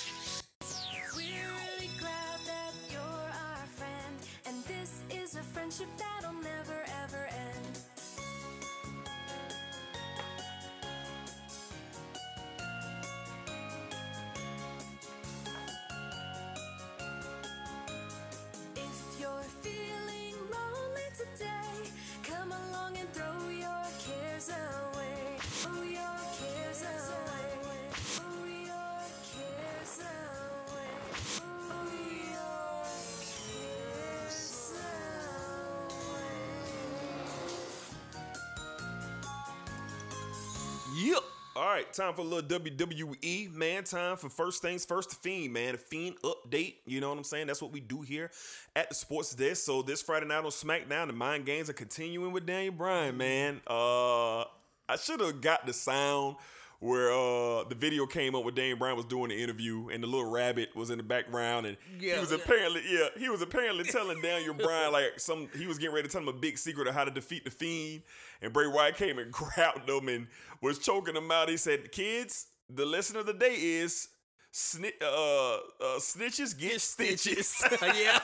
Right. time for a little WWE, man. Time for first things first, the Fiend, man. The Fiend update. You know what I'm saying? That's what we do here at the Sports Desk. So this Friday night on SmackDown, the Mind Games are continuing with Daniel Bryan, man. Uh, I should have got the sound where uh the video came up where Daniel Bryan was doing the interview and the little rabbit was in the background and Yeah. he was apparently yeah he was apparently telling Daniel Bryan like some he was getting ready to tell him a big secret of how to defeat the Fiend and Bray Wyatt came and grabbed him and was choking him out. He said, "Kids, the lesson of the day is." Sni- uh, uh, snitches get stitches. yeah.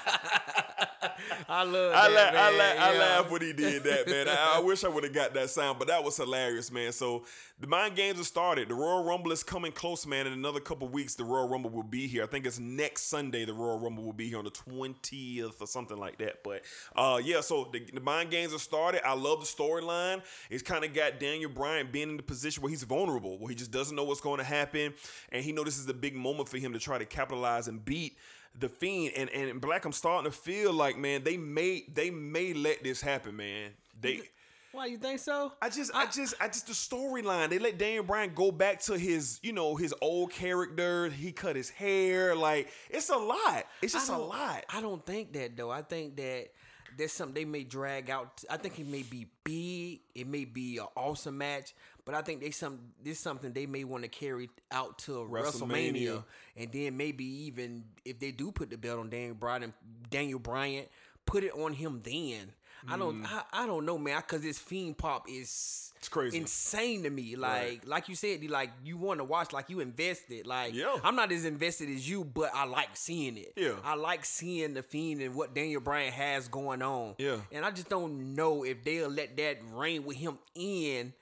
I love I, that. la- I, man. la- I laugh when he did that, man. I, I wish I would have got that sound, but that was hilarious, man. So the mind games have started. The Royal Rumble is coming close, man. In another couple weeks, the Royal Rumble will be here. I think it's next Sunday. The Royal Rumble will be here on the twentieth or something like that. But uh, yeah, so the, the mind games have started. I love the storyline. It's kind of got Daniel Bryan being in the position where he's vulnerable, where he just doesn't know what's going to happen, and he knows this is a big moment for him to try to capitalize and beat the fiend and and black i'm starting to feel like man they may they may let this happen man they Why you think so? I just, I, just, I just the storyline. They let Daniel Bryan go back to his, you know, his old character. He cut his hair. Like it's a lot. It's just a lot. I don't think that though. I think that there's something they may drag out. I think it may be big. It may be an awesome match, but I think they some this something they may want to carry out to WrestleMania. WrestleMania. and then maybe even if they do put the belt on Daniel Bryan, Daniel Bryant, put it on him then. I don't, Mm. I, I don't know, man, because this fiend pop is It's crazy. insane to me. Like, Right. like you said, like you want to watch, like you invested. Like, Yeah. I'm not as invested as you, but I like seeing it. Yeah. I like seeing the fiend and what Daniel Bryan has going on. Yeah. and I just don't know if they'll let that reign with him in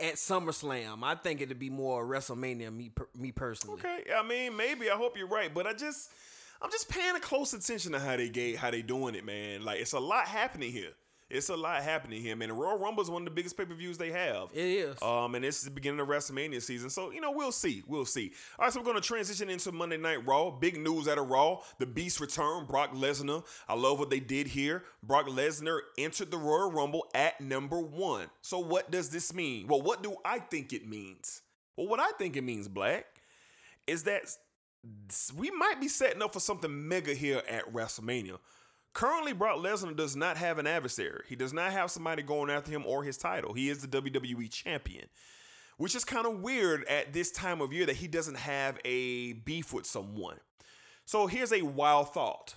at SummerSlam. I think it'd be more WrestleMania. Me, me personally. Okay, I mean, maybe I hope you're right, but I just, I'm just paying a close attention to how they gate, how they doing it, man. Like it's a lot happening here. It's a lot happening here, man. The Royal Rumble is one of the biggest pay per views they have. It is. Um, and it's the beginning of WrestleMania season, so you know we'll see, we'll see. All right, so we're gonna transition into Monday Night Raw. Big news out of Raw: the Beast return, Brock Lesnar. I love what they did here. Brock Lesnar entered the Royal Rumble at number one. So what does this mean? Well, what do I think it means? Well, what I think it means, Black, is that we might be setting up for something mega here at WrestleMania. Currently, Brock Lesnar does not have an adversary. He does not have somebody going after him or his title. He is the WWE champion, which is kind of weird at this time of year that he doesn't have a beef with someone. So here's a wild thought.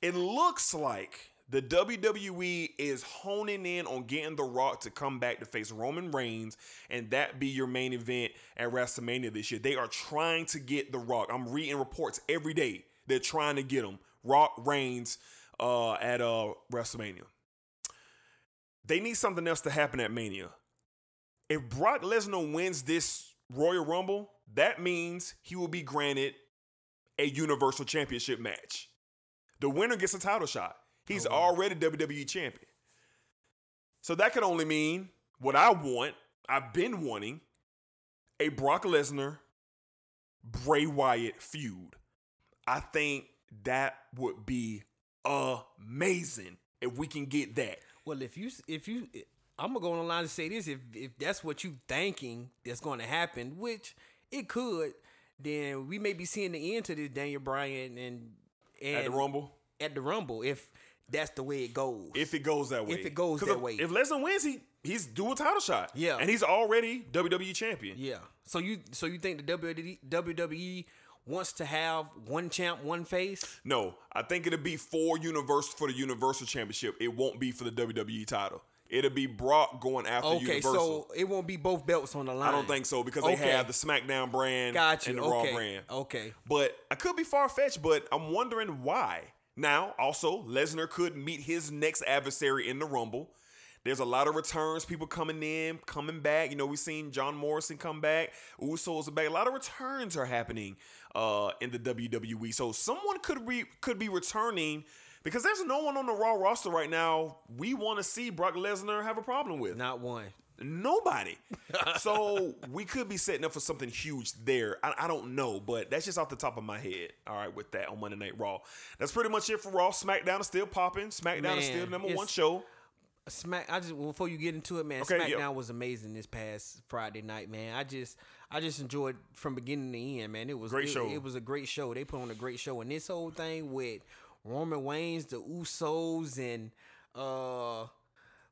It looks like the WWE is honing in on getting The Rock to come back to face Roman Reigns and that be your main event at WrestleMania this year. They are trying to get The Rock. I'm reading reports every day. They're trying to get him. Rock Reigns uh, at uh, WrestleMania. They need something else to happen at Mania. If Brock Lesnar wins this Royal Rumble, that means he will be granted a Universal Championship match. The winner gets a title shot. He's oh. already WWE champion. So that could only mean what I want, I've been wanting a Brock Lesnar Bray Wyatt feud. I think that would be amazing if we can get that. Well, if you if you eh, I'm gonna go on the line and say this: if if that's what you thinking that's going to happen, which it could, then we may be seeing the end to this Daniel Bryan and, and At the Rumble? At the Rumble, if that's the way it goes. If it goes that way. If it goes that if, way. If Lesnar wins, he he's dual title shot. Yeah. And he's already WWE champion. Yeah. So you so you think the WWE, WWE wants to have one champ, one face? No, I think it'll be for Universal for the Universal Championship. It won't be for the WWE title. It'll be Brock going after Okay, Universal. so it won't be both belts on the line. I don't think so because they have the SmackDown brand Got you. and the okay. Raw brand. Okay. But I could be far fetched, but I'm wondering why. Now, also, Lesnar could meet his next adversary in the Rumble. There's a lot of returns, people coming in, coming back. You know, we've seen John Morrison come back, Usos are back. A lot of returns are happening uh, in the WWE. So someone could be could be returning because there's no one on the Raw roster right now we want to see Brock Lesnar have a problem with. Not one. Nobody. so we could be setting up for something huge there. I, I don't know, but that's just off the top of my head. All right, with that on Monday Night Raw. That's pretty much it for Raw. SmackDown is still popping. SmackDown is still number one show. Smack. I just before you get into it, man. Okay, SmackDown yeah. was amazing this past Friday night, man. I just, I just enjoyed from beginning to end, man. It was Great it, show. It was a great show. They put on a great show, and this whole thing with Roman Reigns, the Usos, and uh,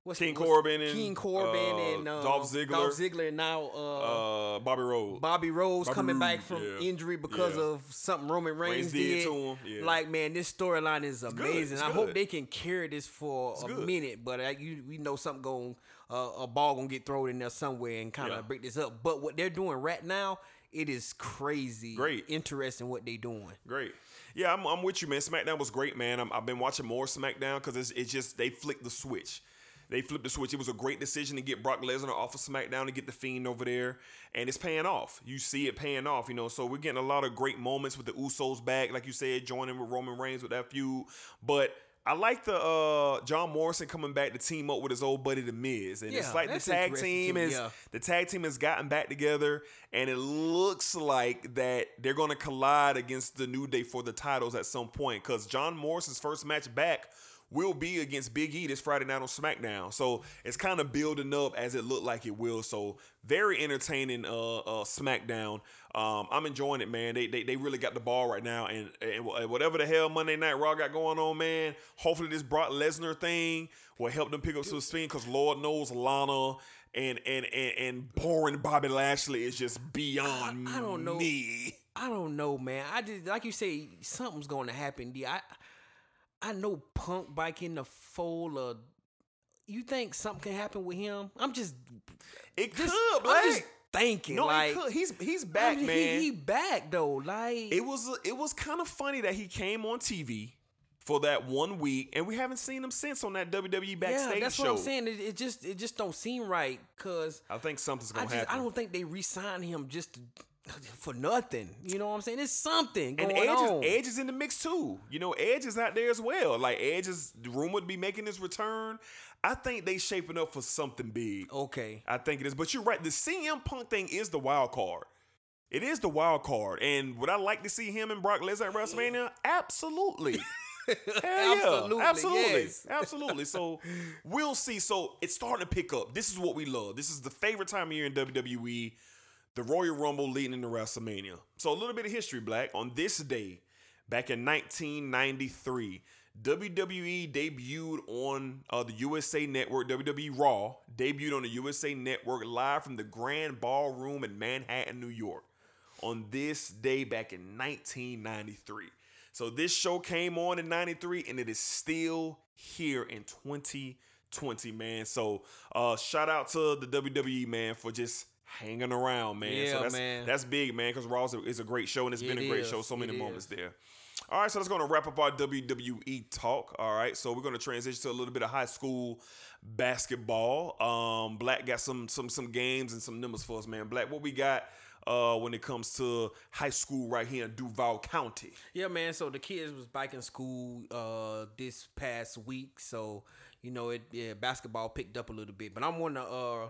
what's King what's- Corbin and, King Corbin uh, and uh, Dolph Ziggler. Dolph Ziggler, and now uh, Uh, Bobby Rose. Bobby Rose Bobby coming back from yeah. injury because Yeah. of something Roman Reigns, Reigns did to him, yeah. Like man, this storyline is amazing. I hope they can carry this for It's a good. minute, but uh, you we know something going uh, a ball gonna get thrown in there somewhere and kind of break this up. But what they're doing right now, it is crazy, Great. interesting what they doing. Great. Yeah, I'm, I'm with you, man. SmackDown was great, man. I'm, I've been watching more SmackDown because it's, it's just they flicked the switch. They flipped the switch. It was a great decision to get Brock Lesnar off of SmackDown to get the Fiend over there, and it's paying off. You see it paying off, you know. So we're getting a lot of great moments with the Usos back, like you said, joining with Roman Reigns with that feud. But I like the uh, John Morrison coming back to team up with his old buddy The Miz, and it's like the tag team is yeah. the tag team has gotten back together, and it looks like that they're going to collide against the New Day for the titles at some point. Because John Morrison's first match back will be against Big E this Friday night on SmackDown. So it's kind of building up as it looked like it will. So very entertaining uh, uh SmackDown. Um, I'm enjoying it, man. They, they they really got the ball right now, and, and whatever the hell Monday Night Raw got going on, man. Hopefully this Brock Lesnar thing will help them pick up some speed. Because Lord knows Lana and and and and boring Bobby Lashley is just beyond I don't know. me. I don't know, man. I just like you say, something's going to happen. D. I I know Punk biking the fold. Of, you think something can happen with him? I'm just It just, could, I'm just thinking. No, like. He's he's back, I mean, man. He, he back though. Like it was it was kind of funny that he came on TV for that one week, and we haven't seen him since on that WWE backstage yeah, that's show. what I'm saying. It, it just it just don't seem right because I think something's gonna just happen. I don't think they re-signed him just to, for nothing. You know what I'm saying? It's something and going Edge on. is, Edge is in the mix too. You know, Edge is out there as well. Like Edge is rumored to be making his return. I think they shaping up for something big. Okay. I think it is. But you're right. The CM Punk thing is the wild card. It is the wild card. And would I like to see him and Brock Lesnar at WrestleMania? Absolutely. Hell yeah. Absolutely, Absolutely. yes. Absolutely. So we'll see. So it's starting to pick up. This is what we love. This is the favorite time of year in WWE. The Royal Rumble leading into WrestleMania. So a little bit of history, Black. On this day, back in 1993, WWE debuted on uh, the USA Network. WWE Raw debuted on the USA Network live from the Grand Ballroom in Manhattan, New York. On this day back in 1993. So this show came on in 93 and it is still here in 2020, man. So uh shout out to the WWE man for just hanging around, man. Yeah, so that's man. that's big, man, because Raw is a, great show and it's been a great is. show. So many It moments is. there. All right, so that's going to wrap up our WWE talk. All right, so we're going to transition to a little bit of high school basketball. Um, Black got some some some games and some numbers for us, man. Black, what we got uh, when it comes to high school right here in Duval County? Yeah, man. So the kids was back in school uh this past week, so you know it yeah basketball picked up a little bit. But I'm wanting to uh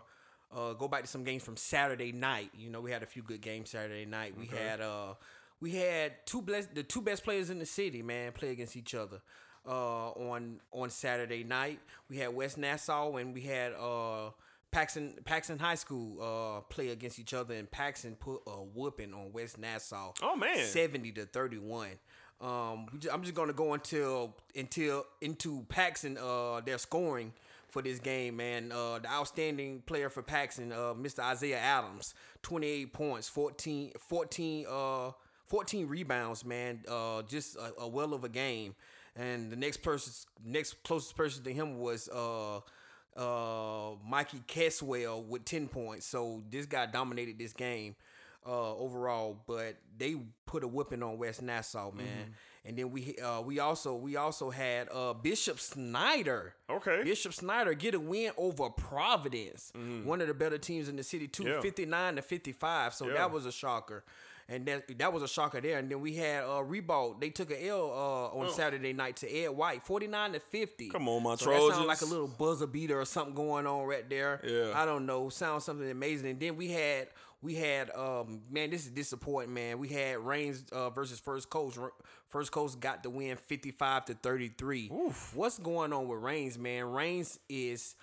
uh go back to some games from Saturday night. You know we had a few good games Saturday night. We Okay. had uh we had two best the two best players in the city, man, play against each other. Uh, on on Saturday night, we had West Nassau and we had uh Paxson Paxson High School uh play against each other, and Paxson put a whooping on West Nassau. Oh, man. seventy to thirty one. Um, I'm just gonna go until until into Paxson uh their scoring for this game, man. Uh, the outstanding player for Paxton, uh, Mr. Isaiah Adams, 28 points, 14, 14, uh, 14 rebounds, man. Uh, just a, a well of a game. And the next person, next closest person to him was uh, uh, Mikey Caswell with 10 points. So this guy dominated this game uh, overall, but they put a whipping on West Nassau, man. Mhm. And then we uh, we also we also had uh, Bishop Snyder. Okay. Bishop Snyder get a win over Providence, one of the better teams in the city, too, Yeah. 59 to 55. So Yeah. that was a shocker. and that that was a shocker there. And then we had uh Ribault. They took a L uh, on Oh. Saturday night to Ed White, forty nine to fifty. Come on, my so That sounds like a little buzzer beater or something going on right there. Yeah. I don't know. Sounds something amazing. And then we had we had um man, this is disappointing, man. We had Raines uh, versus First Coast. First Coast got the win, fifty five to thirty three. What's going on with Raines, man? Raines is.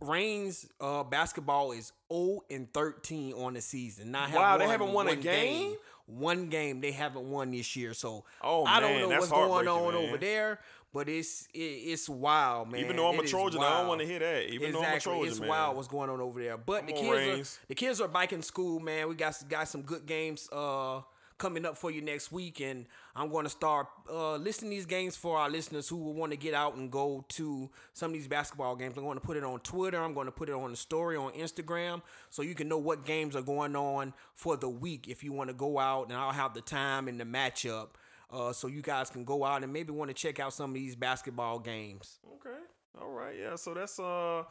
Raines uh, basketball is 0 and 13 on the season. Not have Wow, they haven't won a one game? One game they haven't won this year. So Oh, I don't know what's going on man. over there, but it's it, it's wild, man. Even though I'm a Trojan, I don't wanna hear that. Even though I'm a exactly. Trojan, it's man. wild what's going on over there. But the Come on, kids Raines. are the kids are back in school, man. We got got some good games uh coming up for you next week, and I'm going to start uh, listing these games for our listeners who will want to get out and go to some of these basketball games. I'm going to put it on Twitter. I'm going to put it on the story on Instagram, so you can know what games are going on for the week if you want to go out, and I'll have the time and the matchup. Uh, so you guys can go out and maybe want to check out some of these basketball games. Okay. All right. Yeah. So that's uh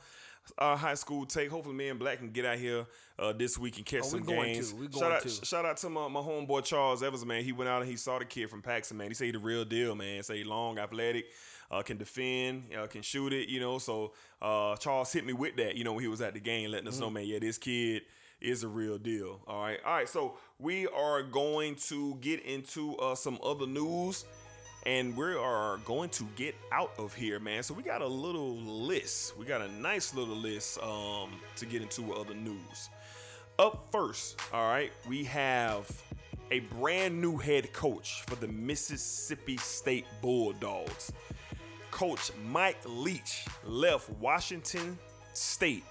our high school take. Hopefully, me and Black can get out here uh, this week and catch Oh, some going games. shout going out, to. shout out to my, my homeboy Charles Evans, man. He went out and he saw the kid from Paxton, man. He said he the real deal, man. Say he long, athletic, uh, can defend, uh, can shoot it, you know. So uh, Charles hit me with that, you know, when he was at the game, letting us know, Mm-hmm. man, yeah, this kid is a real deal. All right. All right. So we are going to get into uh, some other news and we are going to get out of here, man. So we got a little list. We got a nice little list um, to get into other news. Up first, all right, we have a brand new head coach for the Mississippi State Bulldogs. Coach Mike Leach left Washington State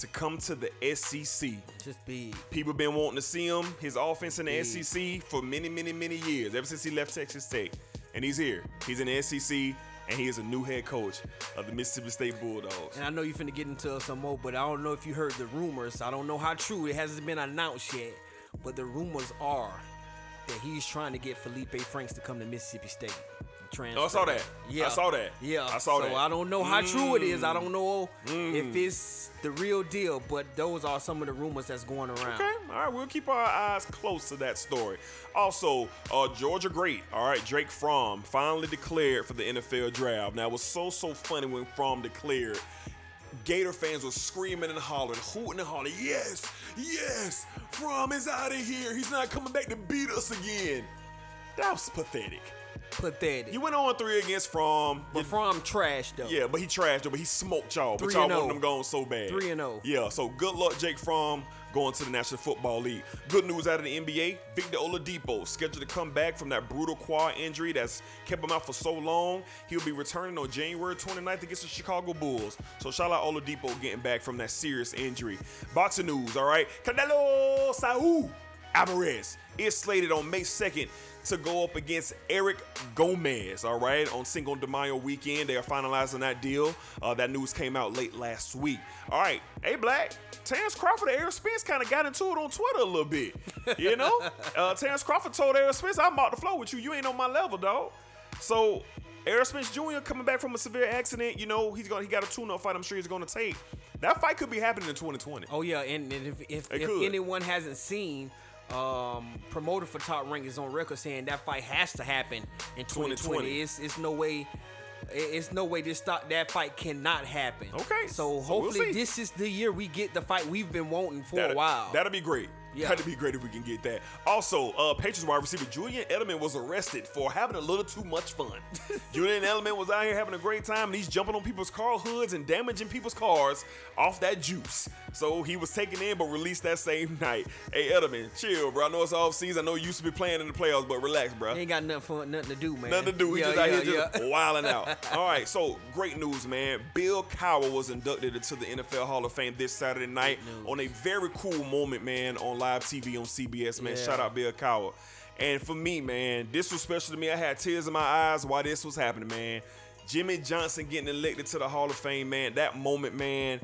to come to the SEC. Just big. People been wanting to see him, his offense in the Big. SEC for many, many, many years, ever since he left Texas State. And he's here. He's in the SEC, and he is a new head coach of the Mississippi State Bulldogs. And I know you finna get into some more, but I don't know if you heard the rumors. I don't know how true. It hasn't been announced yet, but the rumors are that he's trying to get Feleipe Franks to come to Mississippi State. Transfer. Oh, I saw that. Yeah, I saw that. Yeah, I saw so that. I don't know how true it is. I Mm. don't know Mm. if it's the real deal, but those are some of the rumors that's going around. Okay, all right, we'll keep our eyes close to that story. Also, uh, Georgia Great, all right, Drake Fromm finally declared for the NFL draft. Now, it was so, so funny when Fromm declared. Gator fans were screaming and hollering, hooting and hollering, yes, yes, Fromm is out of here. He's not coming back to beat us again. That was pathetic. Pathetic. You went on three against Fromm. But Fromm trash though. Yeah, but he trashed though, but he smoked y'all. But 3 y'all wanted oh. them gone so bad. 3 and oh. Yeah, so good luck, Jake Fromm going to the National Football League. Good news out of the NBA. Victor Oladipo scheduled to come back from that brutal quad injury that's kept him out for so long. He'll be returning on January 29th against the Chicago Bulls. So shout out Oladipo getting back from that serious injury. Boxing news, all right. Canelo Saul Alvarez is slated on May 2nd to go up against Eric Gomez, all right, on Cinco de Mayo weekend. They are finalizing that deal. Uh, that news came out late last week. All right, hey, Black, Terrence Crawford and Errol Spence kind of got into it on Twitter a little bit. You know, uh, Terrence Crawford told Errol Spence, I'm out the flow with you. You ain't on my level, dog. So, Errol Spence Jr. coming back from a severe accident, you know, he's gonna he got a tune-up fight I'm sure he's gonna take. That fight could be happening in 2020. Oh yeah, and, and if if, if anyone hasn't seen, um, promoter for Top Rank is on record saying that fight has to happen in 2020. 2020. It's it's no way. It's no way this stop that fight cannot happen. Okay, so we'll hopefully this is the year we get the fight we've been wanting for That'd- a while. That'll be great. Yeah. That'd be great if we can get that. Also, uh, Patriots wide receiver Julian Edelman was arrested for having a little too much fun. Julian Edelman was out here having a great time, and he's jumping on people's car hoods and damaging people's cars off that juice. So he was taken in, but released that same night. Hey Edelman, chill, bro. I know it's off season. I know you used to be playing in the playoffs, but relax, bro. Ain't got nothing fun, nothing to do, man. Nothing to do. We Yeah, just out yeah, here just yeah. wilding out. All right, so great news, man. Bill Cowher was inducted into the NFL Hall of Fame this Saturday night on a very cool moment, man, on live TV on CBS, man. Yeah. Shout out Bill Cowher. And for me, man, this was special to me. I had tears in my eyes while this was happening, man. Jimmy Johnson getting elected to the Hall of Fame, man. That moment, man.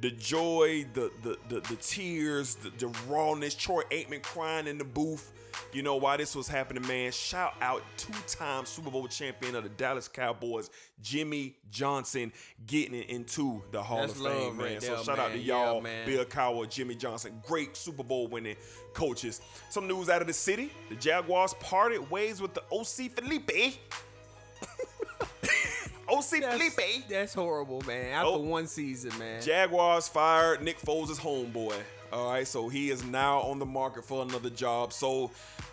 The joy, the the the, the tears, the, the rawness. Troy Aikman crying in the booth. You know why this was happening, man. Shout out two-time Super Bowl champion of the Dallas Cowboys, Jimmy Johnson, getting it into the Hall That's of Fame, man. right so there, shout out to y'all, man. Bill Cowher, Jimmy Johnson, great Super Bowl winning coaches. Some news out of the city: the Jaguars parted ways with the OC Felipe. OC Felipe. That's horrible, man. After Oh. one season, man. Jaguars fired Nick Foles' homeboy. All right, so he is now on the market for another job. So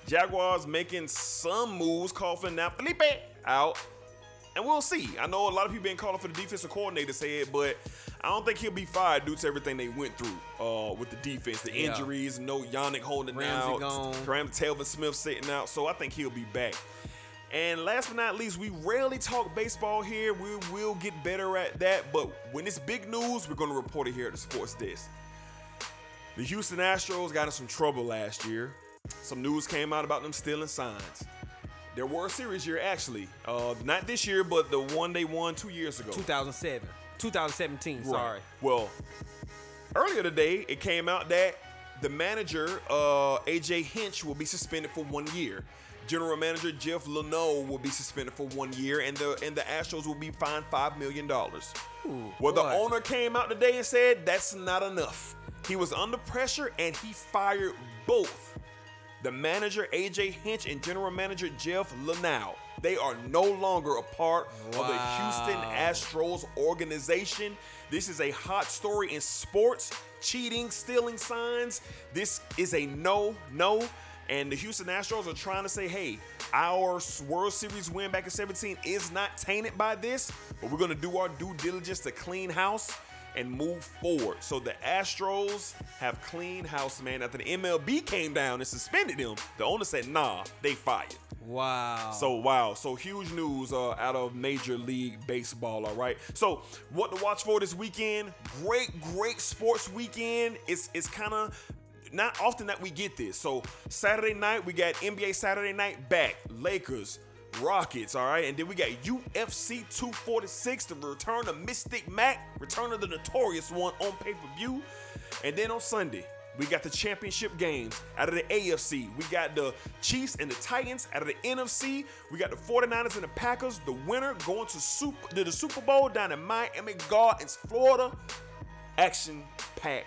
Jaguars making some moves, calling for now Felipe out, and we'll see. I know a lot of people been calling for the defensive coordinator said, but I don't think he'll be fired due to everything they went through uh, with the defense, the Yeah. injuries, no Yannick holding Ramsey out. Graham Telvin Smith sitting out. So I think he'll be back. And last but not least, we rarely talk baseball here. We will get better at that. But when it's big news, we're going to report it here at the Sports Desk. The Houston Astros got in some trouble last year. Some news came out about them stealing signs. There were a series year actually, uh, not this year, but the one they won two years ago. 2007. 2017, Right. sorry. Well, earlier today, it came out that the manager, uh, AJ Hinch, will be suspended for one year. General manager Jeff Luhnow will be suspended for one year, and the and the Astros will be fined five million dollars. Well, the owner came out today and said that's not enough. He was under pressure and he fired both the manager AJ Hinch and general manager Jeff Luhnow. They are no longer a part of the Houston Astros organization. This is a hot story in sports, cheating, stealing signs. This is a no, no. And the Houston Astros are trying to say, hey, our World Series win back in 17 is not tainted by this, but we're going to do our due diligence to clean house and move forward. So the Astros have clean house, man. After the MLB came down and suspended them, the owner said, nah, they fired. Wow. So wow, so huge news uh, out of Major League Baseball. All right. So what to watch for this weekend? Great, great sports weekend. It's it's kind of not often that we get this. So Saturday night we got NBA Saturday night back. Lakers. Rockets, all right, and then we got UFC 246, the return of Mystic Mac, return of the notorious one on pay per view, and then on Sunday we got the championship games out of the AFC. We got the Chiefs and the Titans out of the NFC. We got the 49ers and the Packers. The winner going to super to the Super Bowl down in Miami Gardens, Florida. Action packed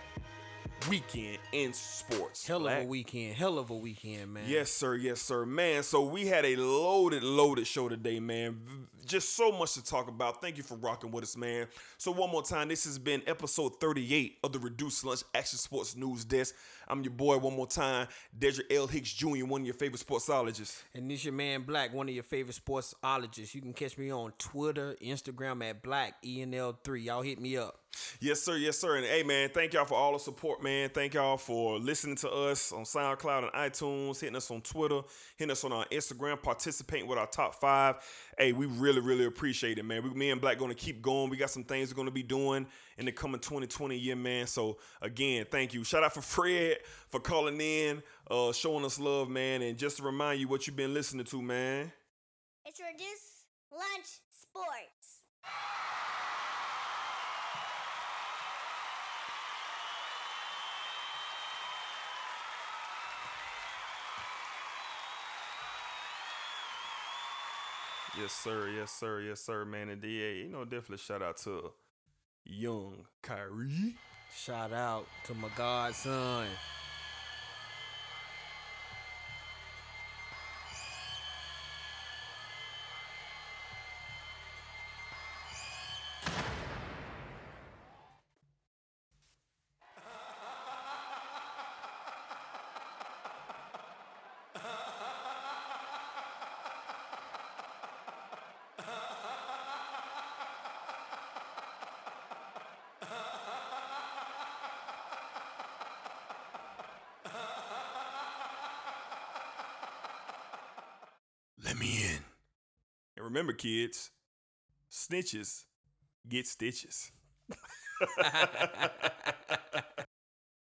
weekend in sports. Hell of a weekend. Hell of a weekend, man. Yes, sir. Yes, sir. Man, so we had a loaded, loaded show today, man. Just so much to talk about. Thank you for rocking with us, man. So, one more time, this has been episode 38 of the Reduced Lunch Action Sports News Desk. I'm your boy, one more time, Dedrick L. Hicks Jr., one of your favorite sportsologists. And this your man Black, one of your favorite sportsologists. You can catch me on Twitter, Instagram at Black ENL3. Y'all hit me up. Yes, sir. Yes, sir. And hey, man, thank y'all for all the support, man. Thank y'all for listening to us on SoundCloud and iTunes, hitting us on Twitter, hitting us on our Instagram, participating with our top five. Hey, we really, really appreciate it, man. We, me and Black going to keep going. We got some things we're going to be doing in the coming 2020 year, man. So again, thank you. Shout out for Fred for calling in, uh, showing us love, man. And just to remind you what you've been listening to, man. It's Reduce Lunch Sports. Yes, sir. Yes, sir. Yes, sir, man. And yeah, you know, definitely shout out to young Kyrie. Shout out to my godson. Remember, kids, snitches get stitches.